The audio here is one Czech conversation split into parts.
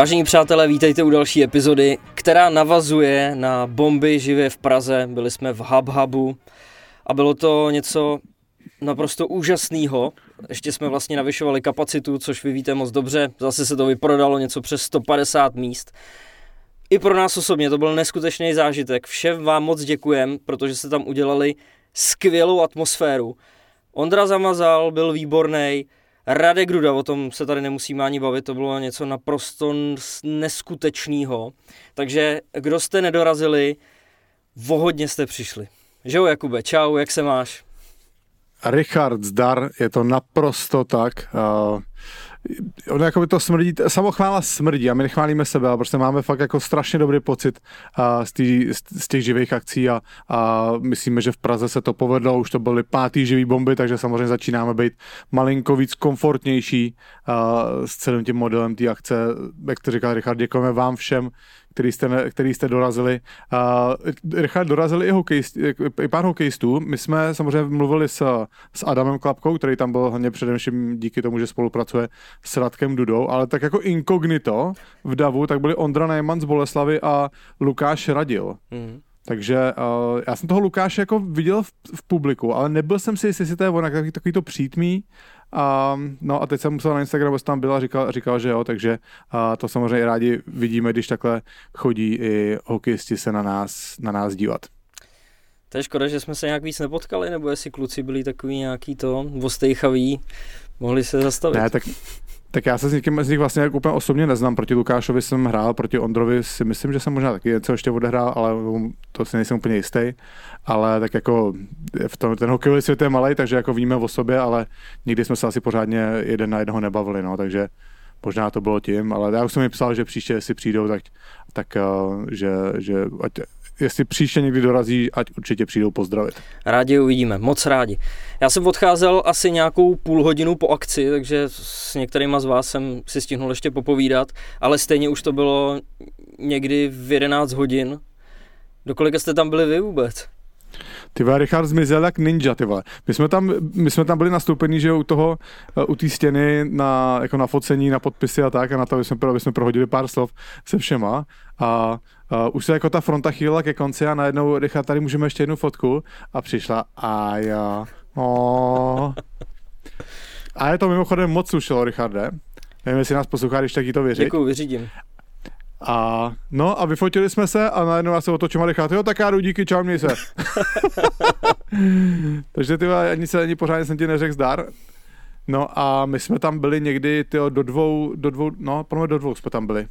Vážení přátelé, vítejte u další epizody, která navazuje na bomby živě v Praze. Byli jsme v Hub Hubu a bylo to něco naprosto úžasného. Ještě jsme vlastně navyšovali kapacitu, což vy víte moc dobře. Zase se to vyprodalo něco přes 150 míst. I pro nás osobně to byl neskutečný zážitek. Všem vám moc děkujem, protože jste tam udělali skvělou atmosféru. Ondra Zamazal byl výborný, Radek Gruda, o tom se tady nemusíme ani bavit, to bylo něco naprosto neskutečného. Takže kdo jste nedorazili, vohodně jste přišli. Že jo, Jakube, čau, jak se máš? Richard Zdar, je to naprosto tak. Uh, ono jako by to smrdí, samochvála smrdí a my nechválíme sebe, ale prostě máme fakt jako strašně dobrý pocit uh, z, tý, z, těch živých akcí a, a myslíme, že v Praze se to povedlo, už to byly pátý živý bomby, takže samozřejmě začínáme být malinko víc komfortnější uh, s celým tím modelem té akce. Jak to říkal Richard, děkujeme vám všem, který jste, který jste dorazili. Uh, Richard, dorazili i, hokejist, i pár hokejistů. My jsme samozřejmě mluvili s, s Adamem Klapkou, který tam byl hlavně především díky tomu, že spolupracuje s Radkem Dudou, ale tak jako inkognito v Davu, tak byli Ondra Nejman z Boleslavy a Lukáš Radil. Mm. Takže uh, já jsem toho Lukáše jako viděl v, v publiku, ale nebyl jsem si jistý, jestli to je on, takový, takový to přítmý, a, no a teď jsem musel na Instagramu, jestli tam byl a říkal, říkal, že jo, takže a to samozřejmě rádi vidíme, když takhle chodí i hokejisti se na nás, na nás dívat. To je škoda, že jsme se nějak víc nepotkali, nebo jestli kluci byli takový nějaký to ostejchaví, mohli se zastavit. Ne, tak tak já se s někým z nich vlastně jako úplně osobně neznám. Proti Lukášovi jsem hrál, proti Ondrovi si myslím, že jsem možná taky něco ještě odehrál, ale to si nejsem úplně jistý. Ale tak jako v tom, ten hokejový svět je malý, takže jako víme o sobě, ale nikdy jsme se asi pořádně jeden na jednoho nebavili, no, takže možná to bylo tím, ale já už jsem mi psal, že příště, jestli přijdou, tak, tak eh, že, že ať, jestli příště někdy dorazí, ať určitě přijdou pozdravit. Rádi uvidíme, moc rádi. Já jsem odcházel asi nějakou půl hodinu po akci, takže s některýma z vás jsem si stihnul ještě popovídat, ale stejně už to bylo někdy v 11 hodin. Do kolika jste tam byli vy vůbec? Ty vole, Richard zmizel jak ninja, ty vole. My jsme tam, my jsme tam byli nastoupení, že u toho, eh, u té stěny na, jako na focení, na podpisy a tak a na to, aby jsme, aby jsme prohodili pár slov se všema a Uh, už se jako ta fronta chýlila ke konci a najednou, Richard, tady můžeme ještě jednu fotku a přišla a já, oh. A je to mimochodem moc slušelo, Richarde. Nevím, jestli nás poslouchá, když taky to věří. Děkuji, vyřídím. A no a vyfotili jsme se a najednou já se otočím a Richard, jo tak já jdu, díky, čau, měj se. Takže ty ani se ani pořádně jsem ti neřekl zdar. No a my jsme tam byli někdy tyjo, do dvou, do dvou, no, pro do dvou jsme tam byli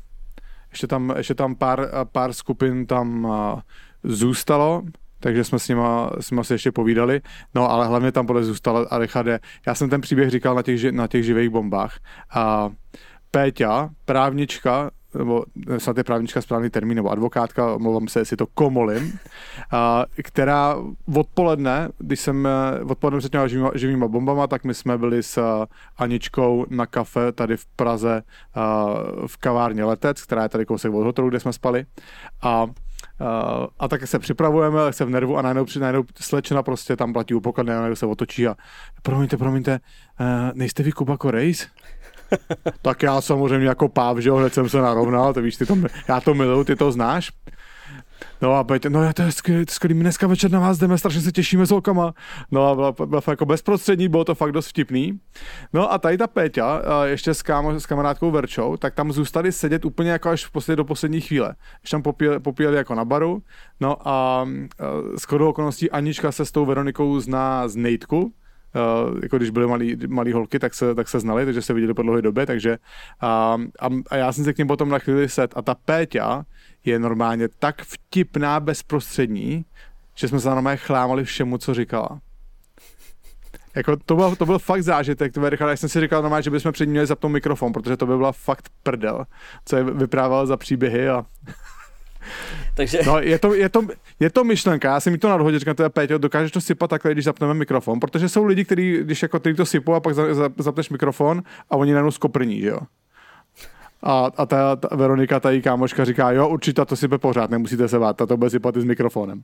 ještě tam, ještě tam pár, pár skupin tam zůstalo, takže jsme s nima, s nima si ještě povídali, no ale hlavně tam podle zůstalo Richarde, já jsem ten příběh říkal na těch, na těch živých bombách. A Péťa, právnička, nebo snad je právnička správný termín, nebo advokátka, omlouvám se, jestli to komolím, a, která odpoledne, když jsem eh, odpoledne před těma živýma, živýma bombama, tak my jsme byli s eh, Aničkou na kafe tady v Praze a, v kavárně Letec, která je tady kousek od hotelu, kde jsme spali. A Uh, a tak se připravujeme, se v nervu a najednou, najednou slečna prostě tam platí u pokladny a najednou se otočí a promiňte, promiňte, nejste vy Kuba Korejs? tak já samozřejmě jako páv, že jo, hned jsem se narovnal, to víš, ty to, já to miluju, ty to znáš. No a Peťa, no to je skvělý, skvělý, my dneska večer na vás jdeme, strašně se těšíme s holkama. No a byla, byla jako bezprostřední, bylo to fakt dost vtipný. No a tady ta Péťa, ještě s, kámo, s kamarádkou Verčou, tak tam zůstali sedět úplně jako až v posled, do poslední chvíle. Ještě tam popíjeli, popíjeli jako na baru, no a, a skoro okolností Anička se s tou Veronikou zná z Nejtku, Uh, jako když byly malí, malí holky, tak se, tak se znali, takže se viděli po dlouhé době, takže a, a, a, já jsem se k ním potom na chvíli set a ta Péťa je normálně tak vtipná bezprostřední, že jsme se normálně chlámali všemu, co říkala. Jako to, byl, to byl fakt zážitek, to jak jsem si říkal normálně, že bychom před ní měli zapnout mikrofon, protože to by byla fakt prdel, co je vyprával za příběhy a takže... No, je to, je, to, je to myšlenka, já jsem mi to nadhodil, říkám, teda Péťo, dokážeš to sypat takhle, když zapneme mikrofon, protože jsou lidi, kteří, když jako ty to sypou a pak zapneš mikrofon a oni najednou skoprní, že jo. A, a ta, ta Veronika, ta její kámoška říká, jo, určitě to sype pořád, nemusíte se vát, to bude sypat i s mikrofonem.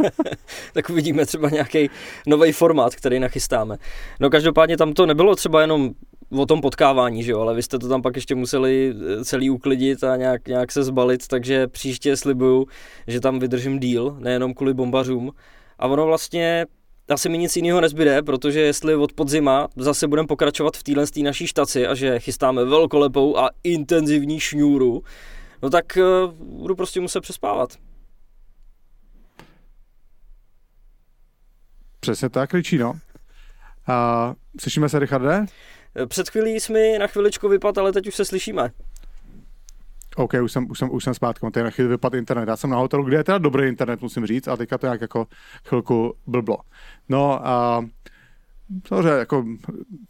tak uvidíme třeba nějaký nový formát, který nachystáme. No každopádně tam to nebylo třeba jenom o tom potkávání, že jo, ale vy jste to tam pak ještě museli eh, celý uklidit a nějak, nějak se zbalit, takže příště slibuju, že tam vydržím díl, nejenom kvůli bombařům. A ono vlastně asi mi nic jiného nezbyde, protože jestli od podzima zase budeme pokračovat v téhle naší štaci a že chystáme velkolepou a intenzivní šňůru, no tak uh, budu prostě muset přespávat. Přesně tak, Ričí, no. A slyšíme se, Richarde? Před chvílí jsme na chviličku vypad, ale teď už se slyšíme. OK, už jsem, už jsem, už jsem zpátky, tady na chvíli vypad internet. Já jsem na hotelu, kde je teda dobrý internet, musím říct, a teďka to nějak jako chvilku blblo. No a Samozřejmě, jako,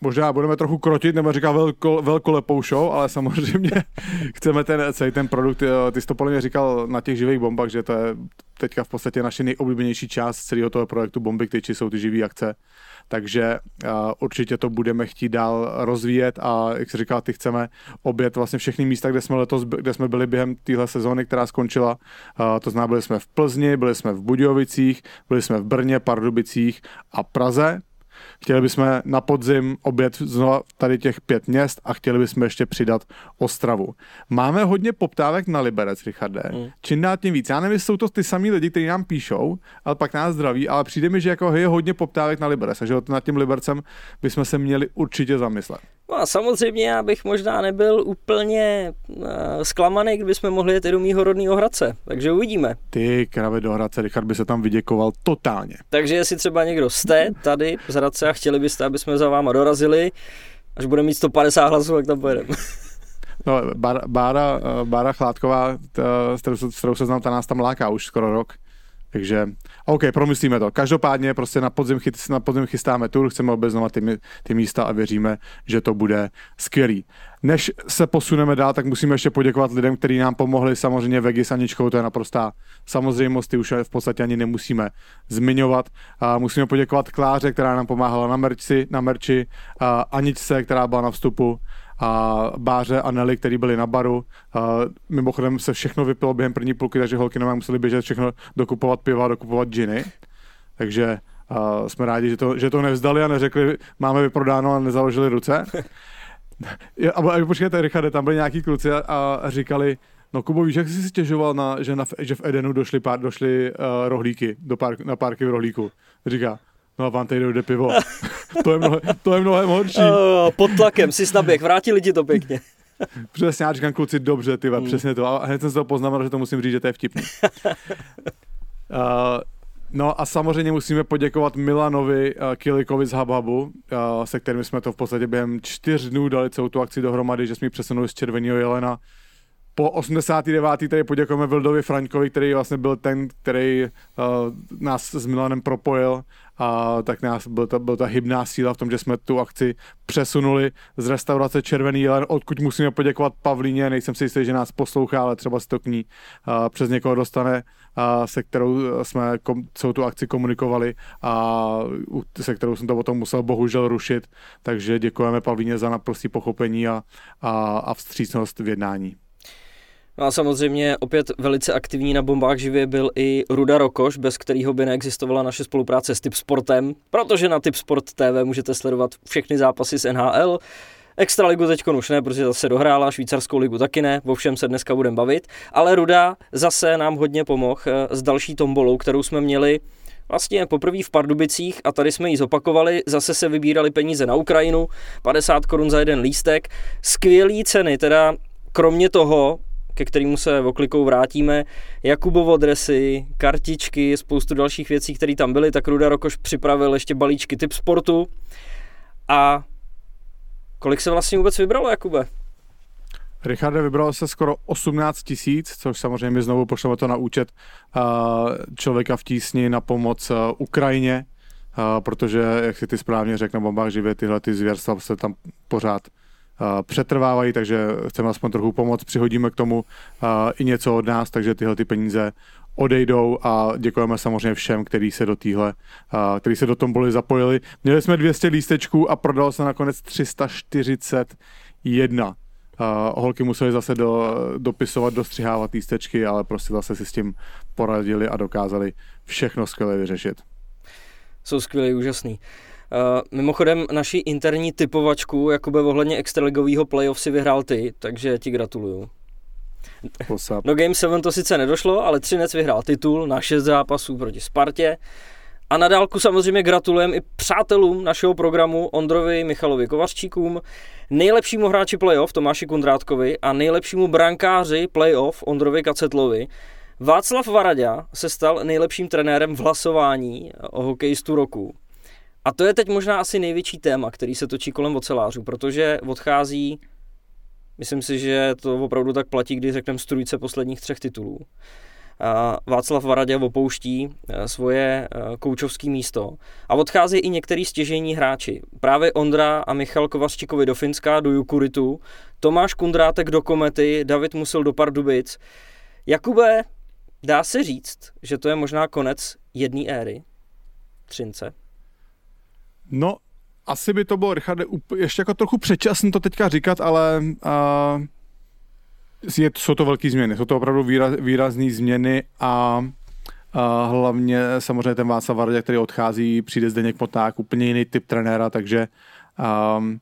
možná budeme trochu krotit, nebo říká velko, velkolepou show, ale samozřejmě chceme ten, celý ten produkt, ty jsi to podle mě říkal na těch živých bombách, že to je teďka v podstatě naše nejoblíbenější část celého toho projektu Bomby, které jsou ty živé akce takže uh, určitě to budeme chtít dál rozvíjet a jak se říkal, ty chceme obět vlastně všechny místa, kde jsme letos, kde jsme byli během téhle sezóny, která skončila. Uh, to znamená, byli jsme v Plzni, byli jsme v Budějovicích, byli jsme v Brně, Pardubicích a Praze Chtěli bychom na podzim obět znova tady těch pět měst a chtěli bychom ještě přidat Ostravu. Máme hodně poptávek na Liberec, Richarde. Mm. Čím dál tím víc. Já nevím, jsou to ty samý lidi, kteří nám píšou, ale pak nás zdraví, ale přijde mi, že jako je hodně poptávek na Liberec, takže nad tím Libercem bychom se měli určitě zamyslet. No a samozřejmě já bych možná nebyl úplně uh, zklamaný, kdybychom mohli jet i do mýho rodného Hradce, takže uvidíme. Ty kravě do Hradce, Richard by se tam vyděkoval totálně. Takže jestli třeba někdo jste tady z Hradce a chtěli byste, aby jsme za váma dorazili, až budeme mít 150 hlasů, jak tam pojedeme. No, Bára, Bára, Bára Chládková, s kterou se znám, ta nás tam láká už skoro rok. Takže, OK, promyslíme to. Každopádně prostě na podzim, chyt, na podzim chystáme tur, chceme obeznovat ty, ty místa a věříme, že to bude skvělý. Než se posuneme dál, tak musíme ještě poděkovat lidem, kteří nám pomohli, samozřejmě Vegi s Aničkou, to je naprostá samozřejmost, ty už v podstatě ani nemusíme zmiňovat. A musíme poděkovat Kláře, která nám pomáhala na merči, na merči a Aničce, která byla na vstupu a Báře a Nelly, který byli na baru. A mimochodem se všechno vypilo během první půlky, takže holky nám museli běžet všechno dokupovat piva, dokupovat džiny. Takže a jsme rádi, že to, že to nevzdali a neřekli, máme vyprodáno a nezaložili ruce. a, počkejte, Richarde, tam byli nějaký kluci a, a říkali, No Kubo, víš, jak jsi si stěžoval, na, že, na, že v Edenu došly, pár, došly uh, rohlíky, do park, na párky v rohlíku? Říká, No a vám tady dojde pivo. to, je mnohem, to je mnohem horší. Uh, pod tlakem si snaběh, vrátili ti to pěkně. přesně, já říkám kluci, dobře, ty, mm. přesně to. A hned jsem se to poznamenal, že to musím říct, že to je vtipný. uh, No a samozřejmě musíme poděkovat Milanovi uh, Kilikovi z Habhabu, uh, se kterým jsme to v podstatě během čtyř dnů dali celou tu akci dohromady, že jsme ji přesunuli z Červeného jelena po 89. tady poděkujeme Vildovi Frankovi, který vlastně byl ten, který uh, nás s Milanem propojil a tak nás byl ta, byl ta hybná síla v tom, že jsme tu akci přesunuli z restaurace Červený jelen, odkud musíme poděkovat Pavlíně, nejsem si jistý, že nás poslouchá, ale třeba se to k ní uh, přes někoho dostane, uh, se kterou jsme kom, celou tu akci komunikovali a se kterou jsem to potom musel bohužel rušit, takže děkujeme Pavlíně za naprostý pochopení a, a, a vstřícnost v jednání. No a samozřejmě opět velice aktivní na bombách živě byl i Ruda Rokoš, bez kterého by neexistovala naše spolupráce s Tipsportem, protože na Tipsport TV můžete sledovat všechny zápasy z NHL, Extraligu teď už ne, protože zase dohrála, švýcarskou ligu taky ne, o všem se dneska budeme bavit, ale Ruda zase nám hodně pomohl eh, s další tombolou, kterou jsme měli vlastně poprvé v Pardubicích a tady jsme ji zopakovali, zase se vybírali peníze na Ukrajinu, 50 korun za jeden lístek, skvělý ceny, teda kromě toho, ke kterému se oklikou vrátíme. Jakubovo dresy, kartičky, spoustu dalších věcí, které tam byly, tak Ruda Rokoš připravil ještě balíčky typ sportu. A kolik se vlastně vůbec vybralo, Jakube? Richarde, vybralo se skoro 18 tisíc, což samozřejmě znovu pošleme to na účet člověka v tísni na pomoc Ukrajině, protože, jak si ty správně řekl na bombách živě, tyhle ty zvěrstva se tam pořád přetrvávají, takže chceme aspoň trochu pomoct, přihodíme k tomu i něco od nás, takže tyhle ty peníze odejdou a děkujeme samozřejmě všem, kteří se do týhle, kteří se do tomboli zapojili. Měli jsme 200 lístečků a prodalo se nakonec 341. Uh, holky museli zase do, dopisovat, dostřihávat lístečky, ale prostě zase si s tím poradili a dokázali všechno skvěle vyřešit. Jsou skvělý, úžasný. Mimochodem, naší interní typovačku, jakoby ohledně extraligového playoff si vyhrál ty, takže ti gratuluju. No Game 7 to sice nedošlo, ale Třinec vyhrál titul na 6 zápasů proti Spartě. A na dálku samozřejmě gratulujeme i přátelům našeho programu Ondrovi Michalovi Kovařčíkům, nejlepšímu hráči playoff Tomáši Kundrátkovi a nejlepšímu brankáři playoff Ondrovi Kacetlovi. Václav Varaďa se stal nejlepším trenérem v hlasování o hokejistu roku. A to je teď možná asi největší téma, který se točí kolem ocelářů, protože odchází, myslím si, že to opravdu tak platí, když řekneme strujce posledních třech titulů. Václav Varadě opouští eh, svoje eh, koučovské místo a odchází i některý stěžení hráči. Právě Ondra a Michal Kovařčíkovi do Finska, do Jukuritu, Tomáš Kundrátek do Komety, David Musel do Pardubic. Jakube, dá se říct, že to je možná konec jedné éry Třince? No, asi by to bylo, Richarde, ještě jako trochu předčasný to teďka říkat, ale uh, je, jsou to velké změny, jsou to opravdu výraz, výrazné změny a, a hlavně samozřejmě ten Václav Vardě, který odchází, přijde zde něk Moták, úplně jiný typ trenéra, takže um,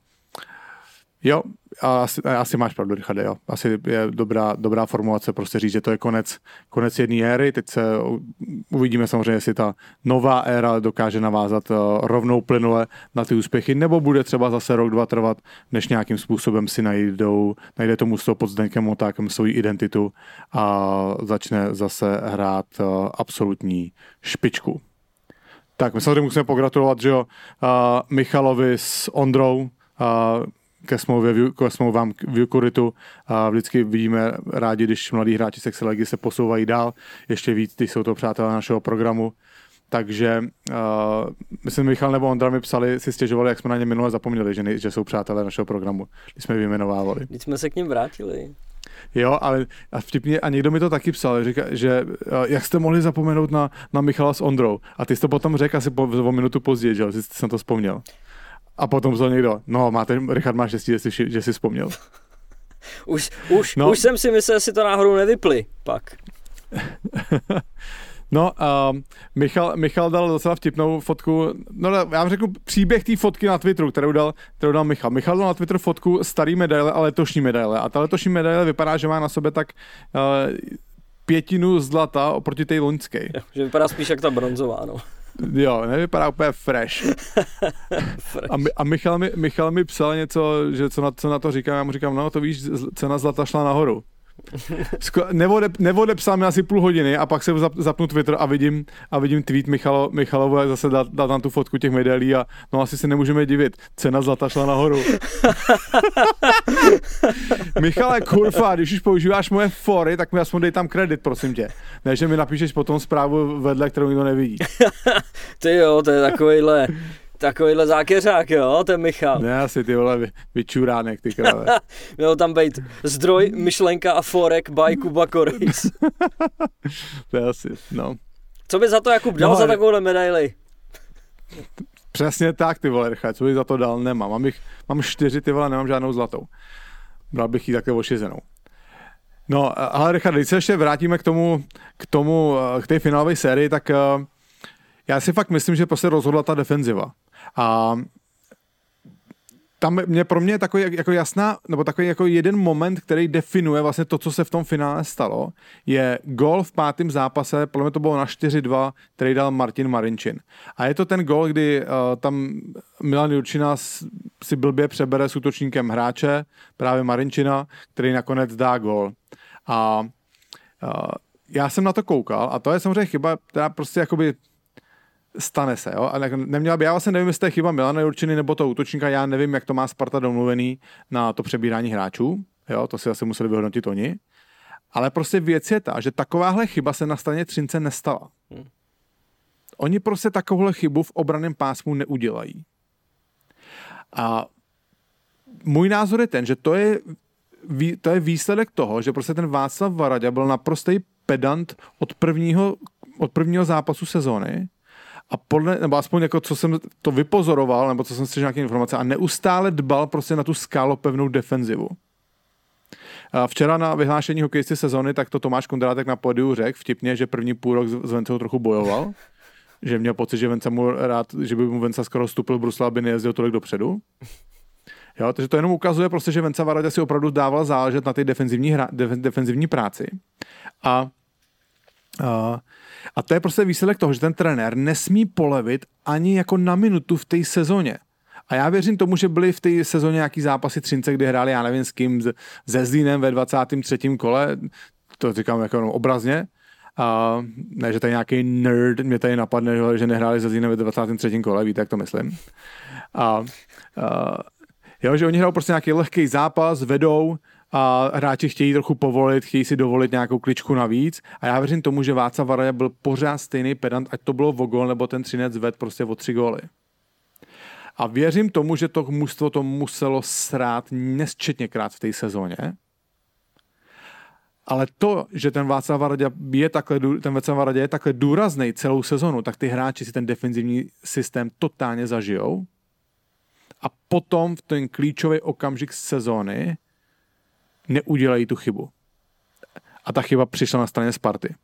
jo, asi, asi máš pravdu, Richard, jo. Asi je dobrá, dobrá formulace prostě říct, že to je konec, konec jedné éry. Teď se uvidíme samozřejmě, jestli ta nová éra dokáže navázat uh, rovnou plynule na ty úspěchy, nebo bude třeba zase rok, dva trvat, než nějakým způsobem si najdou, najde tomu s pod Zdenkem Otákem svoji identitu a začne zase hrát uh, absolutní špičku. Tak my samozřejmě musíme pogratulovat, že jo, uh, Michalovi s Ondrou, ke smlouvě, ke smlouvám v Jukuritu a vždycky vidíme rádi, když mladí hráči z Extraligy se posouvají dál, ještě víc, když jsou to přátelé našeho programu. Takže uh, myslím, Michal nebo Ondra mi psali, si stěžovali, jak jsme na ně minule zapomněli, že, ne, že jsou přátelé našeho programu, když jsme vyjmenovávali. Když jsme se k ním vrátili. Jo, ale a vtipně, a někdo mi to taky psal, říká, že jak jste mohli zapomenout na, na Michala s Ondrou. A ty jsi to potom řekl asi po, o minutu později, že jsem to vzpomněl. A potom vzal někdo, no máte, Richard má štěstí, že jsi, že jsi vzpomněl. už, už, no. už jsem si myslel, že si to náhodou nevypli pak. No, uh, Michal, Michal dal docela vtipnou fotku, no já vám řeknu příběh té fotky na Twitteru, kterou dal, kterou dal Michal. Michal dal na Twitter fotku starý medaile a letošní medaile. A ta letošní medaile vypadá, že má na sobě tak uh, pětinu zlata oproti té loňské. Že vypadá spíš jak ta bronzová, no. Jo, nevypadá úplně fresh. fresh. A, mi, a Michal, mi, Michal mi psal něco, že co na, co na to říkám, já mu říkám, no to víš, cena zlata šla nahoru. Nevodep, nevodepsal mi asi půl hodiny a pak se zapnu Twitter a vidím, a vidím tweet Michalo, Michalovo, jak zase dá, dá tam tu fotku těch medailí a no asi se nemůžeme divit. Cena zlata šla nahoru. Michale, kurva, když už používáš moje fory, tak mi aspoň dej tam kredit, prosím tě. Ne, že mi napíšeš potom zprávu vedle, kterou nikdo nevidí. Ty jo, to je takovýhle Takovýhle zákeřák, jo, ten Michal. Ne, asi ty vole vyčuránek, ty krále. Měl tam být zdroj, myšlenka a forek by Kuba Korejs. to je asi, no. Co by za to Jakub dal no, za takovouhle medaili? Přesně tak, ty vole, Richard, co by za to dal, nemám. Mám, jich, mám čtyři, ty vole, nemám žádnou zlatou. Bral bych ji také ošizenou. No, ale Richard, když se ještě vrátíme k tomu, k tomu, k té finálové sérii, tak uh, já si fakt myslím, že prostě rozhodla ta defenziva. A tam mě pro mě je takový jako jasná, nebo takový jako jeden moment, který definuje vlastně to, co se v tom finále stalo, je gol v pátém zápase, podle mě to bylo na 4-2, který dal Martin Marinčin. A je to ten gol, kdy uh, tam Milan Jurčina si blbě přebere s útočníkem hráče, právě Marinčina, který nakonec dá gol. A uh, já jsem na to koukal a to je samozřejmě chyba, která prostě jakoby stane se, jo? A neměla by, já vlastně nevím, jestli to je chyba Milana Jurčiny nebo to útočníka, já nevím, jak to má Sparta domluvený na to přebírání hráčů, jo? to si asi museli vyhodnotit oni. Ale prostě věc je ta, že takováhle chyba se na straně Třince nestala. Hmm. Oni prostě takovouhle chybu v obraném pásmu neudělají. A můj názor je ten, že to je, to je výsledek toho, že prostě ten Václav Varadě byl naprostý pedant od prvního, od prvního zápasu sezóny a podle, nebo aspoň jako co jsem to vypozoroval, nebo co jsem si nějaké informace, a neustále dbal prostě na tu skálopevnou defenzivu. A včera na vyhlášení hokejisty sezóny, tak to Tomáš Kondrátek na pódiu řekl vtipně, že první půl rok s Vencou trochu bojoval, že měl pocit, že Venca mu rád, že by mu Venca skoro stupil Brusla, aby nejezdil tolik dopředu. Jo, takže to jenom ukazuje prostě, že Venca Varadě si opravdu dával záležet na té defenzivní, hra, def, defenzivní práci. A, a, a to je prostě výsledek toho, že ten trenér nesmí polevit ani jako na minutu v té sezóně. A já věřím tomu, že byly v té sezóně nějaký zápasy Třince, kdy hráli, já nevím s kým, se Zlínem ve 23. kole, to říkám jako obrazně, a ne, že tady nějaký nerd mě tady napadne, že nehráli se Zlínem ve 23. kole, víte, jak to myslím. A, a jo, že oni hrajou prostě nějaký lehký zápas, vedou, a hráči chtějí trochu povolit, chtějí si dovolit nějakou kličku navíc a já věřím tomu, že Váca Varaja byl pořád stejný pedant, ať to bylo v gol nebo ten třinec ved prostě o tři góly. A věřím tomu, že to mužstvo to muselo srát nesčetněkrát v té sezóně. Ale to, že ten Václav Varadě je takhle, ten Václav Varadě je takhle důrazný celou sezonu, tak ty hráči si ten defenzivní systém totálně zažijou. A potom v ten klíčový okamžik sezóny neudělají tu chybu. A ta chyba přišla na straně Sparty.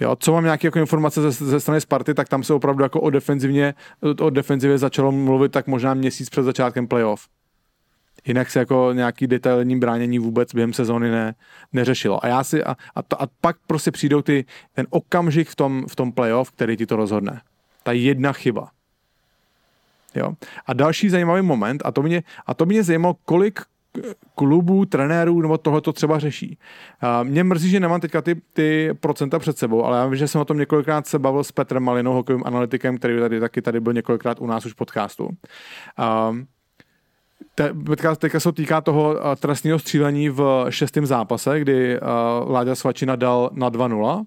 Jo, co mám nějaké jako informace ze, ze strany Sparty, tak tam se opravdu jako o defenzivně, o defenzivě začalo mluvit tak možná měsíc před začátkem playoff. Jinak se jako nějaký detailní bránění vůbec během sezóny ne, neřešilo. A já si, a, a, to, a pak prostě přijdou ty, ten okamžik v tom, v tom playoff, který ti to rozhodne. Ta jedna chyba. Jo. A další zajímavý moment, a to mě, a to mě zajímalo, kolik klubů, trenérů nebo tohle to třeba řeší. Mě mrzí, že nemám teďka ty, ty procenta před sebou, ale já vím, že jsem o tom několikrát se bavil s Petrem Malinou, hokejovým analytikem, který tady taky tady byl několikrát u nás už v podcastu. Te, teďka, teďka se týká toho trestního střílení v šestém zápase, kdy Láďa Svačina dal na 2-0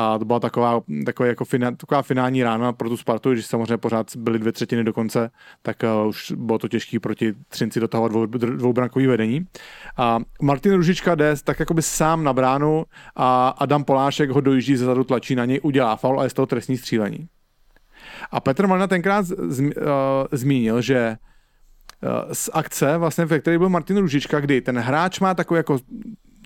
a to byla taková, taková, jako fina, taková finální rána pro tu Spartu, když samozřejmě pořád byly dvě třetiny do konce, tak uh, už bylo to těžké proti Třinci dotahovat dvou, dvoubrankový vedení. A Martin Ružička jde tak jakoby sám na bránu a Adam Polášek ho dojíždí ze zadu, tlačí na něj, udělá faul a je z toho trestní střílení. A Petr Malina tenkrát z, uh, zmínil, že uh, z akce, vlastně, ve které byl Martin Ružička, kdy ten hráč má takový jako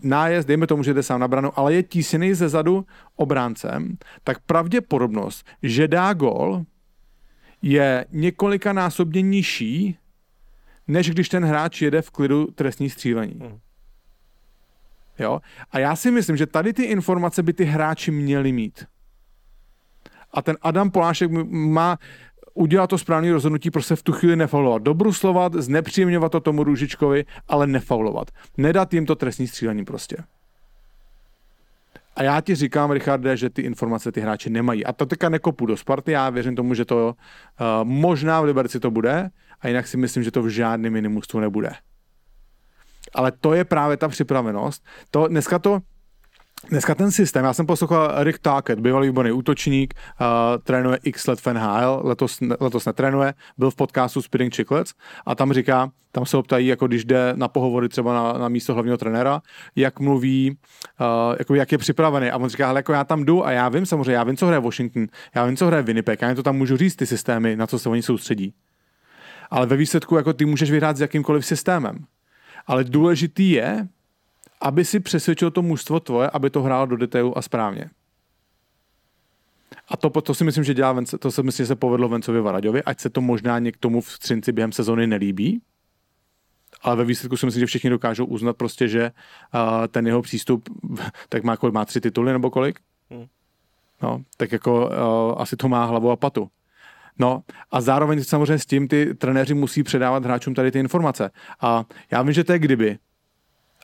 nájezd, dejme tomu, že jde sám na branu, ale je tísněný ze zadu obráncem, tak pravděpodobnost, že dá gol, je několikanásobně nižší, než když ten hráč jede v klidu trestní střílení. Hmm. Jo? A já si myslím, že tady ty informace by ty hráči měli mít. A ten Adam Polášek má udělat to správné rozhodnutí, prostě v tu chvíli nefaulovat. Dobruslovat, znepříjemňovat to tomu Růžičkovi, ale nefaulovat. Nedat jim to trestní střílení prostě. A já ti říkám, Richarde, že ty informace ty hráči nemají. A to teďka nekopu do Sparty, já věřím tomu, že to uh, možná v Liberci to bude, a jinak si myslím, že to v žádném minimustvu nebude. Ale to je právě ta připravenost. To, dneska to, Dneska ten systém, já jsem poslouchal Rick Tackett, bývalý výborný útočník, uh, trénuje x let v NHL, letos, letos netrénuje, byl v podcastu Spinning Chicklets a tam říká, tam se optají, jako když jde na pohovory třeba na, na místo hlavního trenéra, jak mluví, uh, jako jak je připravený. A on říká, ale jako já tam jdu a já vím samozřejmě, já vím, co hraje Washington, já vím, co hraje Winnipeg, já to tam můžu říct, ty systémy, na co se oni soustředí. Ale ve výsledku jako ty můžeš vyhrát s jakýmkoliv systémem. Ale důležitý je, aby si přesvědčil to mužstvo tvoje, aby to hrálo do detailu a správně. A to, to si myslím, že dělá Vence, to si myslím, že se povedlo Vencovi Varaďovi, ať se to možná někomu v Třinci během sezony nelíbí, ale ve výsledku si myslím, že všichni dokážou uznat prostě, že uh, ten jeho přístup, tak má kolik, má tři tituly nebo kolik? Hmm. No, tak jako uh, asi to má hlavu a patu. No a zároveň samozřejmě s tím ty trenéři musí předávat hráčům tady ty informace. A já vím, že to je kdyby,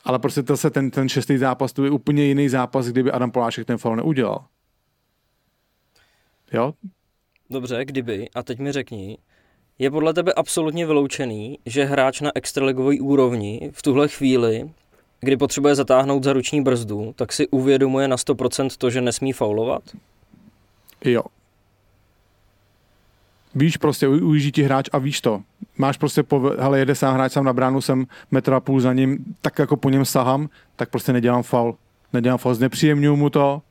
ale prostě to se ten, ten šestý zápas, to je úplně jiný zápas, kdyby Adam Polášek ten foul neudělal. Jo? Dobře, kdyby, a teď mi řekni, je podle tebe absolutně vyloučený, že hráč na extraligový úrovni v tuhle chvíli, kdy potřebuje zatáhnout za ruční brzdu, tak si uvědomuje na 100% to, že nesmí faulovat? Jo, víš prostě, ujíždí ti hráč a víš to. Máš prostě, po, hele, jede sám hráč sám na bránu, jsem metr a půl za ním, tak jako po něm sahám, tak prostě nedělám faul. Nedělám faul, znepříjemňuju mu to,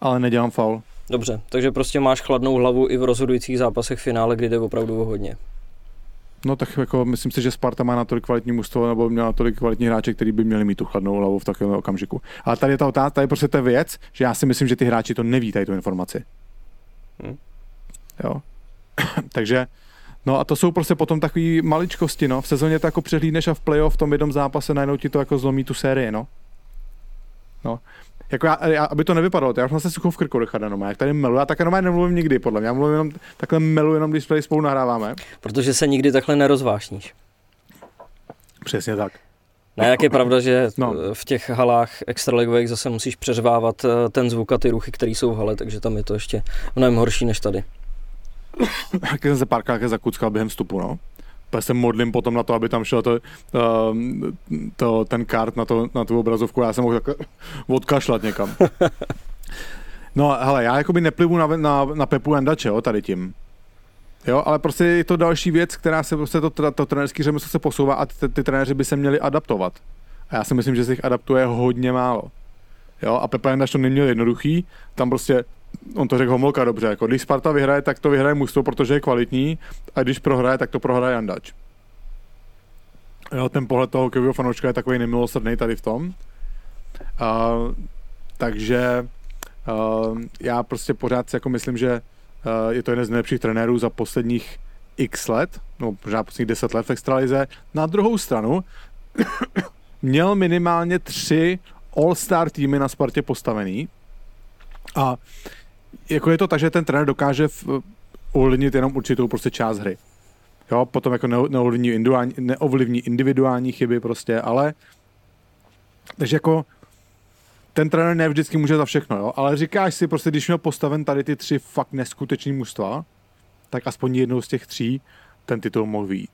ale nedělám faul. Dobře, takže prostě máš chladnou hlavu i v rozhodujících zápasech finále, kdy jde opravdu o hodně. No tak jako myslím si, že Sparta má natolik kvalitní mužstvo nebo měla natolik kvalitní hráče, který by měli mít tu chladnou hlavu v takovém okamžiku. Ale tady je ta otázka, tady je prostě ta věc, že já si myslím, že ty hráči to neví, tady tu informaci. Hmm. Jo. Takže No a to jsou prostě potom takové maličkosti, no. V sezóně to jako přehlídneš a v playoff v tom jednom zápase najednou ti to jako zlomí tu sérii, no. No. Jako já, já, aby to nevypadalo, já už mám se suchou v krku Richarda, no, jak tady melu, já také normálně nemluvím nikdy, podle mě, já mluvím jenom, takhle melu jenom, když tady spolu nahráváme. Protože se nikdy takhle nerozvášníš. Přesně tak. Ne, jak je pravda, že no. v těch halách extraligových zase musíš přeřvávat eh, ten zvuk a ty ruchy, které jsou v hale, takže tam je to ještě mnohem horší než tady. Jak jsem se párkrát zakuckal během vstupu, no. Pak se modlím potom na to, aby tam šel to, uh, to, ten kart na, to, na tu obrazovku, já jsem mohl tak odkašlat někam. No, hele, já jakoby neplivu na, na, na Pepu Endače, jo, tady tím. Jo, ale prostě je to další věc, která se prostě to, to, to trenérský řemeslo se posouvá a ty, ty trenéři by se měli adaptovat. A já si myslím, že se jich adaptuje hodně málo. Jo, a Pepa Endač to neměl jednoduchý, tam prostě on to řekl Homolka dobře, jako když Sparta vyhraje, tak to vyhraje mužstvo, protože je kvalitní, a když prohraje, tak to prohraje Andač. Jo, ten pohled toho hokejového fanouška je takový nemilosrdný tady v tom. Uh, takže uh, já prostě pořád si jako myslím, že uh, je to jeden z nejlepších trenérů za posledních x let, no možná posledních 10 let v extralize. Na druhou stranu měl minimálně tři all-star týmy na Spartě postavený a jako je to tak, že ten trenér dokáže ovlivnit jenom určitou prostě část hry. Jo, potom jako neovlivní, individuální, neovlivní individuální chyby prostě, ale takže jako ten trenér ne vždycky může za všechno, jo, ale říkáš si prostě, když měl postaven tady ty tři fakt neskutečný mužstva, tak aspoň jednou z těch tří ten titul mohl vyjít.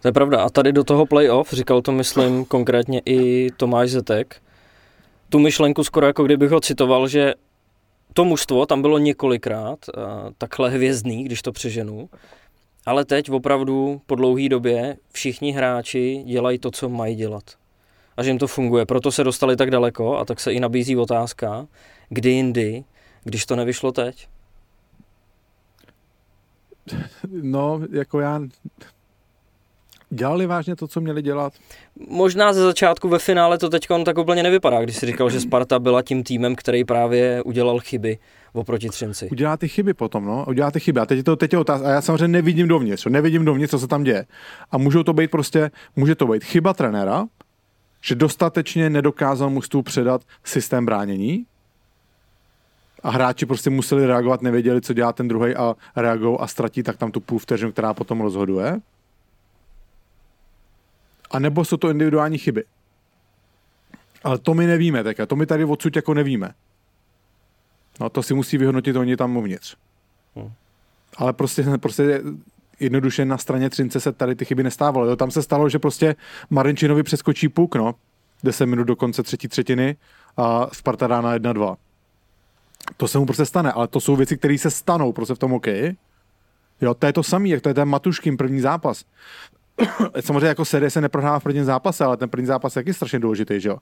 To je pravda. A tady do toho playoff, říkal to myslím konkrétně i Tomáš Zetek, tu myšlenku skoro jako kdybych ho citoval, že to mužstvo tam bylo několikrát uh, takhle hvězdný, když to přeženu, ale teď opravdu po dlouhé době všichni hráči dělají to, co mají dělat. A že jim to funguje. Proto se dostali tak daleko a tak se i nabízí otázka, kdy jindy, když to nevyšlo teď? No, jako já Dělali vážně to, co měli dělat? Možná ze začátku ve finále to teď tak úplně nevypadá, když si říkal, že Sparta byla tím týmem, který právě udělal chyby oproti Třinci. Udělá ty chyby potom, no. Udělá ty chyby. A teď je to teď je otázka. A já samozřejmě nevidím dovnitř. Nevidím dovnitř, co se tam děje. A můžou to být prostě, může to být chyba trenéra, že dostatečně nedokázal mužstvu předat systém bránění, a hráči prostě museli reagovat, nevěděli, co dělá ten druhý a reagují a ztratí tak tam tu půl vteřinu, která potom rozhoduje. A nebo jsou to individuální chyby. Ale to my nevíme teďka, to my tady odsud jako nevíme. No to si musí vyhodnotit oni tam uvnitř. Hmm. Ale prostě, prostě jednoduše na straně Třince se tady ty chyby nestávaly. Jo, tam se stalo, že prostě Marinčinovi přeskočí puk, no, 10 minut do konce třetí třetiny a Sparta dá na 1-2. To se mu prostě stane, ale to jsou věci, které se stanou prostě v tom hokeji. Jo, to je to samé, jak to je ten Matuškin první zápas. samozřejmě jako série se neprohrává v prvním zápase, ale ten první zápas je taky strašně důležitý, že jo.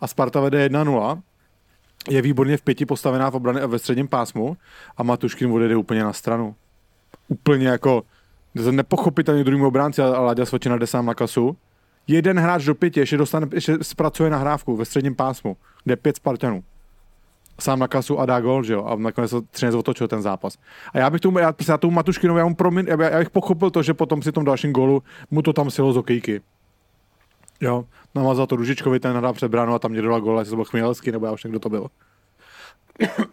A Sparta vede 1-0, je výborně v pěti postavená v obrany ve středním pásmu a Matuškin odjede úplně na stranu. Úplně jako nepochopitelný druhým obránci a Láďa Svočina jde sám na kasu. Jeden hráč do pěti ještě, dostane, ještě zpracuje nahrávku ve středním pásmu, kde pět Spartanů sám na kasu a dá gol, že jo? A nakonec to Třinec otočil ten zápas. A já bych tomu, já, já tomu Matuškinovi, já, mu promin, já, já bych pochopil to, že potom si tom dalším golu mu to tam silo z okejky. Jo, namazal to Ružičkovi, ten nahrál před bránu a tam mě dala gol, jestli to byl Chmělský, nebo já už kdo to byl.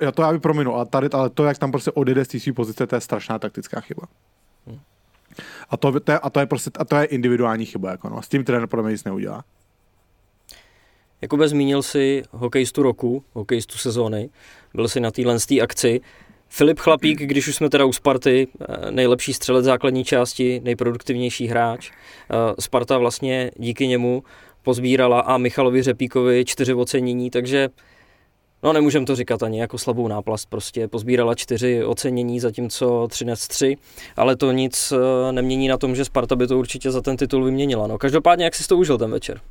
já to já bych prominul, a tady, ale to, jak tam prostě odjede z té pozice, to je strašná taktická chyba. A to, to, je, a to je prostě, a to je individuální chyba, jako no. S tím trenér podle mě nic neudělá. Jakube zmínil si hokejistu roku, hokejistu sezóny, byl si na téhle akci. Filip Chlapík, když už jsme teda u Sparty, eh, nejlepší střelec základní části, nejproduktivnější hráč. Eh, Sparta vlastně díky němu pozbírala a Michalovi Řepíkovi čtyři ocenění, takže no nemůžem to říkat ani jako slabou náplast, prostě pozbírala čtyři ocenění, zatímco 13 tři, ale to nic eh, nemění na tom, že Sparta by to určitě za ten titul vyměnila. No, každopádně, jak jsi to užil ten večer?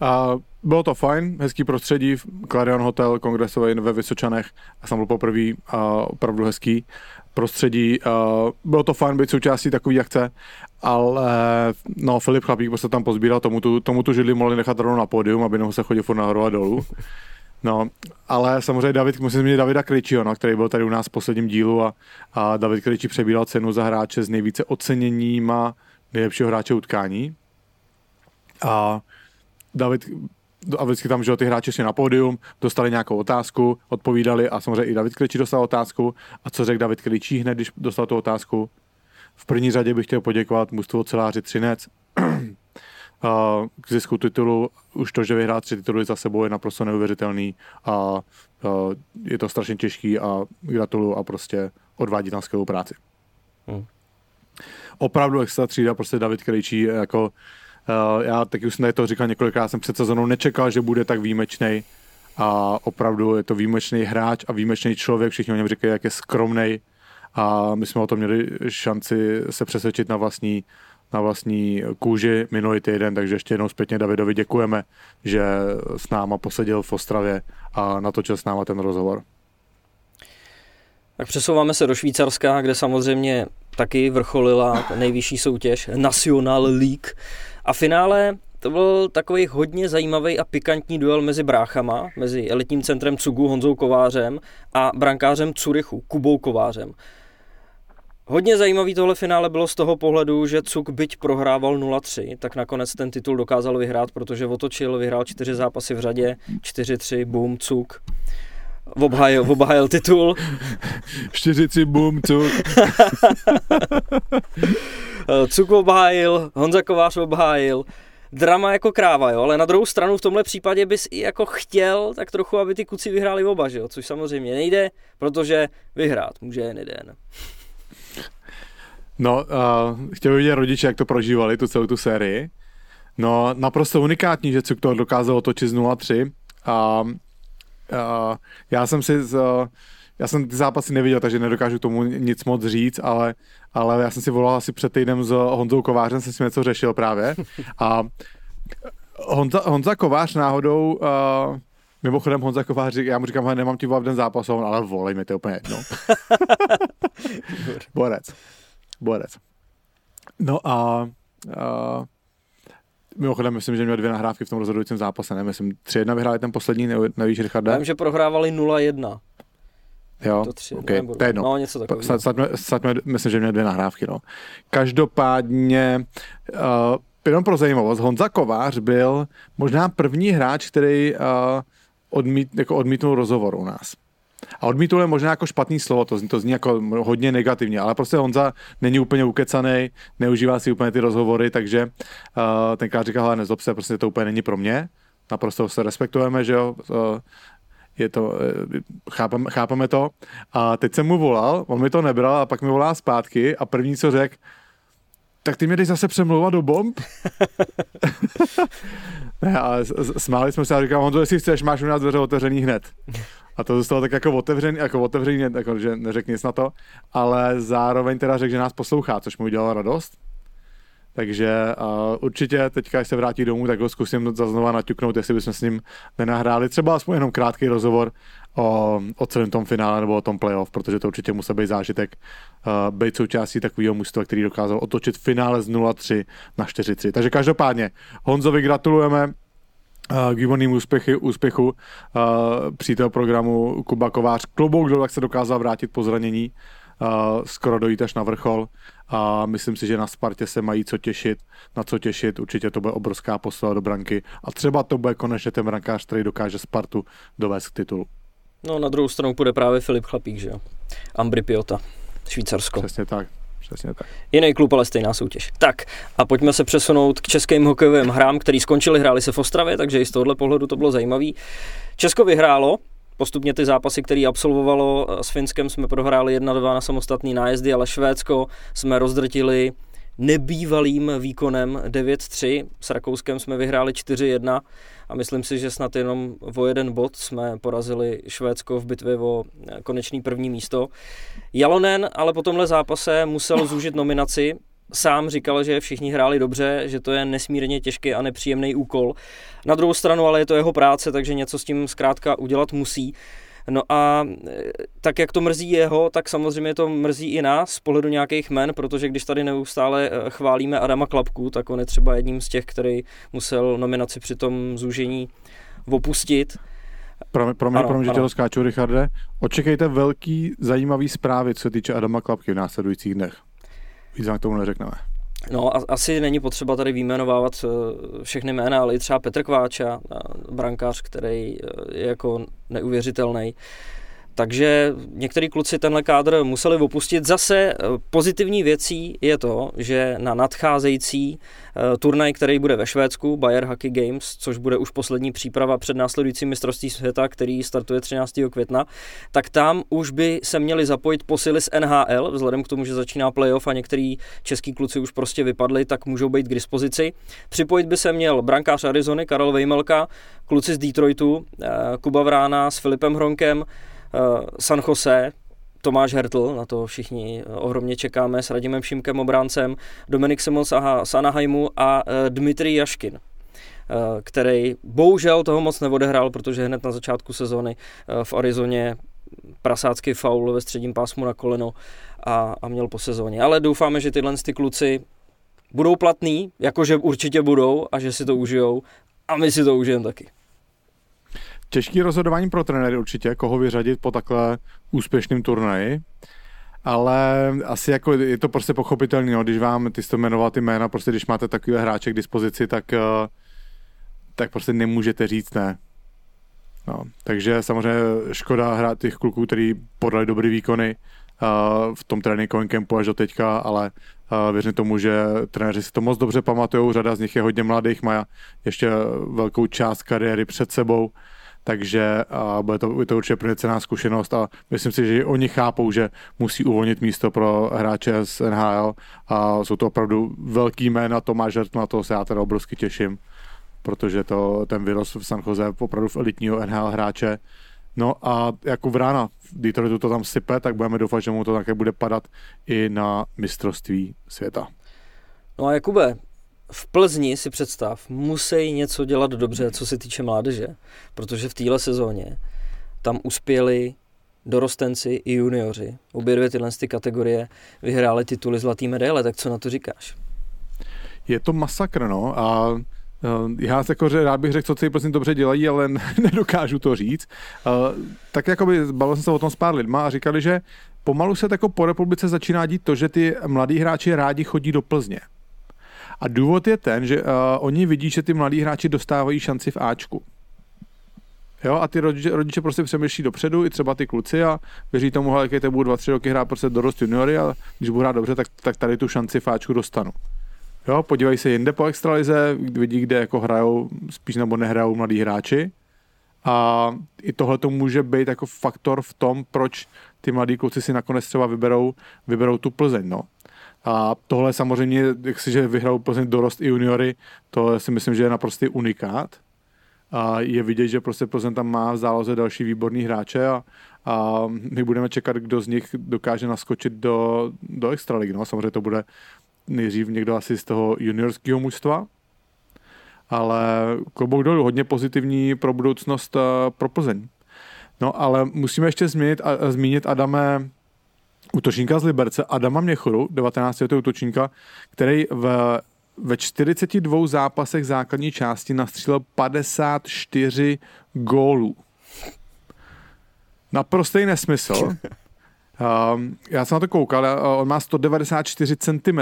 A bylo to fajn, hezký prostředí, Clarion Hotel kongresový ve Vysočanech, a jsem byl poprvé opravdu hezký prostředí. Bylo to fajn být součástí takové akce, ale no, Filip Chlapík prostě tam pozbíral, tomu tu, tomu tu židli mohli nechat rovnou na pódium, aby nemusel chodit furt nahoru a dolů. No, ale samozřejmě David, musím zmínit Davida Krejčího, no, který byl tady u nás v posledním dílu a, a David Krejčí přebíral cenu za hráče s nejvíce oceněníma nejlepšího hráče utkání. A David a vždycky tam, že ty hráči šli na pódium, dostali nějakou otázku, odpovídali a samozřejmě i David Krejčí dostal otázku. A co řekl David Krejčí hned, když dostal tu otázku? V první řadě bych chtěl poděkovat mužstvu celáři Třinec k zisku titulu. Už to, že vyhrál tři tituly za sebou je naprosto neuvěřitelný a je to strašně těžký a gratuluju a prostě odvádí tam skvělou práci. Hmm. Opravdu extra třída, prostě David Krejčí jako Uh, já taky už jsem to říkal několikrát, jsem před sezónou nečekal, že bude tak výjimečný a opravdu je to výjimečný hráč a výjimečný člověk, všichni o něm říkají, jak je skromný a my jsme o tom měli šanci se přesvědčit na vlastní, na vlastní kůži minulý týden, takže ještě jednou zpětně Davidovi děkujeme, že s náma poseděl v Ostravě a natočil s náma ten rozhovor. Tak přesouváme se do Švýcarska, kde samozřejmě taky vrcholila nejvyšší soutěž National League. A finále to byl takový hodně zajímavý a pikantní duel mezi bráchama, mezi elitním centrem Cugu Honzou Kovářem a brankářem Curychu Kubou Kovářem. Hodně zajímavý tohle finále bylo z toho pohledu, že Cuk byť prohrával 0-3, tak nakonec ten titul dokázal vyhrát, protože otočil, vyhrál čtyři zápasy v řadě, 4-3, boom, Cuk. Obhájil, obhájil titul. 4-3, boom, Cuk. Cuk obhájil, Honza Kovář obhájil, drama jako kráva, jo, ale na druhou stranu v tomhle případě bys i jako chtěl tak trochu, aby ty kuci vyhráli oba, že jo, což samozřejmě nejde, protože vyhrát může jen jeden. No, uh, chtěl bych vidět rodiče, jak to prožívali, tu celou tu sérii. No, naprosto unikátní, že Cuk to dokázal otočit z 0-3 a uh, já jsem si z, uh, já jsem ty zápasy neviděl, takže nedokážu tomu nic moc říct, ale, ale já jsem si volal asi před týdnem s Honzou Kovářem, jsem si něco řešil právě. A Honza, Honza Kovář náhodou, uh, mimochodem Honza Kovář, já mu říkám, že nemám ti volat den zápas, ale volej mi, to je úplně jedno. Borec. Borec. No a uh, Mimochodem, myslím, že měl dvě nahrávky v tom rozhodujícím zápase, ne? Myslím, 3-1 vyhráli ten poslední, nevíš, Richarde? Vím, že prohrávali 0-1. Jo, to tři, okay. to je jedno. No, něco takového. Snad, snad, snad, myslím, že měl dvě nahrávky, no. Každopádně, uh, jenom pro zajímavost, Honza Kovář byl možná první hráč, který uh, odmít, jako odmítnul rozhovor u nás. A odmítl je možná jako špatný slovo, to zní, to zní jako hodně negativně, ale prostě Honza není úplně ukecaný, neužívá si úplně ty rozhovory, takže uh, tenkrát říkal, hele, nezlob se, prostě to úplně není pro mě, naprosto se respektujeme, že jo, uh, je to, eh, chápeme, chápeme to. A teď jsem mu volal, on mi to nebral a pak mi volá zpátky a první, co řekl, tak ty mě jdeš zase přemlouvat do bomb? ne, ale smáli jsme se a říkal, Honzo, jestli chceš, máš u nás dveře otevřený hned. A to zůstalo tak jako otevřený, jako otevřený, jako, že neřekl nic na to, ale zároveň teda řekl, že nás poslouchá, což mu udělalo radost. Takže uh, určitě teďka, až se vrátí domů, tak ho zkusím znova naťuknout, jestli bychom s ním nenahráli třeba aspoň jenom krátký rozhovor o, o celém tom finále nebo o tom playoff, protože to určitě musí být zážitek uh, být součástí takového mužstva, který dokázal otočit finále z 0-3 na 4-3. Takže každopádně Honzovi gratulujeme, k výbornému úspěchy, úspěchu uh, přítel programu Kuba Kovář. Klobouk tak se dokázal vrátit po zranění, uh, skoro dojít až na vrchol a myslím si, že na Spartě se mají co těšit, na co těšit, určitě to bude obrovská posila do branky a třeba to bude konečně ten brankář, který dokáže Spartu dovést k titulu. No na druhou stranu bude právě Filip Chlapík, že jo? Ambri Piota, Švýcarsko. Přesně tak. Přesně tak. Jiný klub, ale stejná soutěž. Tak a pojďme se přesunout k českým hokejovým hrám, který skončili, hráli se v Ostravě, takže i z tohohle pohledu to bylo zajímavé. Česko vyhrálo, Postupně ty zápasy, které absolvovalo s Finskem, jsme prohráli 1-2 na samostatný nájezdy, ale Švédsko jsme rozdrtili nebývalým výkonem 9-3. S Rakouskem jsme vyhráli 4-1 a myslím si, že snad jenom o jeden bod jsme porazili Švédsko v bitvě o eh, konečný první místo. Jalonen ale po tomhle zápase musel zúžit nominaci, sám říkal, že všichni hráli dobře, že to je nesmírně těžký a nepříjemný úkol. Na druhou stranu ale je to jeho práce, takže něco s tím zkrátka udělat musí. No a e, tak, jak to mrzí jeho, tak samozřejmě to mrzí i nás z pohledu nějakých men, protože když tady neustále e, chválíme Adama Klapku, tak on je třeba jedním z těch, který musel nominaci při tom zúžení opustit. Pro, pro mě, pro mě, že tě to skáču, Richarde. Očekejte velký, zajímavý zprávy, co se týče Adama Klapky v následujících dnech. Víc vám k tomu neřekneme. No, a, asi není potřeba tady výjmenovávat eh, všechny jména, ale i třeba Petr Kváča, brankář, který eh, je jako neuvěřitelný. Takže některý kluci tenhle kádr museli opustit. Zase eh, pozitivní věcí je to, že na nadcházející eh, turnaj, který bude ve Švédsku, Bayer Hockey Games, což bude už poslední příprava před následujícím mistrovství světa, který startuje 13. května, tak tam už by se měli zapojit posily z NHL, vzhledem k tomu, že začíná playoff a některý český kluci už prostě vypadli, tak můžou být k dispozici. Připojit by se měl brankář Arizony Karel Vejmelka, kluci z Detroitu, eh, Kuba Vrána s Filipem Hronkem, San Jose, Tomáš Hertl, na to všichni eh, ohromně čekáme, s Radimem Šimkem obráncem, Dominik Simons z Anaheimu a eh, Dmitrij Jaškin který bohužel toho moc neodehrál, protože hned na začátku sezóny v Arizoně prasácký faul ve středním pásmu na koleno a, a měl po sezóně. Ale doufáme, že tyhle ty kluci budou platný, jakože určitě budou a že si to užijou a my si to užijeme taky. Těžký rozhodování pro trenéry určitě, koho vyřadit po takhle úspěšném turnaji, ale asi jako je to prostě pochopitelné, no, když vám, ty jste jmenoval ty jména, prostě když máte takové hráče k dispozici, tak, eh, tak prostě nemůžete říct ne. No, takže samozřejmě škoda hrát těch kluků, kteří podali dobrý výkony uh, v tom tréninkovém kempu až do teďka, ale uh, věřím tomu, že trenéři si to moc dobře pamatují, řada z nich je hodně mladých, má ještě velkou část kariéry před sebou, takže a bude to, to určitě pro zkušenost a myslím si, že oni chápou, že musí uvolnit místo pro hráče z NHL a jsou to opravdu velký jména, Tomáš Žert, na to se já teda obrovsky těším, protože to, ten vyrost v San Jose opravdu v elitního NHL hráče. No a jako vrána Detroitu to tam sype, tak budeme doufat, že mu to také bude padat i na mistrovství světa. No a Jakube, v Plzni si představ, musí něco dělat dobře, co se týče mládeže, protože v téhle sezóně tam uspěli dorostenci i junioři. Obě dvě tyhle ty kategorie vyhrály tituly zlatý medaile, tak co na to říkáš? Je to masakr, no, a eh, já jako, že rád bych řekl, co ty Plzni dobře dělají, ale nedokážu to říct. Eh, tak jako by bavil jsem se o tom s pár lidma a říkali, že pomalu se jako po republice začíná dít to, že ty mladí hráči rádi chodí do Plzně. A důvod je ten, že uh, oni vidí, že ty mladí hráči dostávají šanci v Ačku. Jo, a ty rodiče, rodiče prostě přemýšlí dopředu, i třeba ty kluci a věří tomu, že když budu dva, tři roky hrát prostě dorost juniory a když budu hrát dobře, tak, tak tady tu šanci v Ačku dostanu. Jo, podívají se jinde po extralize, vidí, kde jako hrajou spíš nebo nehrajou mladí hráči. A i tohle to může být jako faktor v tom, proč ty mladí kluci si nakonec třeba vyberou, vyberou tu Plzeň. No. A tohle samozřejmě, jak si, že vyhrál Plzeň dorost i juniory, to si myslím, že je naprostý unikát. A je vidět, že prostě Plzeň tam má v záloze další výborný hráče a, a my budeme čekat, kdo z nich dokáže naskočit do, do extraligy. No, samozřejmě to bude nejdřív někdo asi z toho juniorského mužstva, ale klobouk dolů, hodně pozitivní pro budoucnost pro Plzeň. No ale musíme ještě změnit a, zmínit Adame útočníka z Liberce Adama Měchoru, 19. útočníka, který v, ve 42 zápasech základní části nastřílel 54 gólů. Naprostý nesmysl. Um, já jsem na to koukal, on má 194 cm.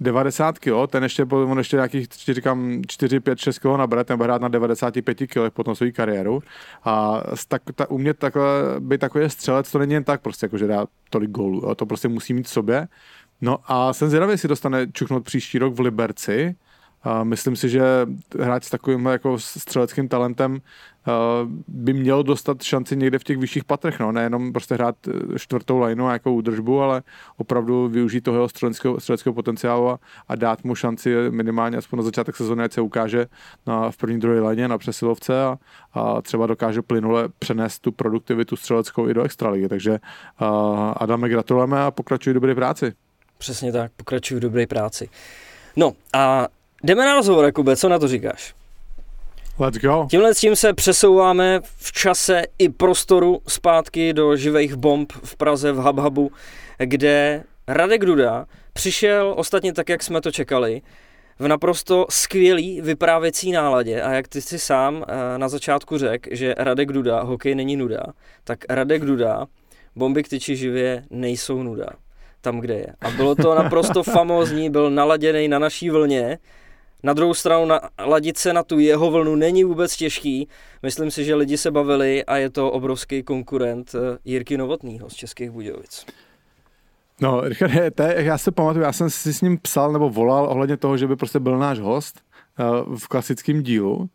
90 kg, ten ještě, on ještě nějakých, říkám, 4, 5, 6 kg nabere, ten bude hrát na 95 kg potom svou kariéru. A tak, ta, umět takhle, být takový střelec, to není jen tak prostě, jako že dá tolik gólů, to prostě musí mít v sobě. No a jsem zvědavý, jestli dostane čuknout příští rok v Liberci, a myslím si, že hráč s takovým jako střeleckým talentem by měl dostat šanci někde v těch vyšších patrech, no, nejenom prostě hrát e, čtvrtou lineu a jako údržbu, ale opravdu využít toho jeho střeleckého, střeleckého potenciálu a, a, dát mu šanci minimálně aspoň na začátek sezóny, ať se ukáže na, v první, druhé lině na přesilovce a, a třeba dokáže plynule přenést tu produktivitu střeleckou i do extraligy. Takže uh, Adame, gratulujeme a pokračuj v dobré práci. Přesně tak, pokračuj v dobré práci. No a jdeme na rozhovor, Jakube, co na to říkáš? Let's go. Tímhle s tím se přesouváme v čase i prostoru zpátky do živých bomb v Praze v Hubhubu, kde Radek Duda přišel ostatně tak, jak jsme to čekali, v naprosto skvělý vyprávěcí náladě a jak ty si sám eh, na začátku řekl, že Radek Duda, hokej není nuda, tak Radek Duda, bomby k tyči živě nejsou nuda tam, kde je. A bylo to naprosto famózní, byl naladěný na naší vlně, na druhou stranu naladit se na tu jeho vlnu není vůbec těžký. Myslím si, že lidi se bavili a je to obrovský konkurent eh, Jirky Novotného z Českých Budějovic. No, Richard, já se pamatuju, já jsem si s ním psal nebo volal ohledně toho, že by prostě byl náš host uh, v klasickém dílu.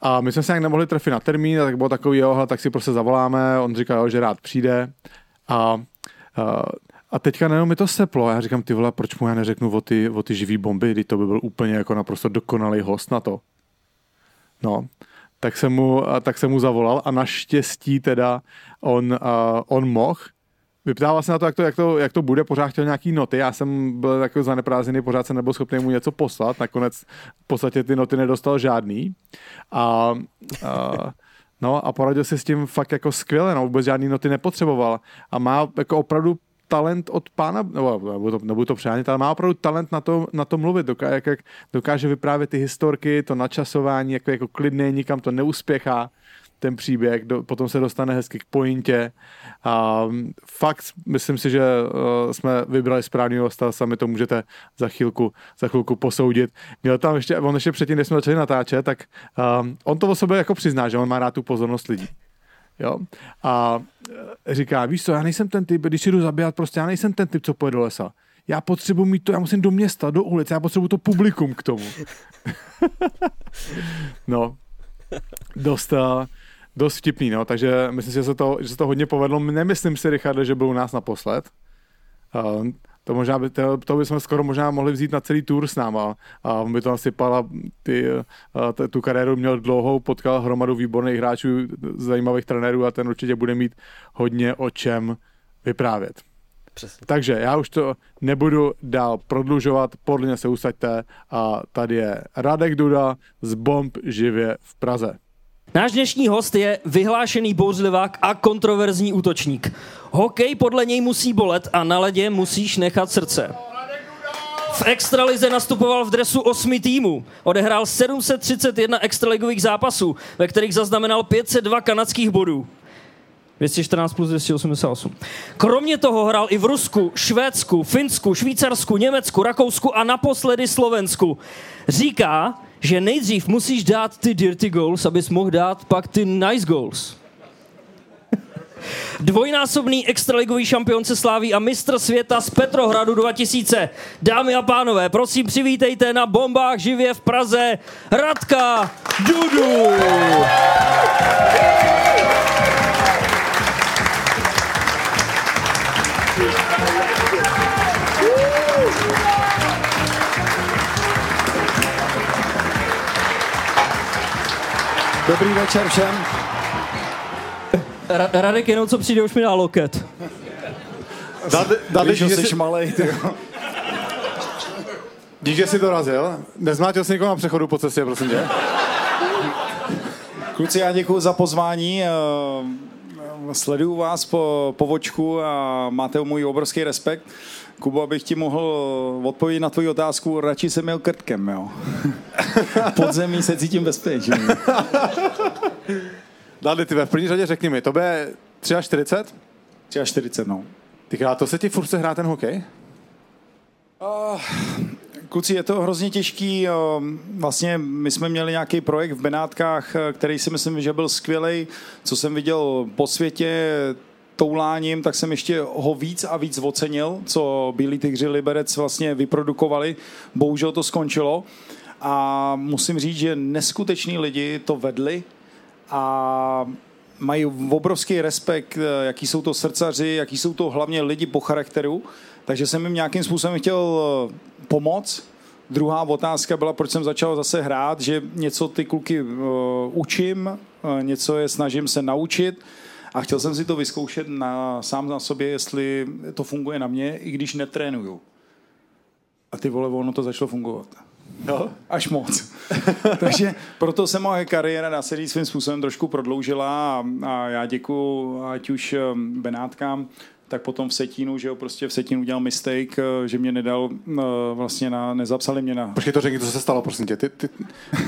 A my jsme se nějak nemohli trefit na termín, tak bylo takový, jo, tak si prostě zavoláme, on říkal, že rád přijde. A, uh, a teďka nejenom mi to seplo, já říkám, ty vole, proč mu já neřeknu o ty, o ty živý bomby, kdy to by byl úplně jako naprosto dokonalý host na to. No, tak jsem mu, tak jsem mu zavolal a naštěstí teda on, uh, on mohl, vyptával se na to jak, to, jak to, jak to bude, pořád chtěl nějaký noty, já jsem byl takový zaneprázdněný, pořád jsem nebyl schopný mu něco poslat, nakonec v podstatě ty noty nedostal žádný. A, a No a poradil si s tím fakt jako skvěle, no vůbec žádný noty nepotřeboval a má jako opravdu talent od pána, nebo, nebo to, nebudu to přehánět, ale má opravdu talent na to, na to mluvit, dokáže, jak, jak dokáže vyprávět ty historky, to načasování, jako, jako klidné, nikam to neuspěchá ten příběh, do, potom se dostane hezky k pointě. A fakt myslím si, že uh, jsme vybrali správný hosta, sami to můžete za chvilku, za chvilku posoudit. Měl tam ještě, on ještě předtím, než jsme začali natáčet, tak um, on to o sobě jako přizná, že on má rád tu pozornost lidí. Jo? A e, říká, víš co, já nejsem ten typ, když jdu zabíjat, prostě já nejsem ten typ, co pojede do lesa. Já potřebuji mít to, já musím do města, do ulice, já potřebuji to publikum k tomu. no, dost, e, dost vtipný, no, takže myslím si, že se to, že se to hodně povedlo. Nemyslím si, Richarde, že byl u nás naposled. Uh, to možná by, to, to bychom skoro možná mohli vzít na celý tour s náma a on by to nasypal ty, a tu kariéru měl dlouhou, potkal hromadu výborných hráčů, zajímavých trenérů a ten určitě bude mít hodně o čem vyprávět. Přesně. Takže já už to nebudu dál prodlužovat, podle mě se usaďte a tady je Radek Duda z Bomb živě v Praze. Náš dnešní host je vyhlášený bouřlivák a kontroverzní útočník. Hokej podle něj musí bolet a na ledě musíš nechat srdce. V extralize nastupoval v dresu osmi týmů. Odehrál 731 extraligových zápasů, ve kterých zaznamenal 502 kanadských bodů. 214 plus 288. Kromě toho hrál i v Rusku, Švédsku, Finsku, Švýcarsku, Německu, Rakousku a naposledy Slovensku. Říká, že nejdřív musíš dát ty dirty goals, abys mohl dát pak ty nice goals. Dvojnásobný extraligový šampion se sláví a mistr světa z Petrohradu 2000. Dámy a pánové, prosím přivítejte na bombách živě v Praze Radka Dudu. Dobrý večer všem. Ra- Radek jenom co přijde, už mi dá loket. Dali, že jsi malej, ty Díky, že jsi dorazil. Nezmátil jsi někoho na přechodu po cestě, prosím tě? Kluci, já děkuji za pozvání. Eh, sleduju vás po, po vočku a máte můj obrovský respekt. Kubo, abych ti mohl odpovědět na tvoji otázku, radši jsem měl krtkem, jo. Podzemí se cítím bezpečně. Dali, ty v první řadě řekni mi, to bude 43? 43, no. Ty to se ti furt se hrá ten hokej? Uh, kluci, je to hrozně těžký. Vlastně my jsme měli nějaký projekt v Benátkách, který si myslím, že byl skvělý. Co jsem viděl po světě, touláním, tak jsem ještě ho víc a víc ocenil, co Bílí tygři Liberec vlastně vyprodukovali. Bohužel to skončilo. A musím říct, že neskuteční lidi to vedli a mají obrovský respekt, jaký jsou to srdcaři, jaký jsou to hlavně lidi po charakteru. Takže jsem jim nějakým způsobem chtěl pomoct. Druhá otázka byla, proč jsem začal zase hrát, že něco ty kluky uh, učím, uh, něco je snažím se naučit a chtěl jsem si to vyzkoušet na, sám na sobě, jestli to funguje na mě, i když netrénuju. A ty vole, ono to začalo fungovat. No. Až moc. Takže proto se moje kariéra na sérii svým způsobem trošku prodloužila a, a já děkuji ať už um, Benátkám, tak potom v Setínu, že jo, prostě v Setínu udělal mistake, eh, že mě nedal, eh, vlastně na, nezapsali mě na... Počkej, to řekni, co se stalo, prosím tě. Ty, ty,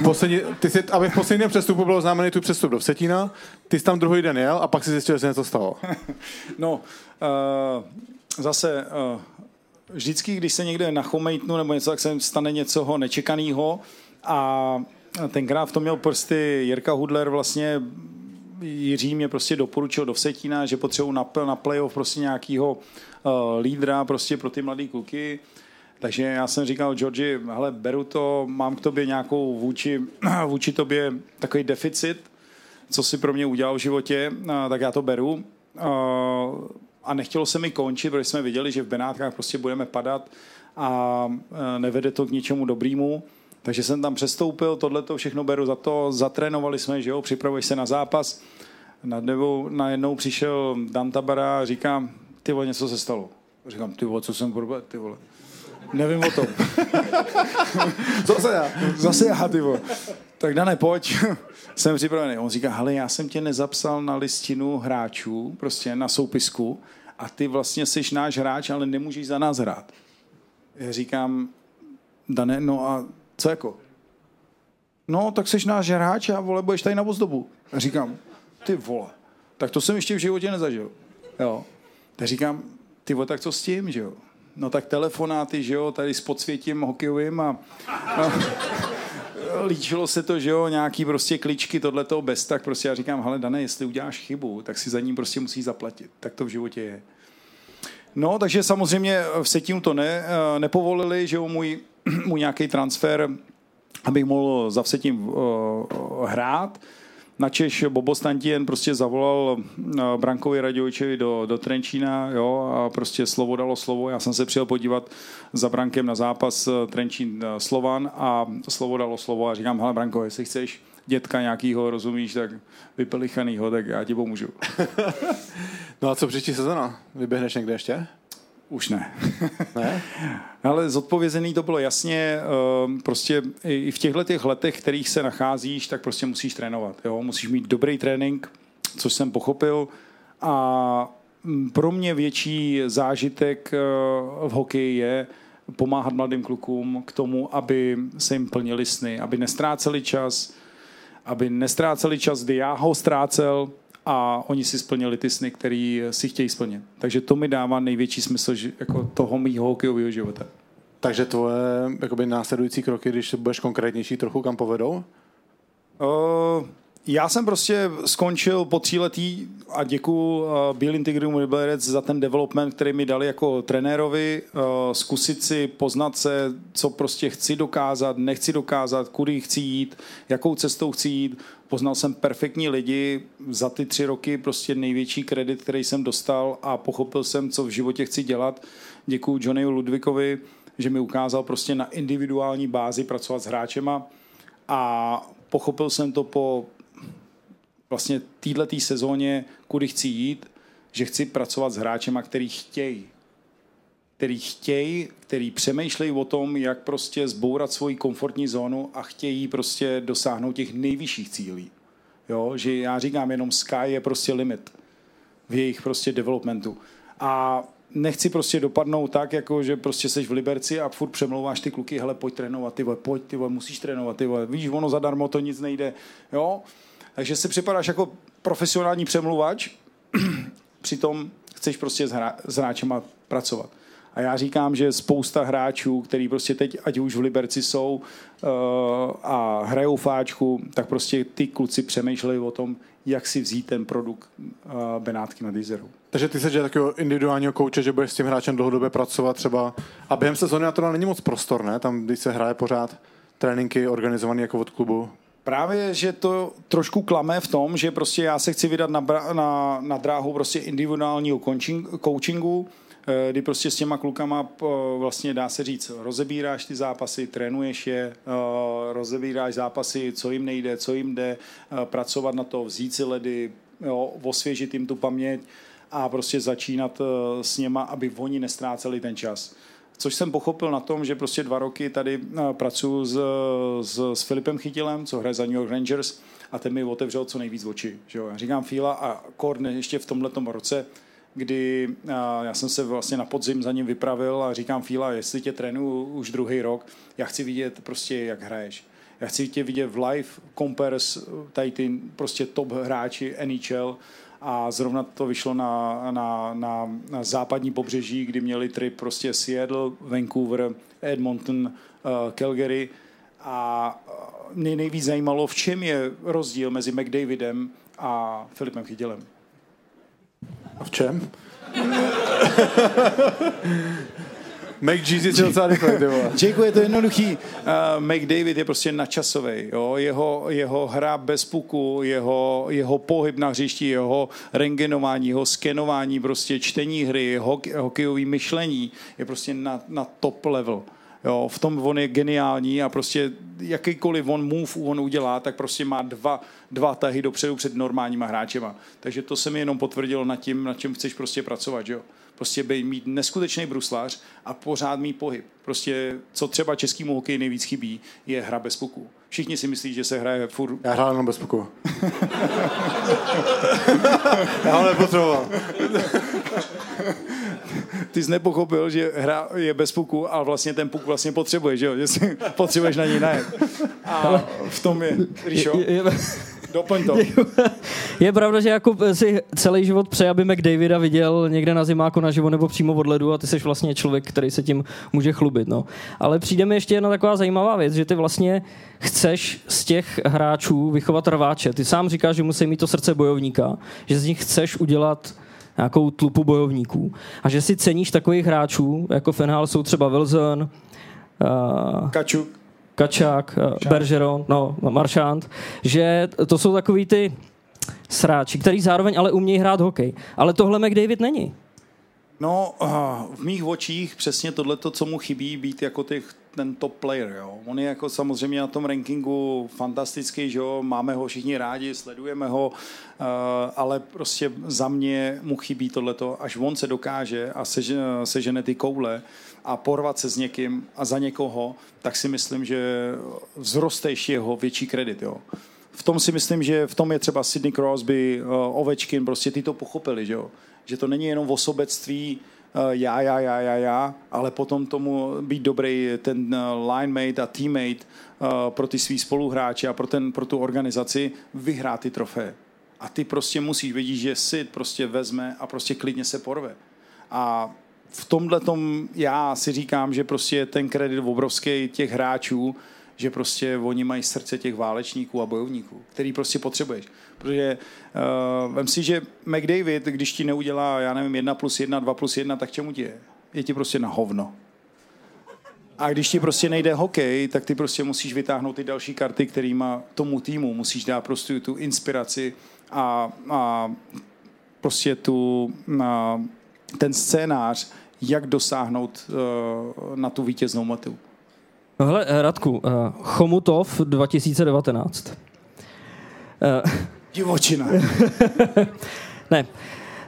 poslední, ty jsi, aby v posledním přestupu byl oznámený tu přestup do Vsetína, ty jsi tam druhý den jel a pak si zjistil, že se něco stalo. no, uh, zase uh, vždycky, když se někde nachomejtnu nebo něco, tak se stane něco nečekaného a tenkrát v tom měl prsty Jirka Hudler vlastně Jiří mě prostě doporučil do Vsetína, že potřebuji na, na playoff prostě nějakého uh, lídra prostě pro ty mladé kluky. Takže já jsem říkal, Georgi, hele, beru to, mám k tobě nějakou vůči, vůči tobě takový deficit, co si pro mě udělal v životě, uh, tak já to beru. Uh, a nechtělo se mi končit, protože jsme viděli, že v Benátkách prostě budeme padat a nevede to k ničemu dobrému. Takže jsem tam přestoupil, tohle to všechno beru za to, zatrénovali jsme, že jo, připravuješ se na zápas. Nad nebou najednou přišel Dan Tabara a říkám, ty vole, něco se stalo. Říkám, ty vole, co jsem proběl, ty vole. Nevím o tom. Zase já. Zase já, ty vole. Tak Dane, pojď. jsem připravený. On říká, hele, já jsem tě nezapsal na listinu hráčů, prostě na soupisku, a ty vlastně jsi náš hráč, ale nemůžeš za nás hrát. Já říkám, Dane, no a co jako? No, tak seš náš hráč a vole, budeš tady na ozdobu. A říkám, ty vole, tak to jsem ještě v životě nezažil. Jo. Tak říkám, ty vole, tak co s tím, že jo? No tak telefonáty, že jo, tady s podsvětím hokejovým a, a líčilo se to, že jo, nějaký prostě kličky, tohleto bez tak prostě já říkám, hele Dane, jestli uděláš chybu, tak si za ním prostě musí zaplatit. Tak to v životě je. No, takže samozřejmě v Setinu to ne, nepovolili, že jo, můj můj nějaký transfer, abych mohl za tím uh, hrát. Načež Bobo Stantien prostě zavolal uh, Brankovi Radějčevi do, do Trenčína jo, a prostě slovo dalo slovo. Já jsem se přijel podívat za Brankem na zápas uh, Trenčín Slovan a slovo dalo slovo a říkám, hele Branko, jestli chceš dětka nějakýho, rozumíš, tak vypelichanýho, tak já ti pomůžu. no a co příští sezona? Vyběhneš někde ještě? Už ne. ne? Ale zodpovězený to bylo jasně, ehm, prostě i v těchto těch letech, kterých se nacházíš, tak prostě musíš trénovat. Jo? Musíš mít dobrý trénink, což jsem pochopil. A mm, pro mě větší zážitek eh, v hokeji je pomáhat mladým klukům k tomu, aby se jim plnili sny, aby nestráceli čas, aby nestráceli čas, kdy já ho ztrácel, a oni si splnili ty sny, který si chtějí splnit. Takže to mi dává největší smysl že, jako toho mýho hokejového života. Takže tvoje jakoby, následující kroky, když budeš konkrétnější, trochu kam povedou? Uh, já jsem prostě skončil po tříletý a děkuji uh, Bílým Tigrum Liberec za ten development, který mi dali jako trenérovi, uh, zkusit si, poznat se, co prostě chci dokázat, nechci dokázat, kudy chci jít, jakou cestou chci jít. Poznal jsem perfektní lidi, za ty tři roky prostě největší kredit, který jsem dostal a pochopil jsem, co v životě chci dělat. Děkuji Johnny Ludvikovi, že mi ukázal prostě na individuální bázi pracovat s hráčema a pochopil jsem to po vlastně této sezóně, kudy chci jít, že chci pracovat s hráčema, který chtějí. Který chtějí, který přemýšlejí o tom, jak prostě zbourat svoji komfortní zónu a chtějí prostě dosáhnout těch nejvyšších cílí. Jo, že já říkám jenom sky je prostě limit v jejich prostě developmentu. A nechci prostě dopadnout tak, jako že prostě seš v Liberci a furt přemlouváš ty kluky, hele, pojď trénovat, ty vole, pojď, ty vole, musíš trénovat, ty vole, víš, ono zadarmo to nic nejde, jo. Takže si připadáš jako profesionální přemluvač, přitom chceš prostě s, hra, s hráčema pracovat. A já říkám, že spousta hráčů, který prostě teď, ať už v Liberci jsou uh, a hrajou fáčku, tak prostě ty kluci přemýšlejí o tom, jak si vzít ten produkt uh, Benátky na Deezeru. Takže ty se takového individuálního kouče, že budeš s tím hráčem dlouhodobě pracovat třeba. A během sezóny na to není moc prostor, ne? Tam, když se hraje pořád tréninky organizované jako od klubu. Právě, že to trošku klame v tom, že prostě já se chci vydat na, na, na dráhu prostě individuálního coachingu, eh, kdy prostě s těma klukama eh, vlastně dá se říct, rozebíráš ty zápasy, trénuješ je, eh, rozebíráš zápasy, co jim nejde, co jim jde, pracovat na to, vzít si ledy, jo, osvěžit jim tu paměť a prostě začínat s něma, aby oni nestráceli ten čas což jsem pochopil na tom, že prostě dva roky tady eh, pracuji s, s, s Filipem Chytilem, co hraje za New York Rangers a ten mi otevřel co nejvíc oči. Že jo? Já říkám Fila a Korn ještě v tomhle roce kdy já jsem se vlastně na podzim za ním vypravil a říkám Fíla, jestli tě trénuju už druhý rok, já chci vidět prostě, jak hraješ. Já chci tě vidět v live compares, tady ty prostě top hráči NHL a zrovna to vyšlo na, na, na, na západní pobřeží, kdy měli trip prostě Seattle, Vancouver, Edmonton, uh, Calgary a mě nejvíc zajímalo, v čem je rozdíl mezi McDavidem a Filipem Chytilem. A v čem? Make Jesus je docela rychle, Jakeu, je to jednoduchý. Uh, McDavid je prostě načasový. Jo? Jeho, jeho hra bez puku, jeho, jeho pohyb na hřišti, jeho rengenování, jeho skenování, prostě čtení hry, hokej, hokejový myšlení je prostě na, na top level. Jo, v tom on je geniální a prostě jakýkoliv on move on udělá, tak prostě má dva, dva tahy dopředu před normálníma hráčema. Takže to se mi jenom potvrdilo nad tím, na čem chceš prostě pracovat. Jo? Prostě být, mít neskutečný bruslář a pořád mít pohyb. Prostě co třeba českýmu hokeji nejvíc chybí, je hra bez puku. Všichni si myslí, že se hraje furt... Já hrál jenom bez puku. Já ho nepotřeboval. Ty jsi nepochopil, že hra je bez puku, ale vlastně ten puk vlastně potřebuješ, že jo? Že si potřebuješ na něj najet. A v tom je, Ríšo, je, je, doplň to. Je pravda, že jako si celý život přeje, aby McDavida viděl někde na zimáku naživo nebo přímo od ledu a ty jsi vlastně člověk, který se tím může chlubit. No. Ale přijde mi ještě jedna taková zajímavá věc, že ty vlastně chceš z těch hráčů vychovat rváče. Ty sám říkáš, že musí mít to srdce bojovníka, že z nich chceš udělat nějakou tlupu bojovníků. A že si ceníš takových hráčů, jako Fenhal jsou třeba Wilson, uh, Kačuk, Kačák, uh, Bergeron, no, Maršant, že to jsou takový ty sráči, který zároveň ale umějí hrát hokej. Ale tohle McDavid není. No, v mých očích přesně tohle, co mu chybí, být jako těch, ten top player. Jo. On je jako samozřejmě na tom rankingu fantastický, že jo? máme ho všichni rádi, sledujeme ho, ale prostě za mě mu chybí tohleto, až on se dokáže a sežene, ty koule a porvat se s někým a za někoho, tak si myslím, že vzroste ještě jeho větší kredit. Jo v tom si myslím, že v tom je třeba Sidney Crosby, Ovečkin, prostě ty to pochopili, že jo že to není jenom v osobectví já, já, já, já, já, ale potom tomu být dobrý ten uh, line mate a teammate uh, pro ty svý spoluhráče a pro, ten, pro tu organizaci vyhrát ty trofeje. A ty prostě musíš vědět, že Sid prostě vezme a prostě klidně se porve. A v tomhle tom já si říkám, že prostě ten kredit obrovský těch hráčů, že prostě oni mají srdce těch válečníků a bojovníků, který prostě potřebuješ. Protože uh, vem si, že McDavid, když ti neudělá, já nevím, 1 plus 1, 2 plus 1, tak čemu ti je? Je ti prostě na hovno. A když ti prostě nejde hokej, tak ty prostě musíš vytáhnout ty další karty, kterýma tomu týmu musíš dát prostě tu inspiraci a, a prostě tu, a, ten scénář, jak dosáhnout uh, na tu vítěznou metu. No hele, eh, Radku, uh, Chomutov 2019. Uh, Divočina. ne,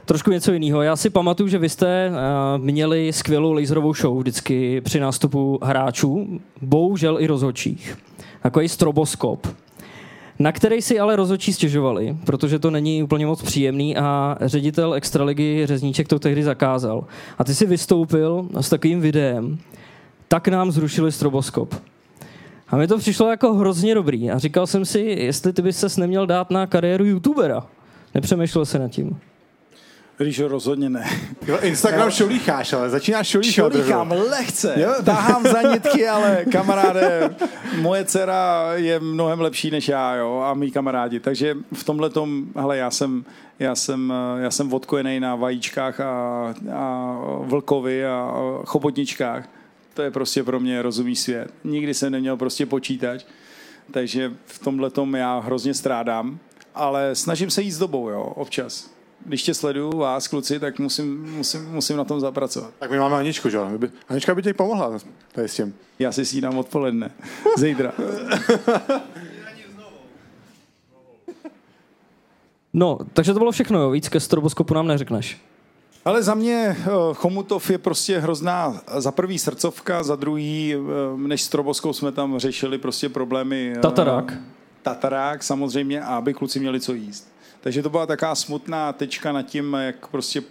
trošku něco jiného. Já si pamatuju, že vy jste uh, měli skvělou laserovou show vždycky při nástupu hráčů, bohužel i rozhodčích. Takový stroboskop, na který si ale rozhodčí stěžovali, protože to není úplně moc příjemný a ředitel Extraligy Řezníček to tehdy zakázal. A ty si vystoupil s takovým videem, tak nám zrušili stroboskop. A mi to přišlo jako hrozně dobrý. A říkal jsem si, jestli ty bys ses neměl dát na kariéru youtubera. Nepřemýšlel se nad tím. Když rozhodně ne. Jo, Instagram jo. šolícháš, ale začínáš šolíchat. Šolíchám lehce. Jo? Tahám za nitky, ale kamaráde, moje dcera je mnohem lepší než já jo, a mý kamarádi. Takže v tomhle tom, hele, já jsem, já jsem, já jsem odkojený na vajíčkách a, a vlkovi a chobotničkách to je prostě pro mě rozumný svět. Nikdy jsem neměl prostě počítač, takže v tomhle tom já hrozně strádám, ale snažím se jít s dobou, jo, občas. Když tě sleduju vás, kluci, tak musím, musím, musím na tom zapracovat. Tak my máme Aničku, že jo? Anička by ti pomohla tady s tím. Já si snídám odpoledne. Zítra. No, takže to bylo všechno, jo? Víc ke stroboskopu nám neřekneš. Ale za mě eh, Chomutov je prostě hrozná za prvý srdcovka, za druhý, eh, než s Troboskou jsme tam řešili prostě problémy. Eh, Tatarák. Tatarák samozřejmě a aby kluci měli co jíst. Takže to byla taková smutná tečka nad tím, jak prostě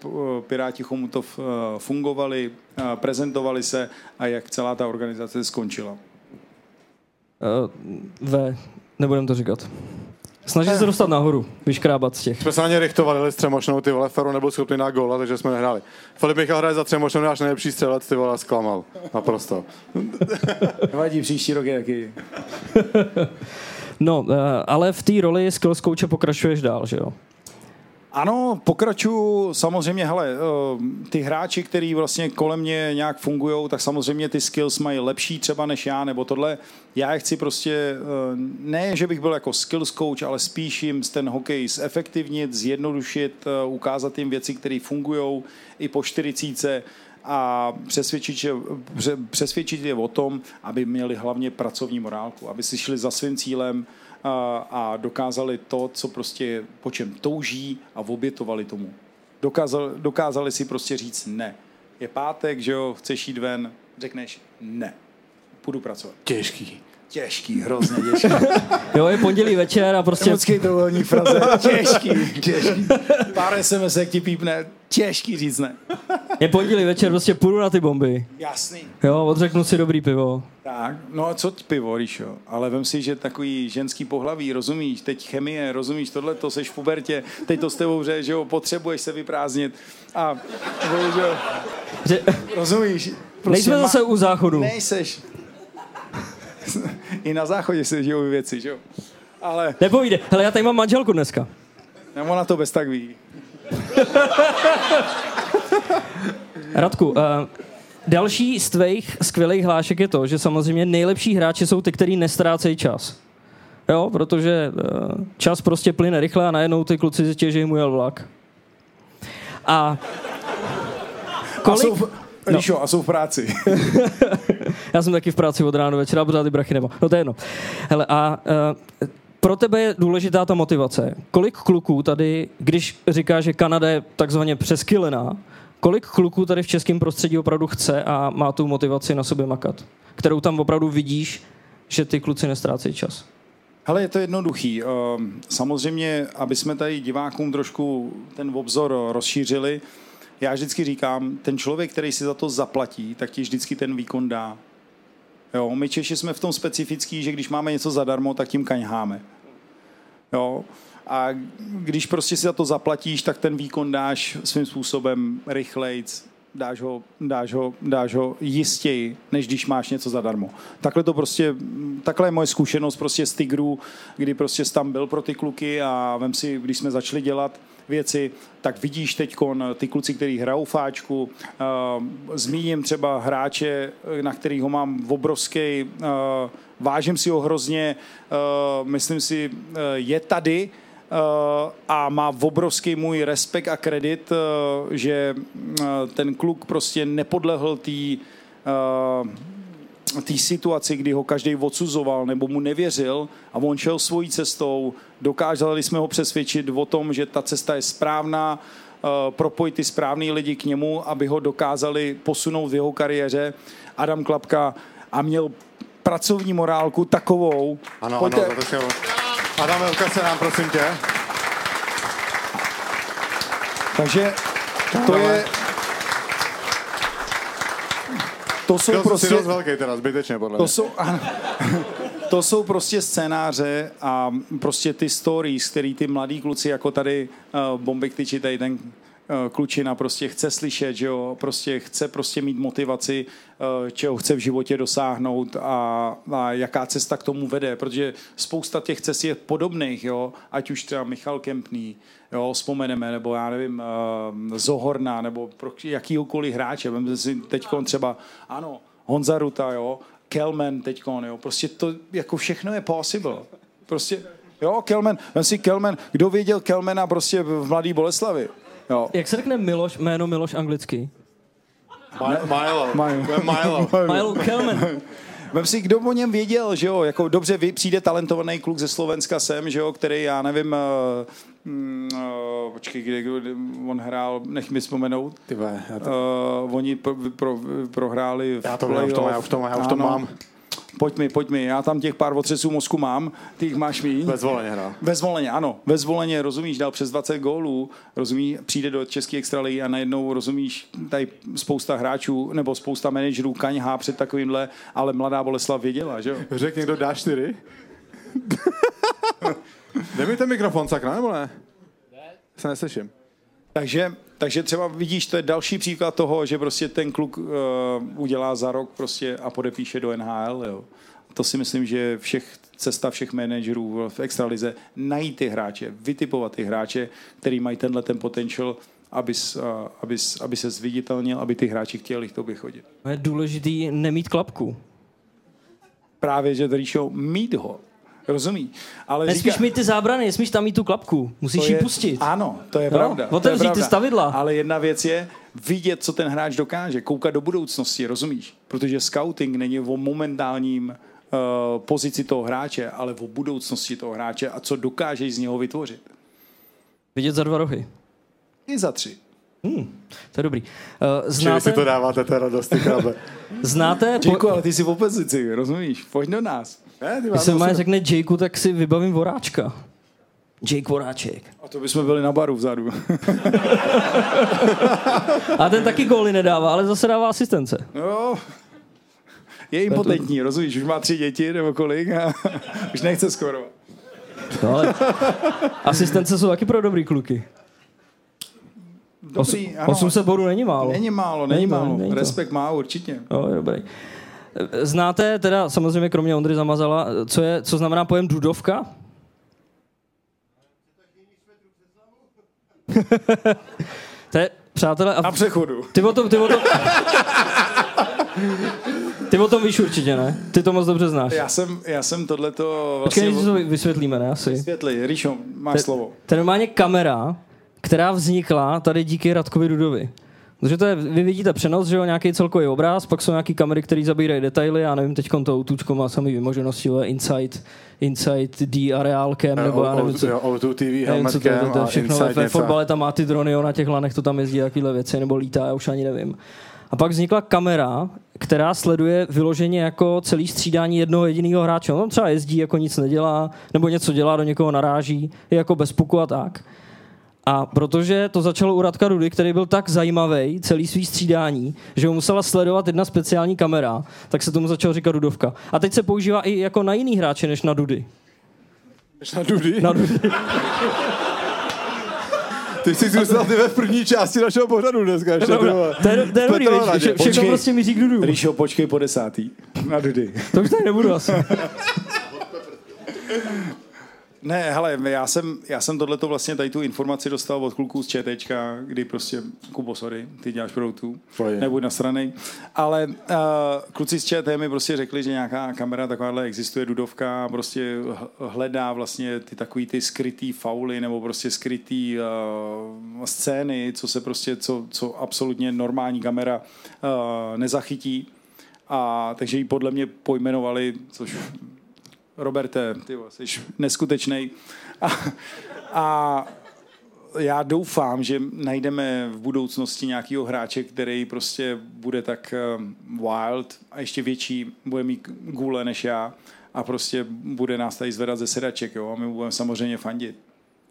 Piráti Chomutov fungovali, prezentovali se a jak celá ta organizace skončila. Uh, v, nebudem to říkat. Snaží se dostat nahoru, vyškrábat z těch. Jsme se na ně richtovali s Třemošnou, ty vole, Fero nebyl schopný na góla, takže jsme nehráli. Filip Michal hraje za Třemošnou, náš nejlepší střelec, ty vole, zklamal. Naprosto. Nevadí, příští rok je jaký. No, uh, ale v té roli skills coache pokračuješ dál, že jo? Ano, pokračuju. Samozřejmě, hele, eh, ty hráči, kteří vlastně kolem mě nějak fungují, tak samozřejmě ty skills mají lepší třeba než já, nebo tohle. Já je chci prostě, eh, ne, že bych byl jako skills coach, ale spíš jim ten hokej zefektivnit, zjednodušit, eh, ukázat jim věci, které fungují i po 40 a přesvědčit, že, přesvědčit je o tom, aby měli hlavně pracovní morálku, aby si šli za svým cílem, a dokázali to, co prostě po čem touží a obětovali tomu. Dokázali, dokázali si prostě říct ne. Je pátek, že jo, chceš jít ven, řekneš ne. Půjdu pracovat. Těžký. Těžký, hrozně těžký. jo, je pondělí večer a prostě... Emocký trojuhelník fraze. Těžký, těžký. Pár SMS, jak ti pípne. Těžký říct ne. je pondělí večer, prostě půjdu na ty bomby. Jasný. Jo, odřeknu si dobrý pivo. Tak, no a co pivo, Ríšo? Ale vem si, že takový ženský pohlaví, rozumíš, teď chemie, rozumíš, tohle to seš v pubertě, teď to s tebou ře, že jo, potřebuješ se vyprázdnit a bohužel, že, rozumíš? Prostě Nejsme zase u záchodu. Nejseš. I na záchodě se žijou věci, že jo? Ale... Nepovíde. Hele, já tady mám manželku dneska. Nebo na to bez tak ví. Radku, uh, další z tvých skvělých hlášek je to, že samozřejmě nejlepší hráči jsou ty, kteří nestrácejí čas. Jo, protože uh, čas prostě plyne rychle a najednou ty kluci zjistí, že jim ujel vlak. A kolik... A jsou. No. Líšo, a jsou v práci. Já jsem taky v práci od rána do večera, pořád ty brachy nebo. No to je jedno. Hele, a uh, pro tebe je důležitá ta motivace. Kolik kluků tady, když říká, že Kanada je takzvaně přeskylená, kolik kluků tady v českém prostředí opravdu chce a má tu motivaci na sobě makat? Kterou tam opravdu vidíš, že ty kluci nestrácejí čas? Hele, je to jednoduchý. Ehm, samozřejmě, aby jsme tady divákům trošku ten obzor rozšířili, já vždycky říkám, ten člověk, který si za to zaplatí, tak ti vždycky ten výkon dá. Jo, my Češi jsme v tom specifický, že když máme něco zadarmo, tak tím kaňháme. Jo, a když prostě si za to zaplatíš, tak ten výkon dáš svým způsobem rychlejc, dáš ho, dáš ho, dáš ho jistěji, než když máš něco zadarmo. Takhle to prostě, takhle je moje zkušenost prostě z Tigru, kdy prostě tam byl pro ty kluky a vem si, když jsme začali dělat věci, tak vidíš teď ty kluci, kteří hrajou fáčku. Uh, zmíním třeba hráče, na kterého mám obrovský, uh, vážím si ho hrozně, myslím si, je tady, a má obrovský můj respekt a kredit, uh, že uh, ten kluk prostě nepodlehl té té situaci, kdy ho každý odsuzoval nebo mu nevěřil a on šel svojí cestou, dokázali jsme ho přesvědčit o tom, že ta cesta je správná, propojit ty správný lidi k němu, aby ho dokázali posunout v jeho kariéře. Adam Klapka a měl pracovní morálku takovou. Ano, Pojďte. ano, to Adam, se nám, prosím tě. Takže to je, to jsou Chtěl prostě... Si velký teda, zbytečně podle to jsou, ano, to jsou prostě scénáře a prostě ty stories, který ty mladí kluci, jako tady uh, Bombik Tyči, tady ten klučina prostě chce slyšet, že jo, prostě chce prostě mít motivaci, uh, čeho chce v životě dosáhnout a, a jaká cesta k tomu vede, protože spousta těch cest je podobných, jo, ať už třeba Michal Kempný, jo, vzpomeneme, nebo já nevím, uh, Zohorna, nebo pro jakýhokoliv hráče, vemte si teď třeba, ano, Honza Ruta, jo, Kelman teď, jo, prostě to, jako všechno je possible. Prostě, jo, Kelman, vem si Kelman, kdo věděl Kelmana prostě v Mladý Boleslavi? Jo. Jak se řekne Miloš, jméno Miloš anglicky? Milo. Milo. Milo. Milo Kelman. Vem si, kdo o něm věděl, že jo, jako dobře přijde talentovaný kluk ze Slovenska sem, že jo, který, já nevím, uh, uh, počkej, kde, kde on hrál, nech mi vzpomenout. Ty já to... uh, oni pro, pro, prohráli v já to, já už to, já už to, já už to mám. Pojď mi, pojď mi, já tam těch pár otřesů mozku mám, ty jich máš míň. Ve zvoleně hrál. Ve zvoleně, ano. Ve zvoleně, rozumíš, dal přes 20 gólů, rozumí, přijde do České extraligy a najednou, rozumíš, tady spousta hráčů nebo spousta manažerů kaňhá před takovýmhle, ale mladá Boleslav věděla, že jo? Řekl někdo dá čtyři? Dej mi ten mikrofon, sakra, nebo ne? Ne. Se neslyším. Takže, takže třeba vidíš, to je další příklad toho, že prostě ten kluk uh, udělá za rok prostě a podepíše do NHL. Jo. To si myslím, že všech, cesta všech manažerů v extralize najít ty hráče, vytipovat ty hráče, který mají tenhle ten potential, aby, uh, aby, aby se zviditelnil, aby ty hráči chtěli k tobě chodit. Je důležitý nemít klapku. Právě, že Ríšo, mít ho. Rozumí. Ale Nesmíš říká, mít ty zábrany, nesmíš tam mít tu klapku. Musíš ji pustit. Ano, to je no, pravda. Otevřít ty stavidla. Ale jedna věc je vidět, co ten hráč dokáže, koukat do budoucnosti, rozumíš? Protože scouting není o momentálním uh, pozici toho hráče, ale o budoucnosti toho hráče a co dokáže z něho vytvořit. Vidět za dva rohy. I za tři. Hmm, to je dobrý. Uh, znáte... si to dáváte teda dost, Znáte... Děkuji, po... ale ty jsi v opozici, rozumíš? Pojď do nás. Ne, Když se má řekne Jakeu, tak si vybavím Voráčka. Jake Voráček. A to bychom byli na baru vzadu. a ten taky góly nedává, ale zase dává asistence. No, je impotentní, rozumíš? Už má tři děti nebo kolik a už nechce skoro. No, ale asistence jsou taky pro dobrý kluky. Dobrý, ano. 800 bodů není málo. Není málo, není, není málo. Není Respekt má určitě. No, dobrý. Znáte teda samozřejmě kromě Ondry Zamazala, co, je, co znamená pojem dudovka? to je, přátelé... A... Na přechodu. Ty o tom, ty o tom... Ty o tom víš určitě, ne? Ty to moc dobře znáš. Já jsem, já jsem tohleto vlastně... Počkej, to vysvětlíme, ne? Asi. Vysvětli, Ríšo, máš te, slovo. To je normálně kamera, která vznikla tady díky Radkovi Dudovi. Protože to je, vy vidíte přenos, že jo, nějaký celkový obraz, pak jsou nějaké kamery, které zabírají detaily, já nevím, teď to autůčko má samý vymoženosti, ale Insight, Insight D Areal Cam, nebo já nevím, co, O2 TV, co to, to, to, všechno, ve fotbale tam má ty drony, jo, na těch lanech to tam jezdí takovéhle věci, nebo lítá, já už ani nevím. A pak vznikla kamera, která sleduje vyloženě jako celý střídání jednoho jediného hráče. On třeba jezdí, jako nic nedělá, nebo něco dělá, do někoho naráží, je jako bez puku a tak. A protože to začalo u Radka Rudy, který byl tak zajímavý celý svý střídání, že ho musela sledovat jedna speciální kamera, tak se tomu začalo říkat Dudovka. A teď se používá i jako na jiný hráče, než na Dudy. Než na Dudy? Na Dudy. Ty jsi zůstal ty ve první části našeho pořadu dneska ještě. To je, to je dobrý, všechno prostě míří k Dudu. Ríšo, počkej po desátý. Na Dudy. To už tady nebudu asi. Ne, hele, já jsem, já jsem tohleto vlastně tady tu informaci dostal od kluků z ČTčka, kdy prostě, Kubo, sorry, ty děláš produktu, nebuď nasranej, ale uh, kluci z ČT mi prostě řekli, že nějaká kamera takováhle existuje, Dudovka, prostě hledá vlastně ty takový ty skrytý fauly nebo prostě skrytý uh, scény, co se prostě, co, co absolutně normální kamera uh, nezachytí. A takže ji podle mě pojmenovali, což Roberte, ty jsi neskutečný. A, a já doufám, že najdeme v budoucnosti nějakého hráče, který prostě bude tak eh, wild a ještě větší, bude mít gule než já a prostě bude nás tady zvedat ze sedaček, jo, a my budeme samozřejmě fandit.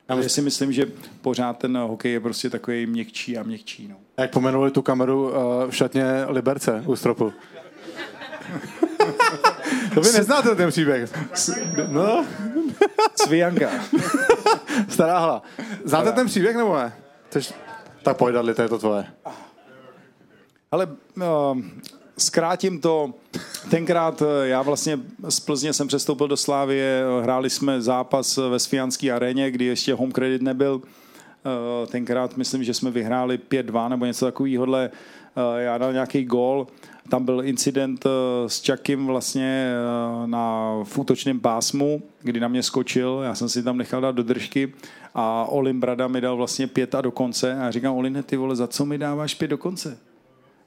Ale si myslím, že pořád ten hokej je prostě takový měkčí a měkčí. No. Jak pomenuli tu kameru uh, v šatně Liberce u stropu. To vy neznáte ten příběh. No. Svijanka. Stará hla. Znáte Stará. ten příběh nebo ne? Což... Tak pojď, Adli, to je to tvoje. Ale uh, zkrátím to. Tenkrát eh, já vlastně z Plzně jsem přestoupil do Slávie, hráli jsme zápas ve Svijanské aréně, kdy ještě home credit nebyl. Uh, tenkrát myslím, že jsme vyhráli 5-2 nebo něco takového. Uh, já dal nějaký gól tam byl incident eh, s Čakim vlastně eh, na útočném pásmu, kdy na mě skočil, já jsem si tam nechal dát do držky a Olim Brada mi dal vlastně pět a do konce a já říkám, Oline, ty vole, za co mi dáváš pět do konce?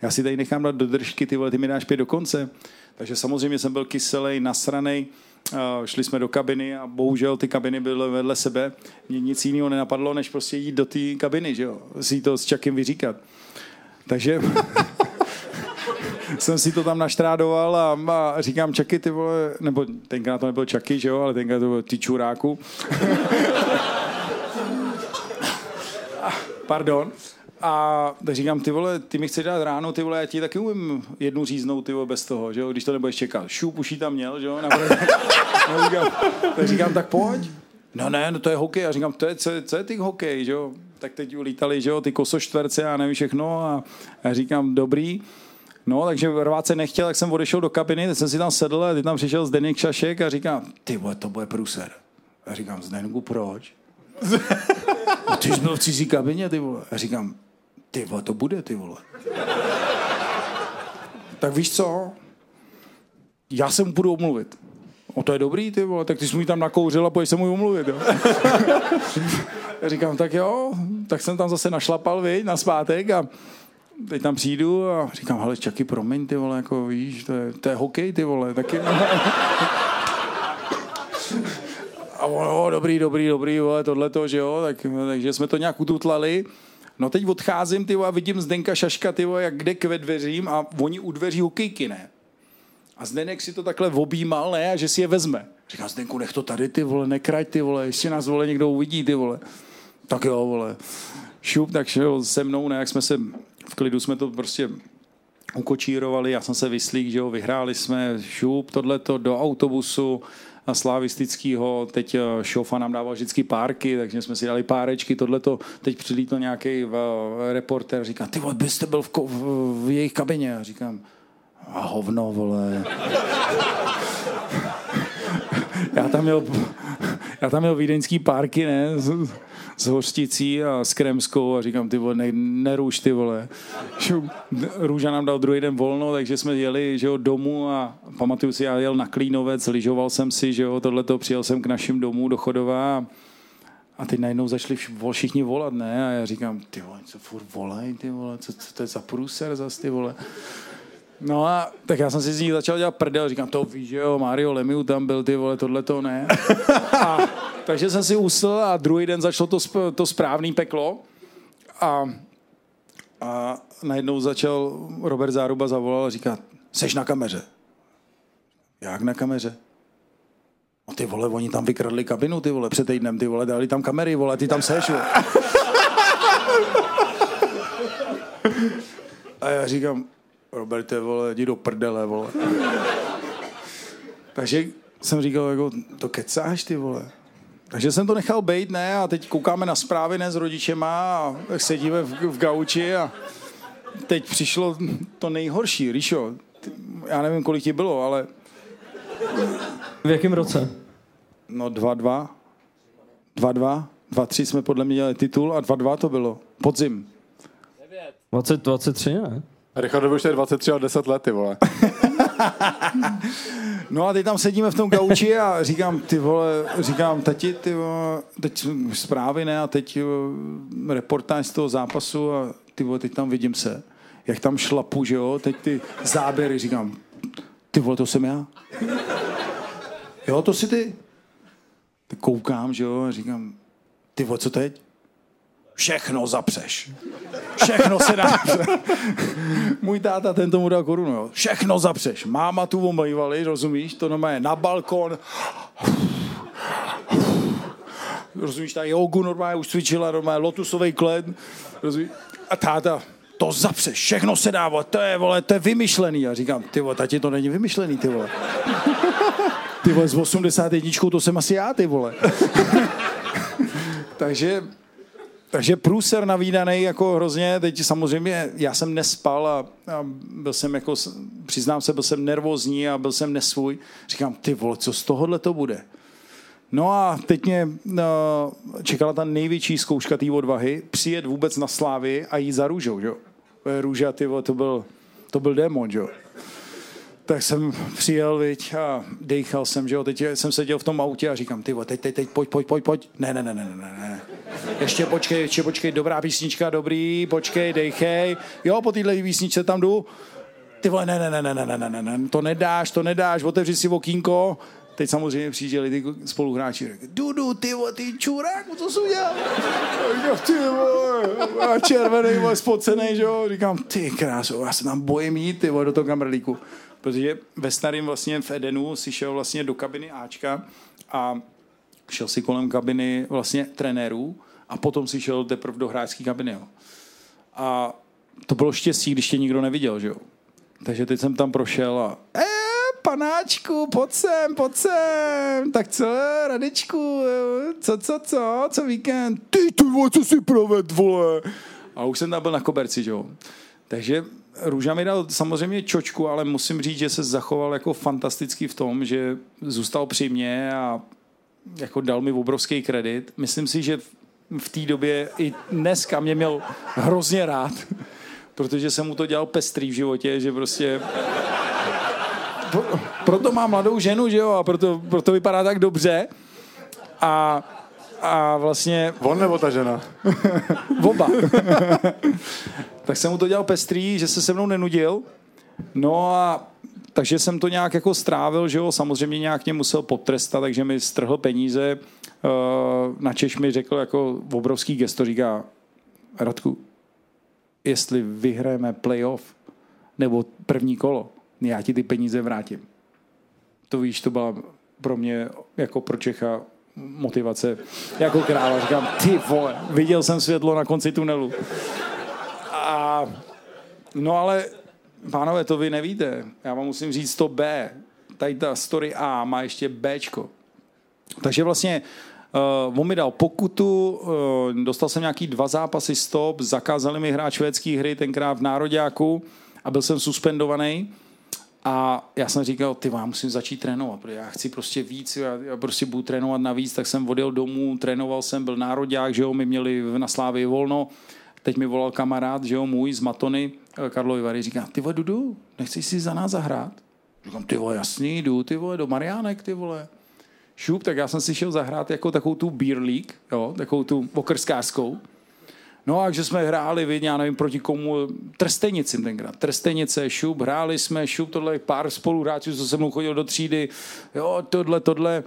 Já si tady nechám dát do držky, ty vole, ty mi dáš pět do konce. Takže samozřejmě jsem byl kyselý, nasranej, šli jsme do kabiny a bohužel ty kabiny byly vedle sebe. Mně nic jiného nenapadlo, než prostě jít do té kabiny, že jo, si to s Čakem vyříkat. Takže jsem si to tam naštrádoval a, a říkám Čaky, ty vole, nebo tenkrát to nebyl Čaky, že jo, ale tenkrát to byl ty čuráku. Pardon. A tak říkám, ty vole, ty mi chceš dát ráno, ty vole, já ti taky umím jednu říznout, ty vole, bez toho, že jo, když to nebudeš čekat. Šup, už tam měl, že jo, no, říkám, tak říkám, tak pojď. No ne, no to je hokej. Já říkám, to je, co, co je ty hokej, že jo? Tak teď ulítali, že jo, ty kosoštverce a nevím všechno a já říkám, dobrý. No, takže rvát se nechtěl, tak jsem odešel do kabiny, teď jsem si tam sedl a teď tam přišel Zdeněk Šašek a říkám, ty vole, to bude pruser. A říkám, Zdenku, proč? A ty jsi byl v cizí kabině, ty vole. A říkám, ty vole, to bude, ty vole. tak víš co? Já se mu budu omluvit. O to je dobrý, ty vole, tak ty jsi mu tam nakouřil a pojď se mu omluvit, jo. Říkám, tak jo, tak jsem tam zase našlapal, viď, na zpátek a teď tam přijdu a říkám, hele, čaky, promiň, ty vole, jako víš, to je, to je hokej, ty vole, taky. A ono, dobrý, dobrý, dobrý, vole, tohleto, že jo, tak, takže jsme to nějak ututlali. No teď odcházím, ty vole, a vidím Zdenka Šaška, ty vole, jak jde k dveřím a oni u dveří hokejky, ne? A Zdenek si to takhle objímal, ne, a že si je vezme. Říkám, Zdenku, nech to tady, ty vole, nekrať, ty vole, ještě nás, vole, někdo uvidí, ty vole. Tak jo, vole. Šup, tak šel se mnou, ne, jak jsme se, v klidu jsme to prostě ukočírovali, já jsem se vyslík, že jo, vyhráli jsme, šup, tohleto, do autobusu, a slavistického, teď eh, šofa nám dával vždycky párky, takže jsme si dali párečky, tohleto, teď přilítl nějaký reporter, říká, ty vole, byste byl v, ko- v, v jejich kabině, a říkám, a hovno, vole. já tam měl, já tam měl vídeňský párky, ne, s, s hořticí a s kremskou a říkám, ty vole, ne, neruš, ty vole. Růža nám dal druhý den volno, takže jsme jeli, že jo, domů a pamatuju si, já jel na Klínovec, lyžoval jsem si, že jo, tohleto, přijel jsem k našim domů do Chodova a, a teď najednou začali všichni volat, ne, a já říkám, ty vole, co furt volají, ty vole, co, co to je za průser zas, ty vole. No a tak já jsem si z ní začal dělat prdel, říkám, to víš, že jo, Mario Lemiu tam byl, ty vole, tohle to ne. A, takže jsem si usl a druhý den začalo to, to správný peklo a, a najednou začal Robert Záruba zavolal a říká, seš na kameře. Jak na kameře? No ty vole, oni tam vykradli kabinu, ty vole, před týdnem, ty vole, dali tam kamery, vole, ty tam seš, vole. A já říkám, Roberte, vole, jdi do prdele, vole. Takže jsem říkal, jako, to kecáš, ty vole. Takže jsem to nechal bejt, ne, a teď koukáme na zprávy, ne, s rodičema a sedíme v, v gauči a teď přišlo to nejhorší, Ríšo, já nevím, kolik ti bylo, ale... V jakém roce? No 2-2. 2-2. 2-3 jsme podle mě dělali titul a 2-2 to bylo. Podzim. 20, 23, ne? Richard už je 23 a 10 let, ty vole. no a teď tam sedíme v tom gauči a říkám, ty vole, říkám, tati, ty vole, teď zprávy, ne, a teď uh, reportáž z toho zápasu a ty vole, teď tam vidím se, jak tam šlapu, že jo, teď ty záběry, říkám, ty vole, to jsem já. Jo, to si ty. Ty koukám, že jo, a říkám, ty vole, co teď? Všechno zapřeš. Všechno se dá. Můj táta ten tomu dal korunu. Jo. Všechno zapřeš. Máma tu omývali, rozumíš? To normálně na balkon. Rozumíš, ta jogu normálně už cvičila, normálně lotusový kled. Rozumíš? A táta, to zapřeš, všechno se dá, to je, vole, to je vymyšlený. A říkám, ty vole, tati, to není vymyšlený, ty vole. Ty vole, z 81 to jsem asi já, ty vole. Takže takže průser navídaný jako hrozně, teď samozřejmě já jsem nespal a, a byl jsem jako, přiznám se, byl jsem nervózní a byl jsem nesvůj. Říkám, ty vole, co z tohohle to bude? No a teď mě no, čekala ta největší zkouška té odvahy, přijet vůbec na slávy a jít za růžou, jo. Růža, ty vole, to byl, to byl démon, jo tak jsem přijel, viď, a dejchal jsem, že jo, teď jsem seděl v tom autě a říkám, ty teď, teď, teď, pojď, pojď, pojď, pojď, ne, ne, ne, ne, ne, ne, ještě počkej, ještě počkej, dobrá písnička, dobrý, počkej, dejchej, jo, po téhle písničce tam jdu, ty vole, ne, ne, ne, ne, ne, ne, ne, ne, to nedáš, to nedáš, otevři si okýnko, teď samozřejmě přijížděli ty spoluhráči. Řekli, Dudu, ty vole, ty čuráku, co jsi udělal? Říkám, ty vole, a červený, vole, spocený, že jo? Říkám, ty krásu, já se tam bojím jít, ty vole, do toho kamrlíku. Protože ve starém vlastně v Edenu si šel vlastně do kabiny Ačka a šel si kolem kabiny vlastně trenérů a potom si šel teprve do hráčské kabiny. Jo. A to bylo štěstí, když tě nikdo neviděl, že jo. Takže teď jsem tam prošel a e, panáčku, pojď sem, pojď sem. Tak co, Radečku, co, co, co, co víkend? Ty, ty co si proved, vole. A už jsem tam byl na koberci, že jo. Takže Růža mi dal samozřejmě čočku, ale musím říct, že se zachoval jako fantasticky v tom, že zůstal při mně a jako dal mi obrovský kredit. Myslím si, že v té době i dneska mě měl hrozně rád, protože jsem mu to dělal pestrý v životě, že prostě... Proto má mladou ženu, že jo, a proto, proto vypadá tak dobře. A, a vlastně... On nebo ta žena? Oba. tak jsem mu to dělal pestrý, že se se mnou nenudil. No a takže jsem to nějak jako strávil, že jo, samozřejmě nějak mě musel potrestat, takže mi strhl peníze. Eh, na Češ mi řekl jako obrovský gesto, říká, Radku, jestli vyhrajeme playoff nebo první kolo, já ti ty peníze vrátím. To víš, to byla pro mě jako pro Čecha motivace jako kráva. Říkám, ty vole, viděl jsem světlo na konci tunelu. A, no ale, pánové, to vy nevíte. Já vám musím říct to B. Tady ta story A má ještě Bčko. Takže vlastně Uh, on mi dal pokutu, uh, dostal jsem nějaký dva zápasy stop, zakázali mi hrát švédské hry tenkrát v Nároďáku a byl jsem suspendovaný. A já jsem říkal, ty já musím začít trénovat, protože já chci prostě víc, já, já prostě budu trénovat navíc, tak jsem odjel domů, trénoval jsem, byl nároďák, že jo, my měli na Slávě volno, teď mi volal kamarád, že jo, můj z Matony, eh, Karlo Ivary, říká, ty vole, Dudu, nechceš si za nás zahrát? Říkám, ty vole, jasný, jdu, ty vole, do Mariánek, ty vole. Šup, tak já jsem si šel zahrát jako takovou tu beer league, jo, takovou tu okrskářskou. No a že jsme hráli, vy, já nevím proti komu, Trstenicím tenkrát. Trstenice, šup, hráli jsme, šup, tohle pár spoluhráčů, co se mnou chodil do třídy, jo, tohle, tohle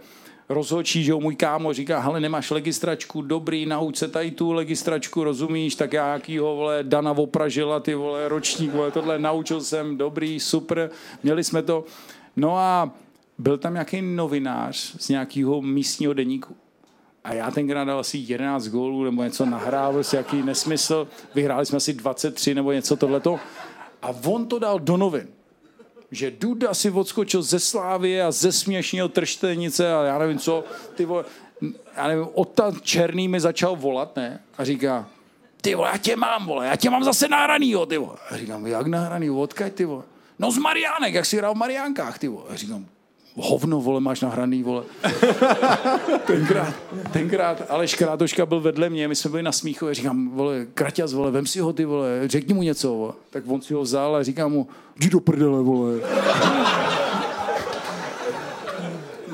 rozhočí, že jo, můj kámo říká, hele, nemáš legistračku, dobrý, nauč se tady tu legistračku, rozumíš, tak já jakýho, vole, Dana Vopražila, ty vole, ročník, vole, tohle naučil jsem, dobrý, super, měli jsme to. No a byl tam nějaký novinář z nějakého místního deníku. A já tenkrát dal asi 11 gólů nebo něco nahrál, prostě jaký nesmysl. Vyhráli jsme asi 23 nebo něco tohleto. A on to dal do novin že Duda si odskočil ze Slávy a ze směšnil trštenice a já nevím co, ty vole, já nevím, Ota Černý mi začal volat, ne? A říká, ty vole, já tě mám, vole, já tě mám zase nahranýho, ty vole. A říkám, jak nahraný, odkaď, ty vole? No z Mariánek, jak si hrál v Mariánkách, ty vole. A říkám, hovno, vole, máš nahraný, vole. tenkrát, tenkrát Aleš Krátoška byl vedle mě, my jsme byli na smíchu, říkám, vole, Kraťas, vole, vem si ho, ty vole, řekni mu něco, vole. Tak on si ho vzal a říkám mu, jdi do prdele, vole.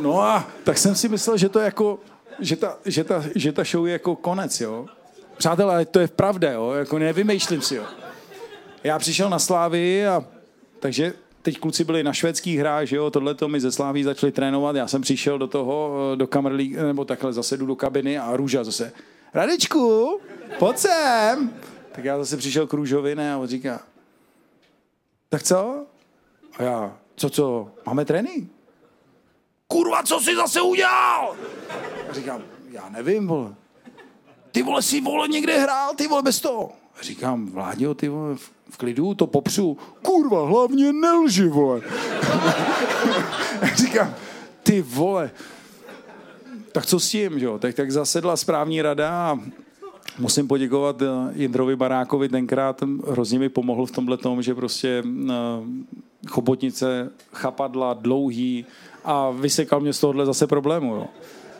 no a tak jsem si myslel, že to je jako, že ta, že ta, že ta show je jako konec, jo. Přátelé, to je pravda, jo, jako nevymýšlím si, jo. Já přišel na Slávy a takže teď kluci byli na švédských hrách, že jo, tohle to mi ze Sláví začali trénovat, já jsem přišel do toho, do kamerlí, nebo takhle zase jdu do kabiny a Růža zase, Radečku, pojď sem. Tak já zase přišel k Růžovi, ne, a on říká, tak co? A já, co, co, máme trénink? Kurva, co jsi zase udělal? A říkám, já nevím, vole. Ty vole, si vole někde hrál, ty vole, bez toho. A říkám, Vláďo, ty vole, klidu, to popřu. Kurva, hlavně nelži, vole. Říkám, ty vole. Tak co s tím, jo? Tak, tak zasedla správní rada a musím poděkovat eh, Jindrovi Barákovi tenkrát, hrozně mi pomohl v tomhle tom, že prostě eh, chobotnice chapadla dlouhý a vysekal mě z tohohle zase problému. Jo.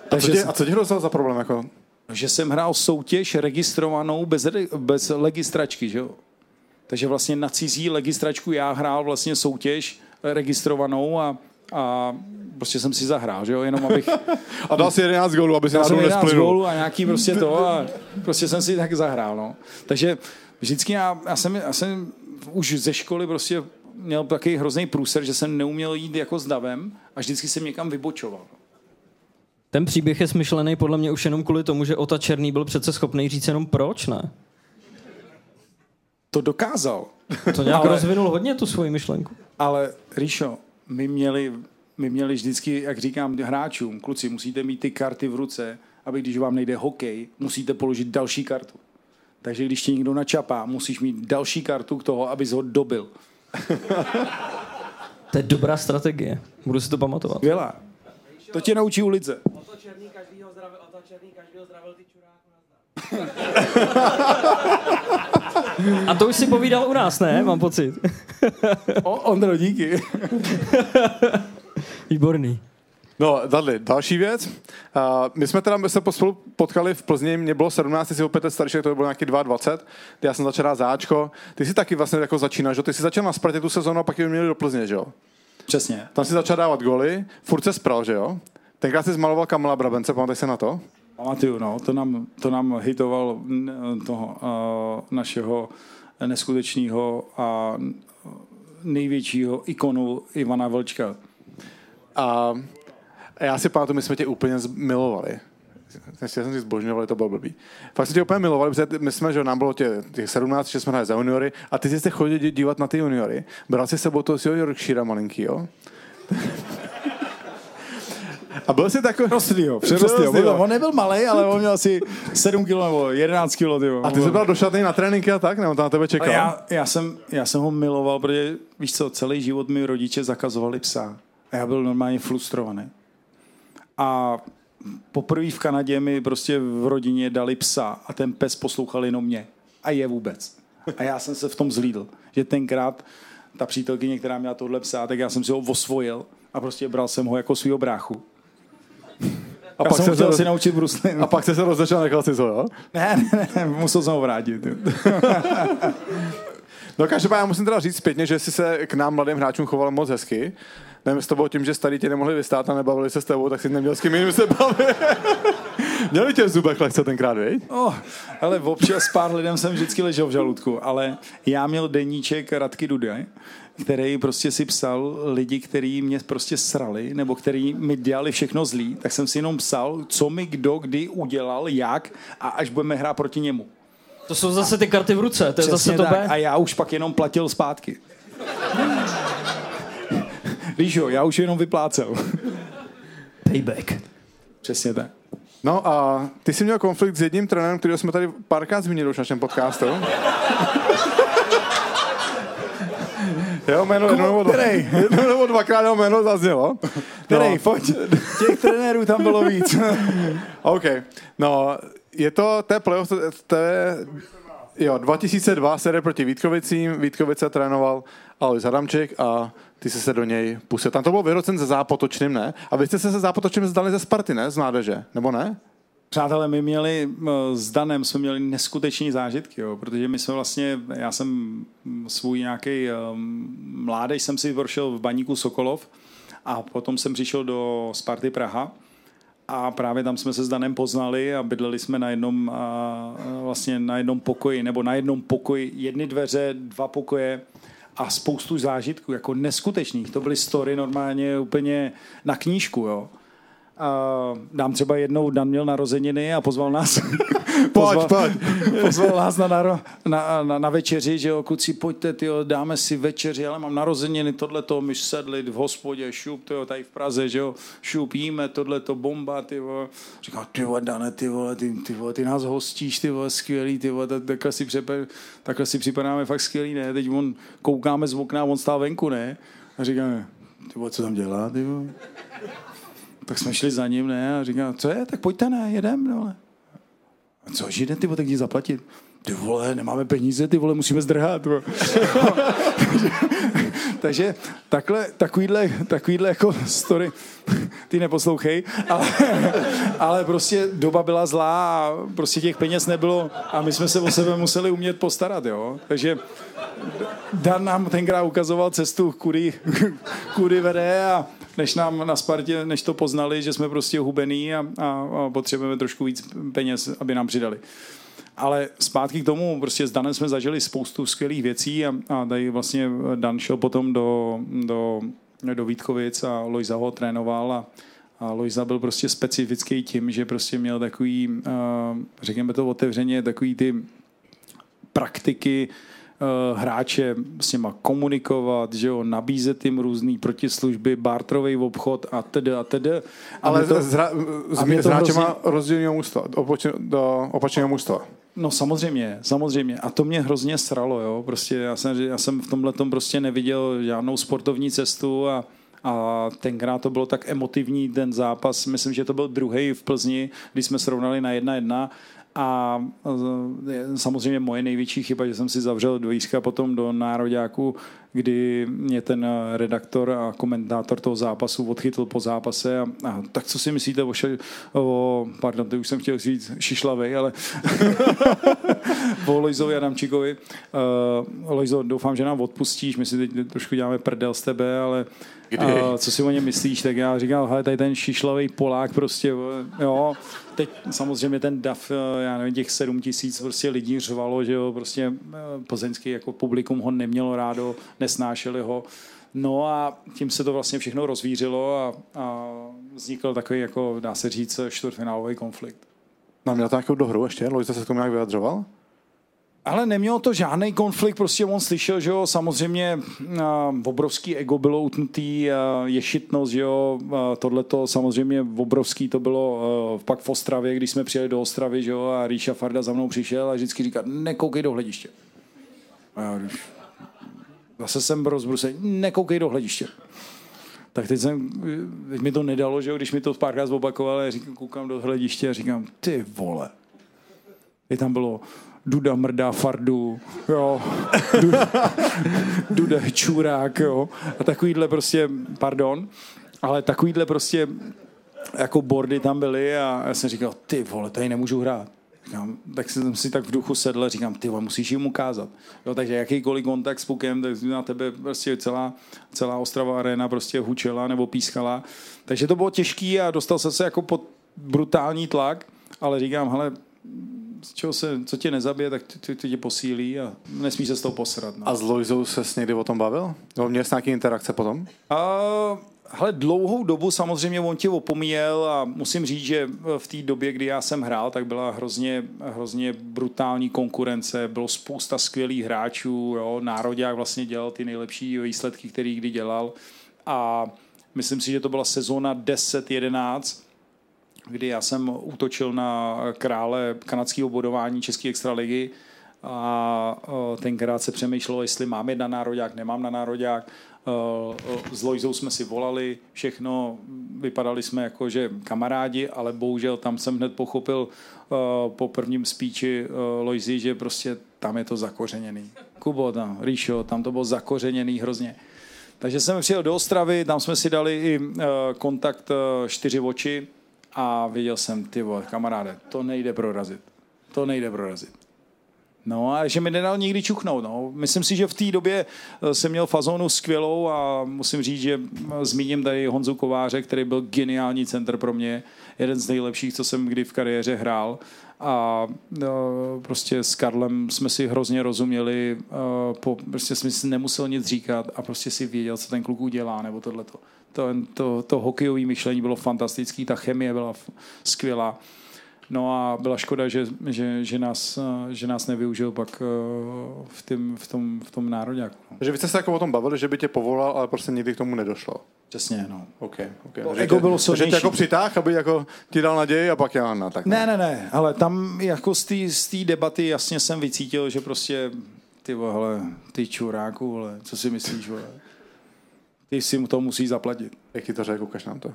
Takže a co tě, a co tě hrozil za problém? Jako? Že jsem hrál soutěž registrovanou bez, bez legistračky, že jo? Takže vlastně na cizí legistračku já hrál vlastně soutěž registrovanou a, a prostě jsem si zahrál, že jo, jenom abych... a dal si 11 gólů, aby si dal 11 gólů a nějaký prostě to a prostě jsem si tak zahrál, no. Takže vždycky já, já, jsem, já jsem už ze školy prostě měl takový hrozný průser, že jsem neuměl jít jako s davem a vždycky jsem někam vybočoval. Ten příběh je smyšlený podle mě už jenom kvůli tomu, že Ota Černý byl přece schopný říct jenom proč, ne? To dokázal. To nějak ale, rozvinul hodně tu svoji myšlenku. Ale Ríšo, my měli, my měli vždycky, jak říkám hráčům, kluci, musíte mít ty karty v ruce, aby když vám nejde hokej, musíte položit další kartu. Takže když ti někdo načapá, musíš mít další kartu k toho, abys ho dobil. to je dobrá strategie. Budu si to pamatovat. Skvělá. To tě naučí ulice. to černý každýho zdravil, to černý každýho zdravil ty čuráku A to už si povídal u nás, ne? Mám pocit. o, Ondro, díky. Výborný. No, Dadli, další věc. Uh, my jsme teda my se spolu potkali v Plzni, mě bylo 17, ty jsi opět starší, to bylo nějaký 22, ty já jsem začal záčko. Ty jsi taky vlastně jako začínal, že? Ty jsi začal na Spartě tu sezónu a pak ji měli do Plzně, že jo? Přesně. Tam si začal dávat goly, furt se spral, že jo? Tenkrát jsi zmaloval Kamala Brabence, pamatuješ se na to? Pamatuju, no, to nám, to nám hitoval toho uh, našeho neskutečného a největšího ikonu Ivana Vlčka. A já si pamatuju, my jsme tě úplně milovali. Já jsem si zbožňovali, to bylo blbý. Fakt jsme tě úplně milovali, protože my jsme, že nám bylo tě, těch 17, že jsme hráli za juniory a ty jsi chodil dívat na ty juniory. Bral jsi sebou toho svého Yorkshire malinký, jo? A byl jsi takový... Přerostlýho, přerostlýho. On nebyl malý, ale on měl asi 7 kg nebo 11 kg. A ty jsi byl do šatny na tréninky a tak? Nebo tam na tebe čekal? Já, já, jsem, já jsem ho miloval, protože víš co, celý život mi rodiče zakazovali psa. A já byl normálně frustrovaný. A poprvé v Kanadě mi prostě v rodině dali psa a ten pes poslouchal jenom mě. A je vůbec. A já jsem se v tom zlídl, že tenkrát ta přítelkyně, která měla tohle psa, tak já jsem si ho osvojil a prostě bral jsem ho jako svýho bráchu. A já pak jsem chtěl roz... si naučit. A pak se se rozešel a nechal si to, jo? Ne, ne, ne, musel jsem ho vrátit. no každopádně musím teda říct zpětně, že jsi se k nám mladým hráčům choval moc hezky nevím, s tebou tím, že starý tě nemohli vystát a nebavili se s tebou, tak si neměl s kým jiným se bavit. Měli tě v zubech lehce tenkrát, viď? Oh, ale občas pár lidem jsem vždycky ležel v žaludku, ale já měl deníček Radky Dudaj, který prostě si psal lidi, kteří mě prostě srali, nebo kteří mi dělali všechno zlý, tak jsem si jenom psal, co mi kdo kdy udělal, jak a až budeme hrát proti němu. To jsou zase ty karty v ruce, to je Přesně zase to tak. A já už pak jenom platil zpátky. Víš jo, já už jenom vyplácel. Payback. Přesně tak. No a ty jsi měl konflikt s jedním trenérem, který jsme tady párkrát zmínili už v našem podcastu. Jeho jméno jednou nebo, dva, jednou nebo dvakrát jeho jméno zaznělo. Který, no. pojď. Těch trenérů tam bylo víc. OK. No, je to, to je playoff, to je, jo, 2002 série proti Vítkovicím, Vítkovice trénoval Alois Adamček a ty jsi se do něj pustil. Tam to bylo vyrocen se Zápotočným, ne? A vy jste se se Zápotočným zdali ze Sparty, ne? Z mládeže, nebo ne? Přátelé, my měli s Danem jsme měli neskuteční zážitky, jo, protože my jsme vlastně, já jsem svůj nějaký um, mládež jsem si vršil v baníku Sokolov a potom jsem přišel do Sparty Praha a právě tam jsme se s Danem poznali a bydleli jsme na jednom vlastně na jednom pokoji, nebo na jednom pokoji, jedny dveře, dva pokoje a spoustu zážitků, jako neskutečných. To byly story normálně úplně na knížku, jo. A dám třeba jednou, Dan měl narozeniny a pozval nás pozval, pojď, pojď. pozval nás na, na, na, na, večeři, že jo, kluci, pojďte, tyjo, dáme si večeři, ale mám narozeniny, tohleto, my sedli v hospodě, šup, tyjo, tady v Praze, že jo, šup, jíme, tohleto, bomba, ty vole. Říkal, ty vole, Dane, ty vole, ty, ty, vole, ty nás hostíš, ty vole, skvělý, ty vole, takhle si, přepe, takhle si připadáme fakt skvělý, ne, teď on, koukáme z okna, on stál venku, ne, a říkáme, ty vole, co tam dělá, ty vole? Tak jsme šli za ním, ne, a říkám, co je, tak pojďte, ne, jedem, dole. A co, žide, ty vole, tak jdi zaplatit. Ty vole, nemáme peníze, ty vole, musíme zdrhat. Takže takhle, takovýhle, takovýhle jako story, ty neposlouchej, ale, ale prostě doba byla zlá a prostě těch peněz nebylo a my jsme se o sebe museli umět postarat, jo. Takže Dan nám tenkrát ukazoval cestu, kudy, kudy vede a než nám na Spartě, než to poznali, že jsme prostě hubený a, a, a potřebujeme trošku víc peněz, aby nám přidali. Ale zpátky k tomu, prostě s Danem jsme zažili spoustu skvělých věcí a, a tady vlastně Dan šel potom do, do, do Vítkovic a Lojza ho trénoval a, a Lojza byl prostě specifický tím, že prostě měl takový, řekněme to otevřeně, takový ty praktiky, hráče s nima komunikovat, že jo, nabízet jim různý protislužby, bartrový obchod a tedy a tedy. Ale to, s, hra, s, s hráčema rozdílného mužstva, do opačného. No samozřejmě, samozřejmě. A to mě hrozně sralo, jo. Prostě já jsem, já jsem v tomhle prostě neviděl žádnou sportovní cestu a, a tenkrát to bylo tak emotivní ten zápas. Myslím, že to byl druhý v Plzni, když jsme srovnali na jedna jedna a samozřejmě moje největší chyba, že jsem si zavřel dvířka potom do nároďáku, kdy mě ten redaktor a komentátor toho zápasu odchytl po zápase a, a tak co si myslíte o, ša, o pardon, to už jsem chtěl říct Šišlavej, ale po Lojzovi Adamčíkovi. Uh, Lojzo, doufám, že nám odpustíš, my si teď trošku děláme prdel z tebe, ale Uh, co si o něm myslíš, tak já říkal, hele, tady ten šišlavý Polák prostě, jo, teď samozřejmě ten DAF, eh, já nevím, těch sedm tisíc prostě lidí řvalo, že jo, prostě eh, plzeňský jako publikum ho nemělo rádo, nesnášeli ho. No a tím se to vlastně všechno rozvířilo a, a vznikl takový, jako dá se říct, čtvrtfinálový konflikt. No měl to nějakou dohru ještě? Lojza se k tomu nějak vyjadřoval? Ale nemělo to žádný konflikt, prostě on slyšel, že jo, samozřejmě uh, obrovský ego bylo utnutý, uh, ješitnost, že jo, uh, tohleto samozřejmě obrovský to bylo uh, pak v Ostravě, když jsme přijeli do Ostravy, že jo, a Ríša Farda za mnou přišel a vždycky říká, nekoukej do hlediště. A já, zase jsem rozbrusený, nekoukej do hlediště. Tak teď, jsem, teď mi to nedalo, že když mi to párkrát zopakoval, já říkám, koukám do hlediště a říkám, ty vole. I tam bylo, Duda mrdá fardu, jo, Duda, Duda čurák, jo, a takovýhle prostě, pardon, ale takovýhle prostě jako bordy tam byly a já jsem říkal, ty vole, tady nemůžu hrát. Říkám, tak jsem si tak v duchu sedl a říkám, ty musíš jim ukázat. Jo, takže jakýkoliv kontakt s pukem, tak na tebe prostě celá, celá Ostrava arena prostě hučela nebo pískala. Takže to bylo těžký a dostal jsem se jako pod brutální tlak, ale říkám, hele, z čeho se, co tě nezabije, tak ty, ty tě posílí a nesmíš se s tou posrat. No. A s Loizou se s někdy o tom bavil? Nebo měl jsi nějaký interakce potom? A, hele, dlouhou dobu samozřejmě on tě opomíjel a musím říct, že v té době, kdy já jsem hrál, tak byla hrozně, hrozně brutální konkurence, bylo spousta skvělých hráčů, jo, Národák vlastně dělal ty nejlepší výsledky, který kdy dělal a myslím si, že to byla sezóna 10-11 kdy já jsem útočil na krále kanadského bodování České extraligy a tenkrát se přemýšlelo, jestli mám jít na národák, nemám na národák. S Lojzou jsme si volali všechno, vypadali jsme jako, že kamarádi, ale bohužel tam jsem hned pochopil po prvním spíči Lojzy, že prostě tam je to zakořeněný. Kubo, tam, Ríšo, tam to bylo zakořeněný hrozně. Takže jsem přijel do Ostravy, tam jsme si dali i kontakt čtyři oči, a viděl jsem, ty vole, kamaráde, to nejde prorazit. To nejde prorazit. No a že mi nedal nikdy čuchnout. No. Myslím si, že v té době eh, jsem měl fazonu skvělou a musím říct, že eh, zmíním tady Honzu Kováře, který byl geniální center pro mě, jeden z nejlepších, co jsem kdy v kariéře hrál. A no, prostě s Karlem jsme si hrozně rozuměli, po, prostě jsme si nemusel nic říkat a prostě si věděl, co ten kluk udělá, nebo tohleto to, to, to hokejové myšlení bylo fantastické, ta chemie byla skvělá. No a byla škoda, že, že, že, nás, že nás nevyužil pak eh, v, tým, v, tom, v tom národě. No. Že vy jste se jako o tom bavili, že by tě povolal, ale prostě nikdy k tomu nedošlo. Přesně, no. Okay, okay. To ego bylo silnější. Že tě jako přitáh, aby jako ti dal naději a pak já na tak. Ne, ne, ne, ale tam jako z té debaty jasně jsem vycítil, že prostě ty vole, ty čuráku, vole, co si myslíš, vole ty si mu to musí zaplatit. Jak ti to řekl, ukaž nám to.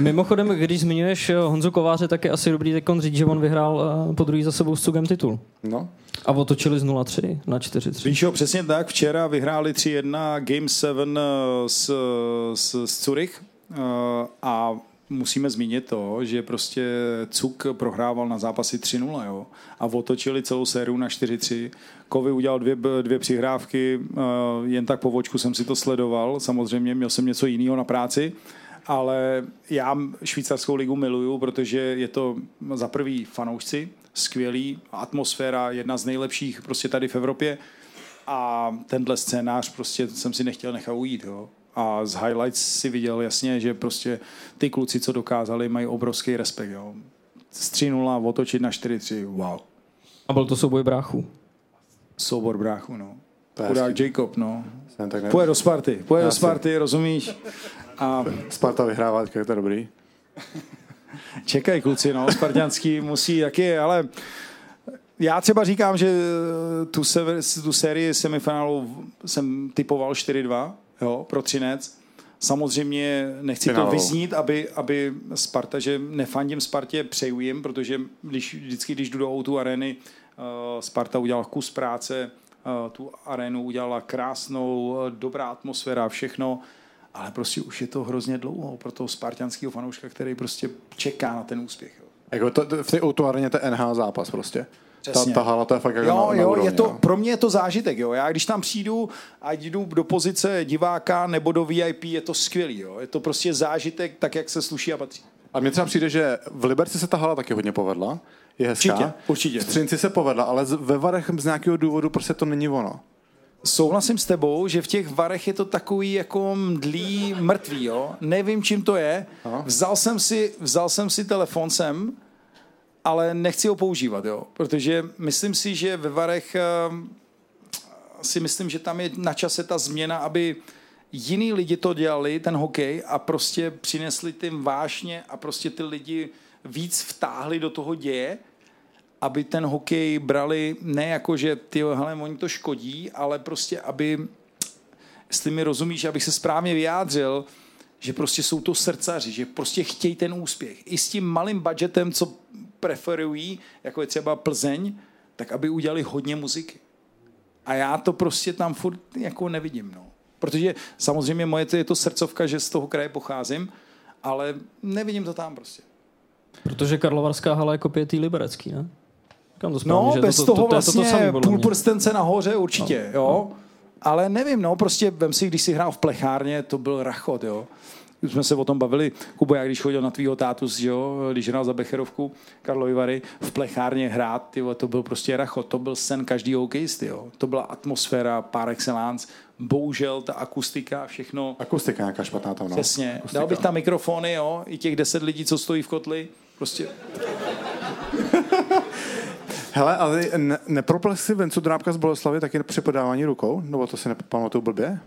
Mimochodem, když zmiňuješ eh, Honzu Kováře, tak je asi dobrý teď říct, že on vyhrál eh, po druhý za sebou s Cugem titul. No. A otočili z 0-3 na 4-3. Víš jo, přesně tak. Včera vyhráli 3-1 Game 7 eh, s, s, s Zurich a musíme zmínit to, že prostě Cuk prohrával na zápasy 3-0 jo, a otočili celou sériu na 4-3. Kovy udělal dvě, dvě přihrávky, jen tak po vočku jsem si to sledoval, samozřejmě měl jsem něco jiného na práci, ale já švýcarskou ligu miluju, protože je to za prvý fanoušci, skvělý, atmosféra, jedna z nejlepších prostě tady v Evropě a tenhle scénář prostě jsem si nechtěl nechat ujít, jo. A z highlights si viděl jasně, že prostě ty kluci, co dokázali, mají obrovský respekt, jo. Z 3-0 otočit na 4-3, wow. A byl to souboj bráchů. Soubor bráchu, no. Chudák. Jacob, no. Pojede do Sparty, Já do si- Sparty, rozumíš? A Sparta vyhrává, tak je to dobrý. čekají kluci, no, Spartianský musí taky, ale já třeba říkám, že tu, sever, tu sérii semifinálu jsem typoval 4-2, jo, pro Třinec. Samozřejmě nechci Finálovou. to vyznít, aby, aby Sparta, že nefandím Spartě, přeju jim, protože když, vždycky, když jdu do O2 areny, uh, Sparta udělala kus práce, uh, tu arénu udělala krásnou, uh, dobrá atmosféra, všechno, ale prostě už je to hrozně dlouho pro toho spartianského fanouška, který prostě čeká na ten úspěch. Jo. Jako to, to, v té o areně to NH zápas prostě. Ta, Přesně. ta hala to je fakt jako Jo, na, na jo, úrovni, je to, jo. pro mě je to zážitek, jo. Já když tam přijdu a jdu do pozice diváka nebo do VIP, je to skvělý, jo. Je to prostě zážitek, tak jak se sluší a patří. A mně třeba přijde, že v Liberci se ta hala taky hodně povedla. Je hezká. Určitě, určitě. V Třinci se povedla, ale ve Varech z nějakého důvodu prostě to není ono. Souhlasím s tebou, že v těch varech je to takový jako mdlý, mrtvý, jo. Nevím, čím to je. Vzal jsem si, vzal jsem si telefon sem, ale nechci ho používat, jo. Protože myslím si, že ve varech ehm, si myslím, že tam je na čase ta změna, aby jiní lidi to dělali, ten hokej, a prostě přinesli tím vášně a prostě ty lidi víc vtáhli do toho děje, aby ten hokej brali ne jako, že ty hele, oni to škodí, ale prostě, aby, jestli mi rozumíš, abych se správně vyjádřil, že prostě jsou to srdcaři, že prostě chtějí ten úspěch. I s tím malým budgetem, co preferují, jako je třeba Plzeň, tak aby udělali hodně muziky. A já to prostě tam furt jako nevidím, no. Protože samozřejmě moje to je to srdcovka, že z toho kraje pocházím, ale nevidím to tam prostě. Protože Karlovarská hala je kopie té liberecký, ne? Říkám to správně, No, že bez to, to, toho to, to, je to, to vlastně samý, podle půl mě. prstence nahoře určitě, no, jo. Ale nevím, no, prostě vem si, když si hrál v plechárně, to byl rachot, jo. Už jsme se o tom bavili, Kubo, já když chodil na tvýho tátu, jo, když hrál za Becherovku, Karlovy Vary, v plechárně hrát, ty, vole, to byl prostě rachot, to byl sen každý hokejisty, jo. To byla atmosféra par excellence, bohužel ta akustika a všechno, Akustika nějaká špatná tam, no. přesně. Akustika. Dal bych tam mikrofony, jo, i těch deset lidí, co stojí v kotli, prostě Hele, ale ne, nepropl si Vencu Drábka z Boleslavy taky při podávání rukou? Nebo to si nepamatuju blbě?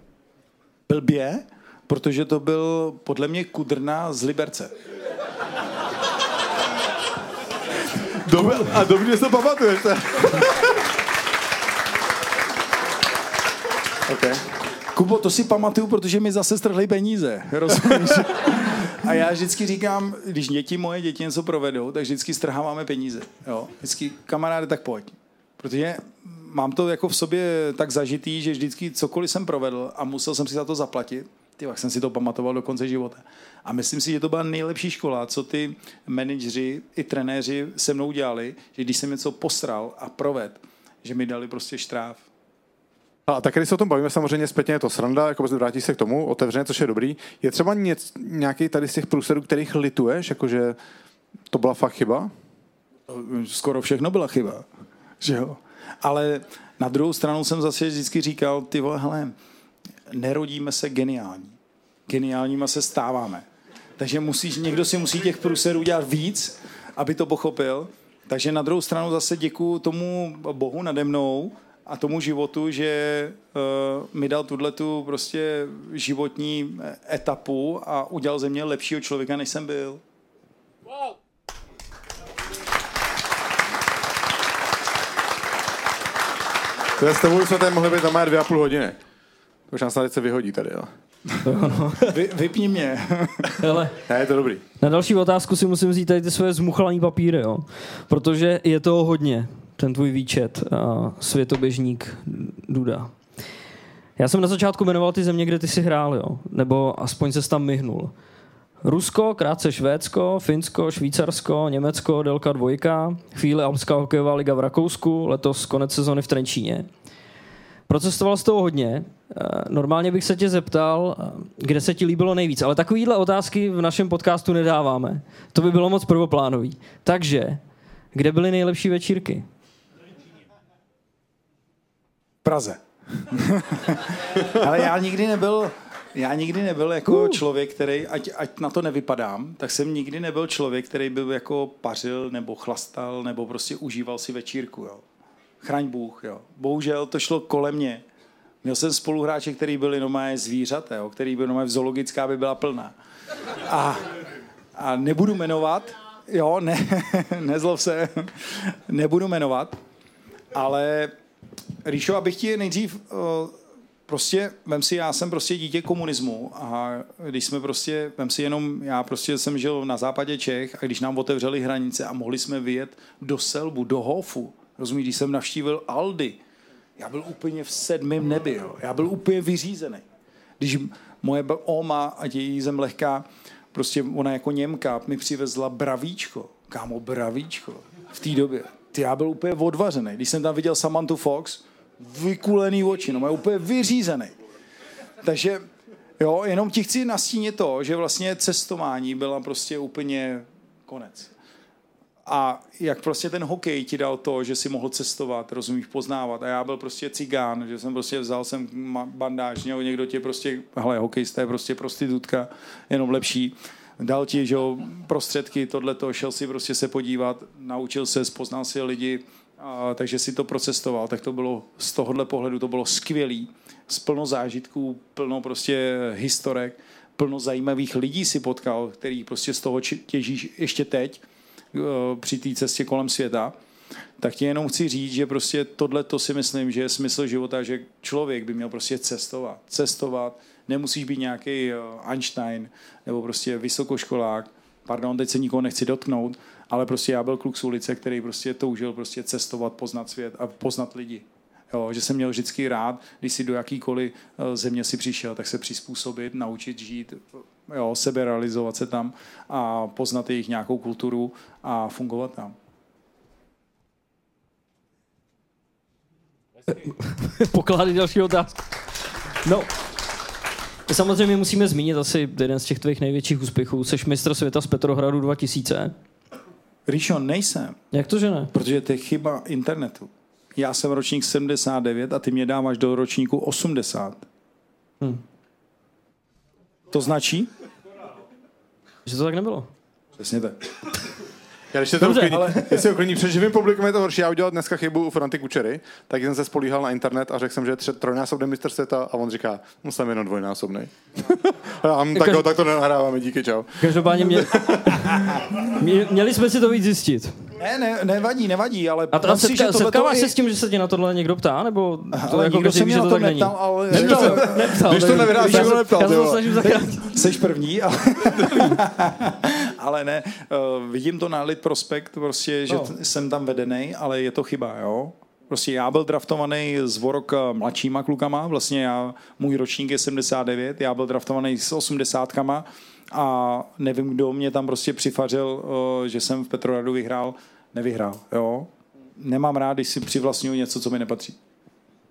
blbě, protože to byl podle mě Kudrna z Liberce. Dobře, a dobře, že se pamatuješ. okay. Kubo, to si pamatuju, protože mi zase strhli peníze, rozumíš? A já vždycky říkám, když děti moje děti něco provedou, tak vždycky strháváme peníze. Jo? Vždycky, kamaráde, tak pojď. Protože mám to jako v sobě tak zažitý, že vždycky cokoliv jsem provedl a musel jsem si za to zaplatit, ty jak jsem si to pamatoval do konce života. A myslím si, že to byla nejlepší škola, co ty manažři i trenéři se mnou dělali, že když jsem něco posral a proved, že mi dali prostě štráv. A tak když se o tom bavíme, samozřejmě zpětně je to sranda, jako vrátí se k tomu otevřeně, což je dobrý. Je třeba něc, nějaký tady z těch průserů, kterých lituješ, jakože to byla fakt chyba? skoro všechno byla chyba. Že jo? Ale na druhou stranu jsem zase vždycky říkal, ty vole, hele, nerodíme se geniální. Geniálníma se stáváme. Takže musíš, někdo si musí těch průserů dělat víc, aby to pochopil. Takže na druhou stranu zase děkuju tomu Bohu nade mnou a tomu životu, že uh, mi dal tuhle tu prostě životní etapu a udělal ze mě lepšího člověka, než jsem byl. To je s tebou jsme tady mohli být tam dvě a půl hodiny. Už nás tady se vyhodí tady, jo. Vy, vypni mě. Hele, Ne, je to dobrý. na další otázku si musím vzít tady ty svoje zmuchlaný papíry, jo. Protože je toho hodně, ten tvůj výčet, a světoběžník Duda. Já jsem na začátku jmenoval ty země, kde ty si hrál, jo. Nebo aspoň se tam myhnul. Rusko, krátce Švédsko, Finsko, Švýcarsko, Německo, Delka dvojka, chvíli Alpská hokejová liga v Rakousku, letos konec sezony v Trenčíně. Procestoval z toho hodně. Eh, Normálně bych se tě zeptal, eh, kde se ti líbilo nejvíc, ale takovýhle otázky v našem podcastu nedáváme. To by bylo moc prvoplánový. Takže, kde byly nejlepší večírky? V Praze. Ale já nikdy nebyl, já nikdy nebyl jako uh. člověk, který, ať, ať na to nevypadám, tak jsem nikdy nebyl člověk, který by jako pařil nebo chlastal nebo prostě užíval si večírku. Jo. Chraň Bůh. Jo. Bohužel to šlo kolem mě. Měl jsem spoluhráče, který byli nomé zvířata, jo, který byl nomé v zoologická by byla plná. A, a nebudu jmenovat, jo, ne, nezlov se, nebudu jmenovat, ale Ríšo, abych ti nejdřív uh, prostě, vem si, já jsem prostě dítě komunismu a když jsme prostě, vem si jenom, já prostě jsem žil na západě Čech a když nám otevřeli hranice a mohli jsme vyjet do Selbu, do Hofu, rozumíš, když jsem navštívil Aldy, já byl úplně v sedmém nebi, jo. já byl úplně vyřízený. Když moje oma, ať je jí zem lehká, prostě ona jako Němka mi přivezla bravíčko, kámo, bravíčko, v té době. Ty, já byl úplně odvařený. Když jsem tam viděl Samantha Fox, vykulený oči, no, má úplně vyřízený. Takže jo, jenom ti chci nastínit to, že vlastně cestování byla prostě úplně konec. A jak prostě ten hokej ti dal to, že si mohl cestovat, rozumíš, poznávat. A já byl prostě cigán, že jsem prostě vzal jsem bandáž, někdo tě prostě, hele, hokejista je prostě prostitutka, jenom lepší. Dal ti, že jo, prostředky, tohleto, šel si prostě se podívat, naučil se, poznal si lidi, a, takže si to procestoval, tak to bylo z tohohle pohledu, to bylo skvělý, z plno zážitků, plno prostě historek, plno zajímavých lidí si potkal, který prostě z toho těžíš ještě teď při té cestě kolem světa, tak ti jenom chci říct, že prostě tohle to si myslím, že je smysl života, že člověk by měl prostě cestovat. Cestovat, nemusíš být nějaký eh, Einstein nebo prostě vysokoškolák, pardon, teď se nikoho nechci dotknout, ale prostě já byl kluk z ulice, který prostě toužil prostě cestovat, poznat svět a poznat lidi. Jo, že jsem měl vždycky rád, když si do jakýkoliv eh, země si přišel, tak se přizpůsobit, naučit žít, jo, sebe realizovat se tam a poznat jejich nějakou kulturu a fungovat tam. Poklady další otázky. No, samozřejmě musíme zmínit asi jeden z těch tvých největších úspěchů. Seš mistr světa z Petrohradu 2000. Ríšo, nejsem. Jak to, že ne? Protože to je chyba internetu. Já jsem ročník 79 a ty mě dáváš do ročníku 80. Hmm. To značí? Že to tak nebylo. Přesně tak. Já když se to uklidní, ale... jestli uklidní, před živým publikem je to horší. Já udělal dneska chybu u Franty Kučery, tak jsem se spolíhal na internet a řekl jsem, že je trojnásobný mistr světa a on říká, no jsem jenom dvojnásobný. a tak, Každ... tak to nenahráváme, díky, čau. Každopádně mě... měli jsme si to víc zjistit. Ne, ne, nevadí, nevadí, ale... A, a setka, setkáváš se s tím, že se tě na tohle někdo ptá, nebo to ale jako nikdo se mě na to neptal, ale... Neptal, neptal, Když to nevyhráš, tak to neptal, Já se snažím zachránit. Seš první, ale... ale ne, uh, vidím to na Lid Prospekt, prostě, že no. jsem tam vedený, ale je to chyba, jo? Prostě já byl draftovaný z Vorok mladšíma klukama, vlastně já, můj ročník je 79, já byl draftovaný s 80 a nevím, kdo mě tam prostě přifařil, uh, že jsem v Petrohradu vyhrál, nevyhrál, jo? Nemám rád, když si přivlastňuji něco, co mi nepatří.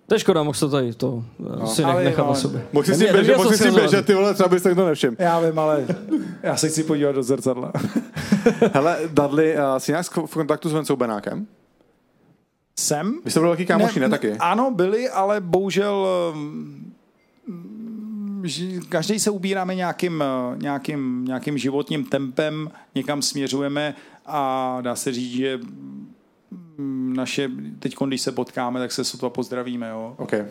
To je škoda, mohl to tady to no, si nech, nechat na sobě. Mohl si si běžet, mohl si běžet, ty vole, třeba bys tak to nevšim. Já vím, ale já se chci podívat do zrcadla. Hele, Dudley, uh, jsi nějak v kontaktu s Vencou Benákem? Jsem. Vy jste byli velký kámoši, ne, ne taky? Ano, byli, ale bohužel každý se ubíráme nějakým, nějakým, nějakým životním tempem, někam směřujeme a dá se říct, že naše, teď když se potkáme, tak se sotva pozdravíme. Jo? Okay.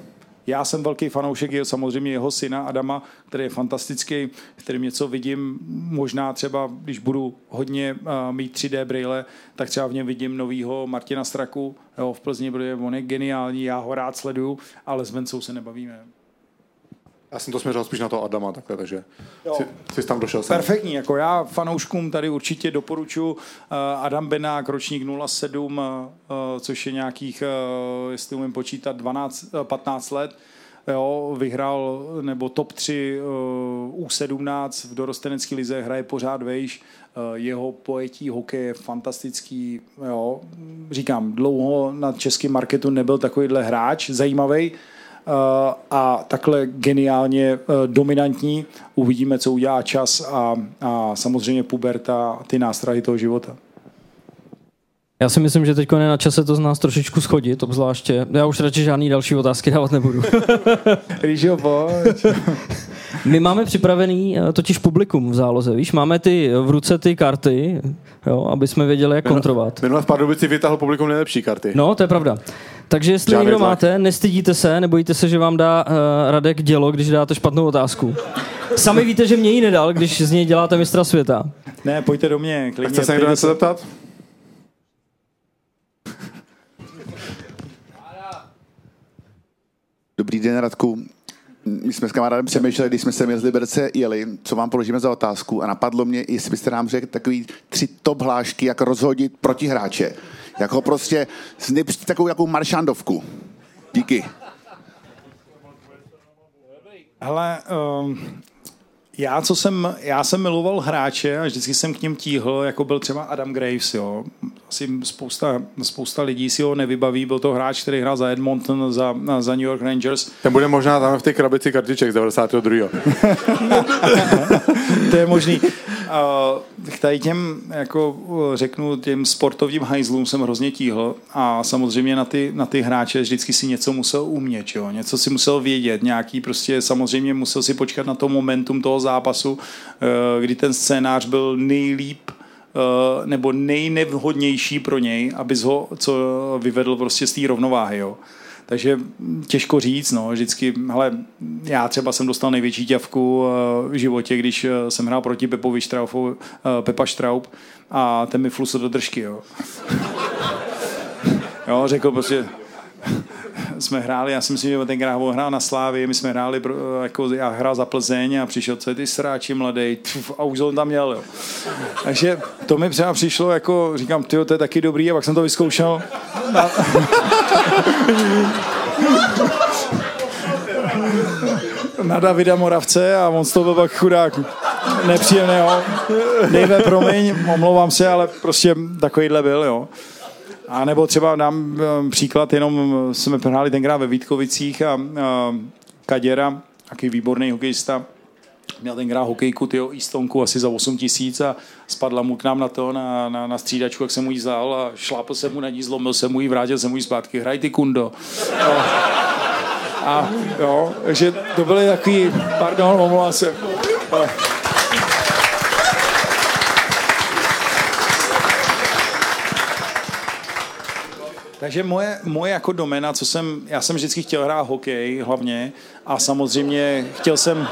Já jsem velký fanoušek jeho, samozřejmě jeho syna Adama, který je fantastický, kterým něco vidím. Možná třeba, když budu hodně uh, mít 3D brýle, tak třeba v něm vidím novýho Martina Straku jo, v Plzni, protože on je geniální, já ho rád sleduju, ale s Vencou se nebavíme. Já jsem to směřoval spíš na to Adama, takhle, takže jsi, jsi tam došel sem. Perfektní, jako já fanouškům tady určitě doporučuji uh, Adam Benák, ročník 07, uh, což je nějakých, uh, jestli umím počítat, 12, uh, 15 let. Jo, vyhrál nebo top 3 uh, U17 v dorostenecké lize, hraje pořád vejš. Uh, jeho pojetí hokeje je fantastický. Jo. Říkám, dlouho na českém marketu nebyl takovýhle hráč, zajímavý a takhle geniálně dominantní. Uvidíme, co udělá čas a, a samozřejmě puberta, ty nástrahy toho života. Já si myslím, že teď je na čase to z nás trošičku schodit, obzvláště. Já už radši žádný další otázky dávat nebudu. Rížo, pojď. My máme připravený eh, totiž publikum v záloze, víš, máme ty v ruce ty karty, jo, aby jsme věděli, jak kontrovat. Minule v Pardubici vytáhl publikum nejlepší karty. No, to je pravda. Takže jestli Žádný někdo tlak. máte, nestydíte se, nebojíte se, že vám dá uh, Radek dělo, když dáte špatnou otázku. Sami víte, že mě ji nedal, když z něj děláte mistra světa. Ne, pojďte do mě. Klidně, chce se někdo něco zeptat? Dobrý den, Radku. My jsme s kamarádem přemýšleli, když jsme se z Liberce jeli, co vám položíme za otázku a napadlo mě, jestli byste nám řekl takový tři top hlášky, jak rozhodit proti hráče. Jako prostě znepřít takovou jakou maršandovku. Díky. Hele, um, já, co jsem, já jsem miloval hráče a vždycky jsem k ním tíhl, jako byl třeba Adam Graves, jo. Asi spousta, spousta lidí si ho nevybaví, byl to hráč, který hrál za Edmonton, za, za New York Rangers. Ten bude možná tam v té krabici kartiček z 92. to je možný. Tady těm, jako řeknu, těm sportovním hajzlům jsem hrozně tíhl a samozřejmě na ty, na ty hráče vždycky si něco musel umět, jo? něco si musel vědět, nějaký prostě samozřejmě musel si počkat na to momentum toho zápasu, uh, kdy ten scénář byl nejlíp uh, nebo nejnevhodnější pro něj, aby ho co vyvedl prostě z té rovnováhy. Jo? Takže těžko říct, no, vždycky, hele, já třeba jsem dostal největší ťavku eh, v životě, když eh, jsem hrál proti Pepovi Štraufu, eh, Pepa Štraup a ten mi flusl do držky, jo. jo, řekl prostě, jsme hráli, já si myslím, že ten hrál hrál na Slávě, my jsme hráli, jako já hrál za Plzeň a přišel, co je ty sráči mladý, a už on tam měl, jo. Takže to mi třeba přišlo, jako říkám, ty to je taky dobrý, a pak jsem to vyzkoušel. Na... na Davida Moravce a on z toho byl pak chudák nepříjemný, jo. Dejme, promiň, omlouvám se, ale prostě takovýhle byl, jo. A nebo třeba dám eh, příklad, jenom jsme hráli tenkrát ve Vítkovicích a, a Kaděra, takový výborný hokejista, měl tenkrát hokejku, tyjo, Eastonku asi za 8 tisíc a spadla mu k nám na to, na, na, na střídačku, jak jsem mu ji vzal a šlápl jsem mu na ní, zlomil jsem mu ji, vrátil jsem mu ji zpátky, hraj ty kundo. A, a jo, takže to byly takový, pardon, omlouvám se. Takže moje, moje jako domena, co jsem, já jsem vždycky chtěl hrát hokej hlavně a samozřejmě chtěl jsem,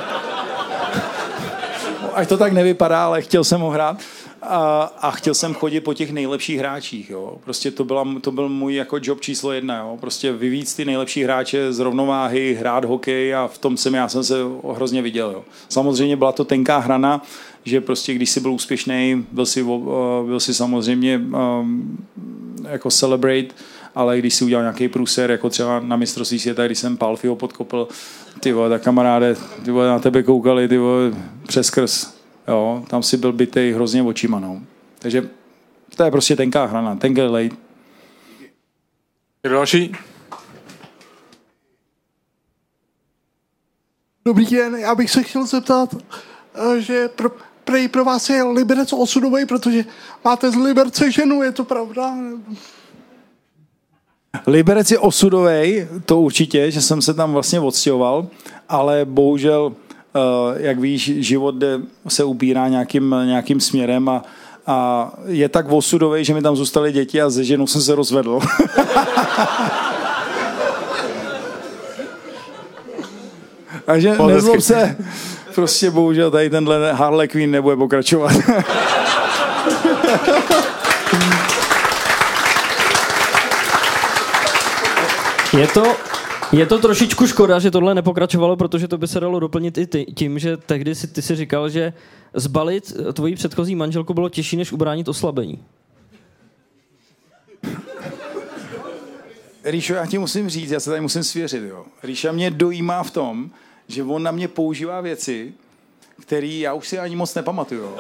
ať to tak nevypadá, ale chtěl jsem ho hrát a, a chtěl jsem chodit po těch nejlepších hráčích. Jo. Prostě to, byla, to byl můj jako job číslo jedna. Jo. Prostě vyvíct ty nejlepší hráče z rovnováhy, hrát hokej a v tom jsem já jsem se hrozně viděl. Jo. Samozřejmě byla to tenká hrana, že prostě když jsi byl úspěšný, byl si, byl si samozřejmě um, jako celebrate ale když si udělal nějaký průser, jako třeba na mistrovství světa, když jsem Palfiho podkopl, ty vole, tak kamaráde, ty vole, na tebe koukali, ty vole, přes krz. Jo, tam si byl bytej hrozně očima, no. Takže to je prostě tenká hrana, tenký lej. Kdo další? Dobrý den, já bych se chtěl zeptat, eh, že pro, prej pro vás je Liberec osudový, protože máte z Liberce ženu, je to pravda? Liberec je osudový, to určitě, že jsem se tam vlastně odstěhoval, ale bohužel, eh, jak víš, život se ubírá nějakým, nějakým směrem a, a je tak osudový, že mi tam zůstaly děti a ze ženou jsem se rozvedl. Takže nezlob se, prostě bohužel tady tenhle Harley Quinn nebude pokračovat. Je to, je to trošičku škoda, že tohle nepokračovalo, protože to by se dalo doplnit i ty, tím, že tehdy si, ty si říkal, že zbalit tvoji předchozí manželku bylo těžší, než ubránit oslabení. Ríšo, já ti musím říct, já se tady musím svěřit. Jo. Ríša mě dojímá v tom, že on na mě používá věci, které já už si ani moc nepamatuju.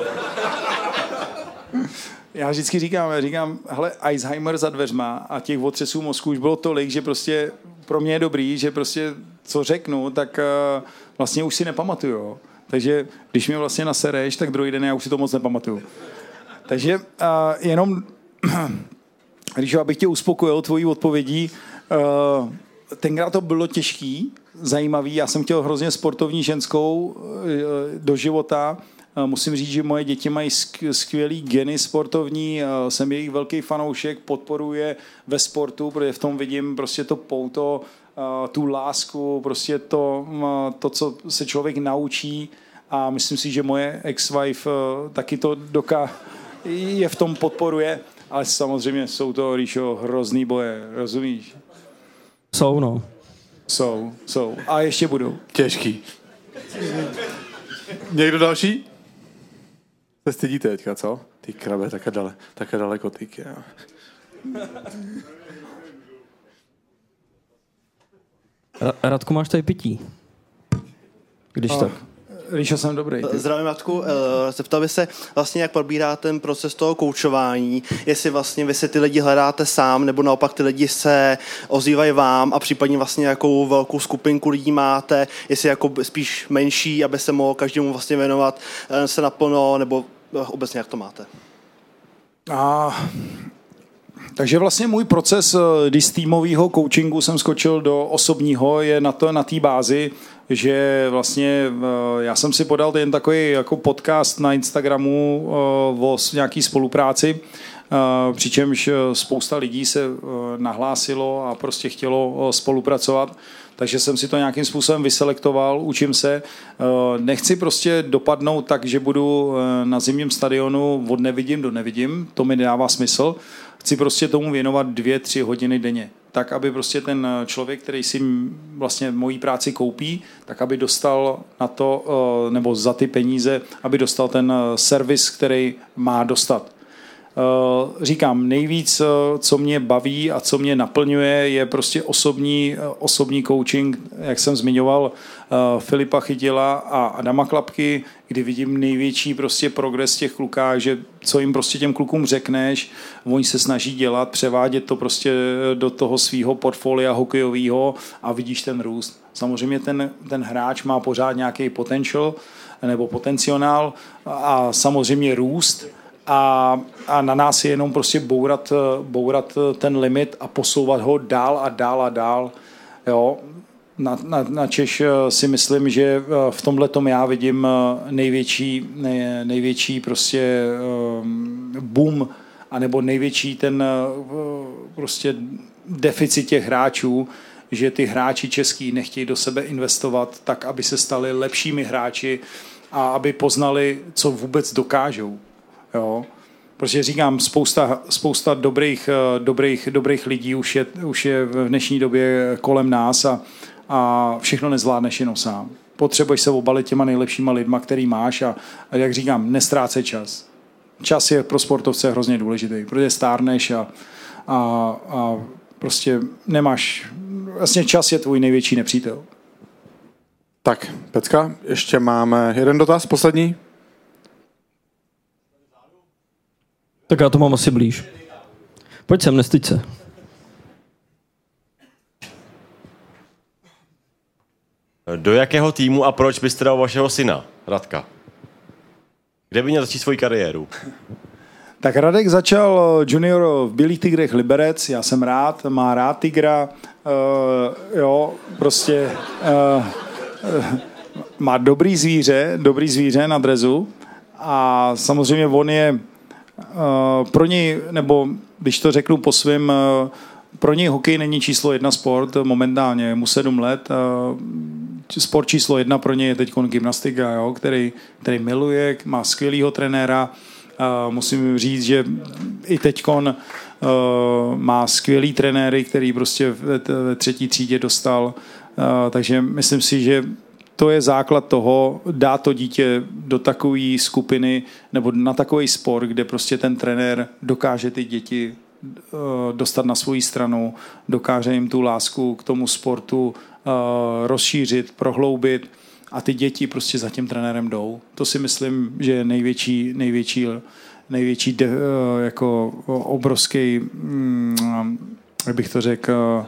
Já vždycky říkám, říkám, hele, Alzheimer za dveřma a těch otřesů mozku už bylo tolik, že prostě pro mě je dobrý, že prostě co řeknu, tak uh, vlastně už si nepamatuju. Takže když mi vlastně nasereš, tak druhý den já už si to moc nepamatuju. Takže uh, jenom, když abych tě uspokojil tvojí odpovědí, uh, tenkrát to bylo těžký, zajímavý. Já jsem chtěl hrozně sportovní ženskou uh, do života. Uh, musím říct, že moje děti mají skvělý geny sportovní, uh, jsem jejich velký fanoušek, podporuje ve sportu, protože v tom vidím prostě to pouto, tu lásku, prostě to, to, co se člověk naučí a myslím si, že moje ex-wife taky to doká, je v tom podporuje, ale samozřejmě jsou to, Ríšo, hrozný boje, rozumíš? Jsou, no. Jsou, jsou. A ještě budou. Těžký. Někdo další? Se stydíte teďka, co? Ty krabe, také, dale, také daleko, ty Radku, máš tady pití? Když oh. tak. Ríša, jsem dobrý. Ty. Zdravím, Matku. Eh, zeptal by se vlastně, jak probírá ten proces toho koučování, jestli vlastně vy si ty lidi hledáte sám, nebo naopak ty lidi se ozývají vám a případně vlastně jakou velkou skupinku lidí máte, jestli jako spíš menší, aby se mohl každému vlastně věnovat eh, se naplno, nebo obecně jak to máte? A takže vlastně můj proces, když z týmového coachingu jsem skočil do osobního, je na to na té bázi, že vlastně eh, já jsem si podal jen takový jako podcast na Instagramu eh, o nějaký spolupráci, eh, přičemž spousta lidí se nahlásilo a prostě chtělo spolupracovat, takže jsem si to nějakým způsobem vyselektoval, učím se. Nechci prostě dopadnout tak, že budu na zimním stadionu od nevidím do nevidím, to mi nedává smysl. Chci prostě tomu věnovat dvě, tři hodiny denně tak aby prostě ten člověk, který si vlastně mojí práci koupí, tak aby dostal na to, eh, nebo za ty peníze, aby dostal ten eh, servis, který má dostat. Eh, říkám, nejvíc, co mě baví a co mě naplňuje, je prostě osobní, osobní coaching, jak jsem zmiňoval, Filipa Chytila a Adama Klapky, kdy vidím největší prostě progres těch klukách, že co jim prostě těm klukům řekneš, oni se snaží dělat, převádět to prostě do toho svého portfolia hokejového a vidíš ten růst. Samozřejmě ten, ten hráč má pořád nějaký potential nebo potenciál a samozřejmě růst, a, a na nás je jenom prostě bourat, bourat ten limit a posouvat ho dál a dál a dál. Jo na, na, na Češ eh, si myslím, že eh, v tomhle tom já vidím eh, největší, nej, největší prostě boom, anebo největší ten prostě deficit těch hráčů, že ty hráči český nechtějí do sebe investovat tak, aby se stali lepšími hráči a aby poznali, co vůbec dokážou. Jo? Protože říkám, spousta, spousta dobrých, dobrých, dobrých lidí už je, už je v dnešní době kolem nás a, a všechno nezvládneš jenom sám. Potřebuješ se obalit těma nejlepšíma lidma, který máš a, a jak říkám, nestrácej čas. Čas je pro sportovce hrozně důležitý, protože stárneš a, a, a prostě nemáš, vlastně čas je tvůj největší nepřítel. Tak, Pecka, ještě máme jeden dotaz, poslední. Tak já to mám asi blíž. Pojď sem, nestyď se. Do jakého týmu a proč byste dal vašeho syna, Radka? Kde by měl začít svoji kariéru? Tak Radek začal eh, junior v Bílých tigrech Liberec, já jsem rád, má rád tigra, uh, jo, prostě uh, uh, má dobrý zvíře, dobrý zvíře na drezu a samozřejmě on je pro něj, nebo když to řeknu po svém, uh, pro něj hokej není číslo jedna sport momentálně, mu sedm let, uh, sport číslo jedna pro ně je teď gymnastika, jo, který, který miluje, má skvělého trenéra. Musím říct, že i teď má skvělý trenéry, který prostě ve, třetí třídě dostal. Takže myslím si, že to je základ toho, dát to dítě do takové skupiny nebo na takový sport, kde prostě ten trenér dokáže ty děti dostat na svoji stranu, dokáže jim tu lásku k tomu sportu Eh, rozšířit, prohloubit a ty děti prostě za tím trenérem jdou. To si myslím, že je největší, největší, největší eh, jako obrovský, mm, jak bych to řekl,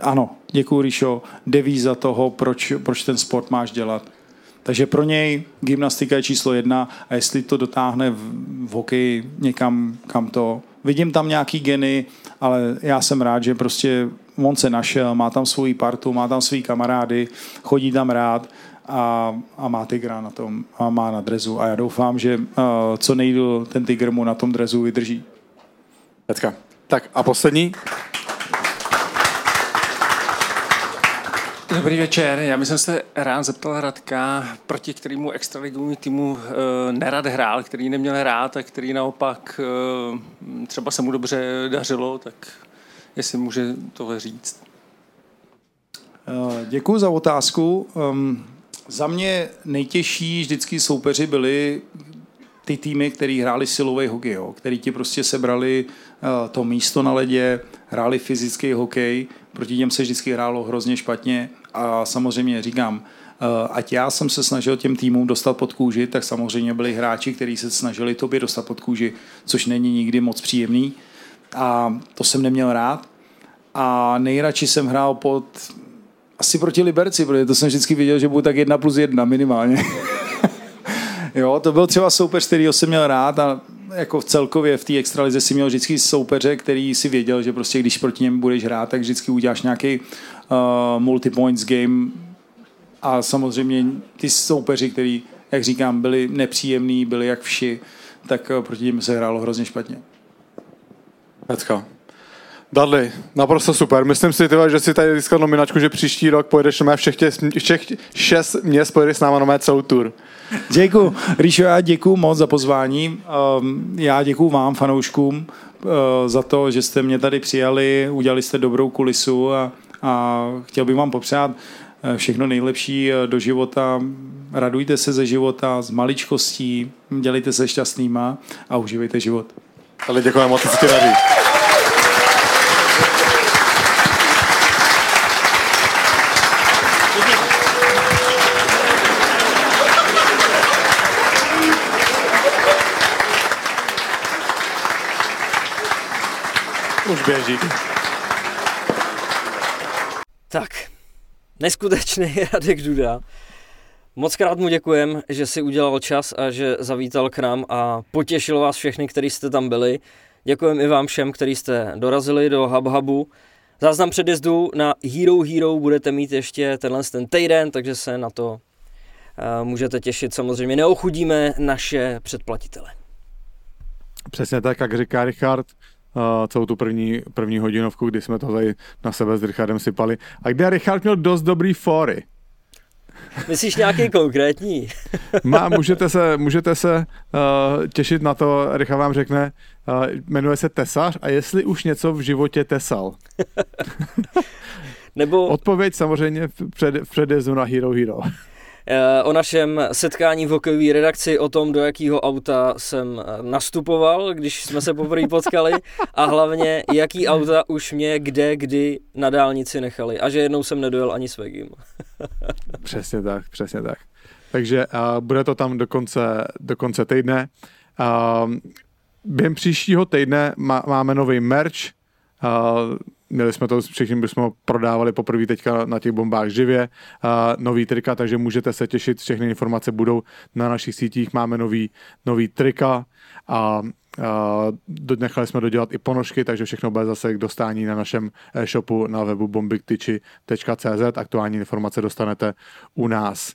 ano, děkuji Ríšo, devíza toho, proč, proč ten sport máš dělat. Takže pro něj gymnastika je číslo jedna a jestli to dotáhne v, v hokeji někam, kam to... Vidím tam nějaký geny, ale já jsem rád, že prostě on se našel, má tam svoji partu, má tam svý kamarády, chodí tam rád a, a má tygra na tom a má na drezu a já doufám, že uh, co nejdůl ten tygr mu na tom drezu vydrží. Teďka. Tak a poslední. Dobrý večer, já bych se rád zeptal Radka, proti kterému extraligovému týmu e, nerad hrál, který neměl rád a který naopak e, třeba se mu dobře dařilo, tak jestli může tohle říct. Děkuji za otázku. Um, za mě nejtěžší vždycky soupeři byli ty týmy, které hráli silový hokej, který ti prostě sebrali uh, to místo na ledě, hráli fyzický hokej, proti těm se vždycky hrálo hrozně špatně a samozřejmě říkám, uh, ať já jsem se snažil těm týmům dostat pod kůži, tak samozřejmě byli hráči, kteří se snažili tobě dostat pod kůži, což není nikdy moc příjemný a to jsem neměl rád. A nejradši jsem hrál pod asi proti Liberci, protože to jsem vždycky viděl, že bude tak jedna plus jedna minimálně. jo, to byl třeba soupeř, který jsem měl rád a jako v celkově v té extralize si měl vždycky soupeře, který si věděl, že prostě když proti němu budeš hrát, tak vždycky uděláš nějaký uh, multi-points game a samozřejmě ty soupeři, který, jak říkám, byli nepříjemní, byli jak vši, tak uh, proti němu se hrálo hrozně špatně. Pecka. Dudley, naprosto super. Myslím si, tyhle, že si tady získal nominačku, že příští rok pojedeš na všech, tě, všech šest měst pojedeš s náma na mé celou tour. Děkuji. Ríšo, já děkuji moc za pozvání. Um, já děkuji vám, fanouškům, uh, za to, že jste mě tady přijali, udělali jste dobrou kulisu a, a chtěl bych vám popřát uh, všechno nejlepší uh, do života. Radujte se ze života, z maličkostí, dělejte se šťastnýma a užívejte život. Ale děkujeme moc, co ti radí. Už běží. Tak, neskutečný Radek Duda. Moc krát mu děkujem, že si udělal čas a že zavítal k nám a potěšil vás všechny, kteří jste tam byli. Děkujem i vám všem, kteří jste dorazili do HubHubu. Záznam předjezdu na Hero Hero budete mít ještě tenhle ten týden, takže se na to uh, můžete těšit. Samozřejmě neochudíme naše předplatitele. Přesně tak, jak říká Richard, celou tu první, první hodinovku, kdy jsme to tady na sebe s Richardem sypali. A kde Richard měl dost dobrý fory. Myslíš nějaký konkrétní? Má, můžete se, můžete se uh, těšit na to, Richard vám řekne, uh, jmenuje se Tesař a jestli už něco v životě tesal. Nebo... Odpověď samozřejmě v, před, v předjezdu na Hero Hero. Eh, o našem setkání v hokejové redakci, o tom, do jakého auta jsem eh, nastupoval, když jsme se poprvé potkali a hlavně, jaký auta už mě kde, kdy na dálnici nechali a že jednou jsem nedojel ani s Vegim. přesně tak, přesně tak. Takže uh, bude to tam do konce, do konce týdne. Uh, během příštího týdne má, máme nový merch, uh, Měli jsme to, všichni bychom ho prodávali poprvé teďka na těch bombách živě, a nový trika, takže můžete se těšit, všechny informace budou na našich sítích, máme nový, nový trika a Uh, nechali jsme dodělat i ponožky, takže všechno bude zase k dostání na našem e-shopu na webu bombiktyči.cz. Aktuální informace dostanete u nás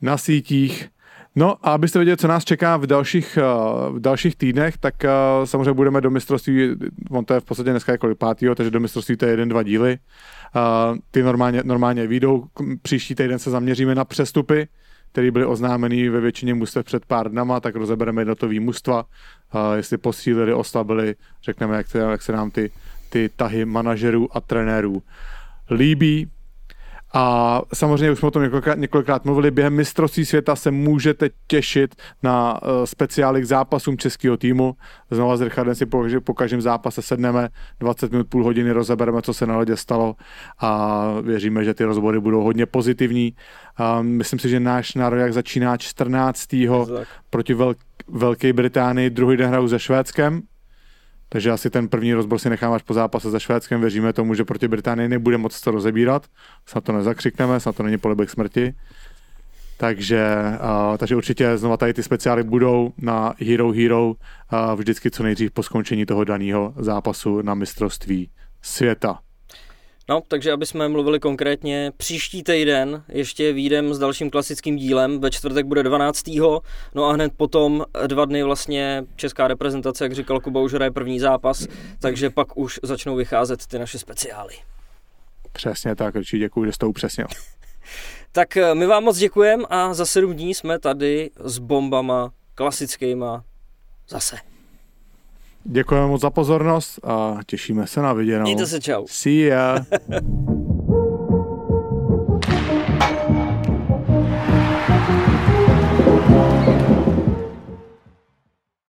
na sítích. No a abyste věděli, co nás čeká v dalších, eh, v dalších týdnech, tak eh, samozřejmě budeme do mistrovství, on to je v podstatě dneska jako pátýho, takže do mistrovství to je jeden, dva díly. Eh, ty normálně, normálně výjdou. Příští týden se zaměříme na přestupy, které byly oznámeny ve většině mustev před pár dnama, tak rozebereme jednotový mužstva, jestli posílili, oslabili, řekneme, jak se, jak se nám ty, ty tahy manažerů a trenérů líbí. A samozřejmě už jsme o tom několikrát, několikrát mluvili, během mistrovství světa se můžete těšit na uh, speciály k zápasům českého týmu. Znova s Richardem si po, po každém zápase sedneme, 20 minut, půl hodiny rozebereme, co se na ledě stalo a věříme, že ty rozbory budou hodně pozitivní. Uh, myslím si, že náš národ začíná 14. proti Velk- Velké Británii, druhý den hrajou se Švédskem Takže asi ten první rozbor si necháme až po zápase za Švédskem. Věříme tomu, že proti Británii nebude moc to rozebírat. Snad to nezakřikneme, snad to není polibek smrti. Takže, uh, takže určitě znova tady ty speciály budou na Hero Hero uh, vždycky co nejdřív po skončení toho daného zápasu na mistrovství světa. No, takže aby jsme mluvili konkrétně, příští týden ještě výjdem s dalším klasickým dílem, ve čtvrtek bude 12. No a hned potom dva dny vlastně česká reprezentace, jak říkal Kuba, už hraje první zápas, takže pak už začnou vycházet ty naše speciály. Přesně tak, určitě děkuji, že jste upřesnil. Tak eh, my vám moc děkujeme a za sedm dní jsme tady s bombama klasickýma zase. Děkujeme moc za pozornost a těšíme se na viděnou. Mějte se, čau. See ya.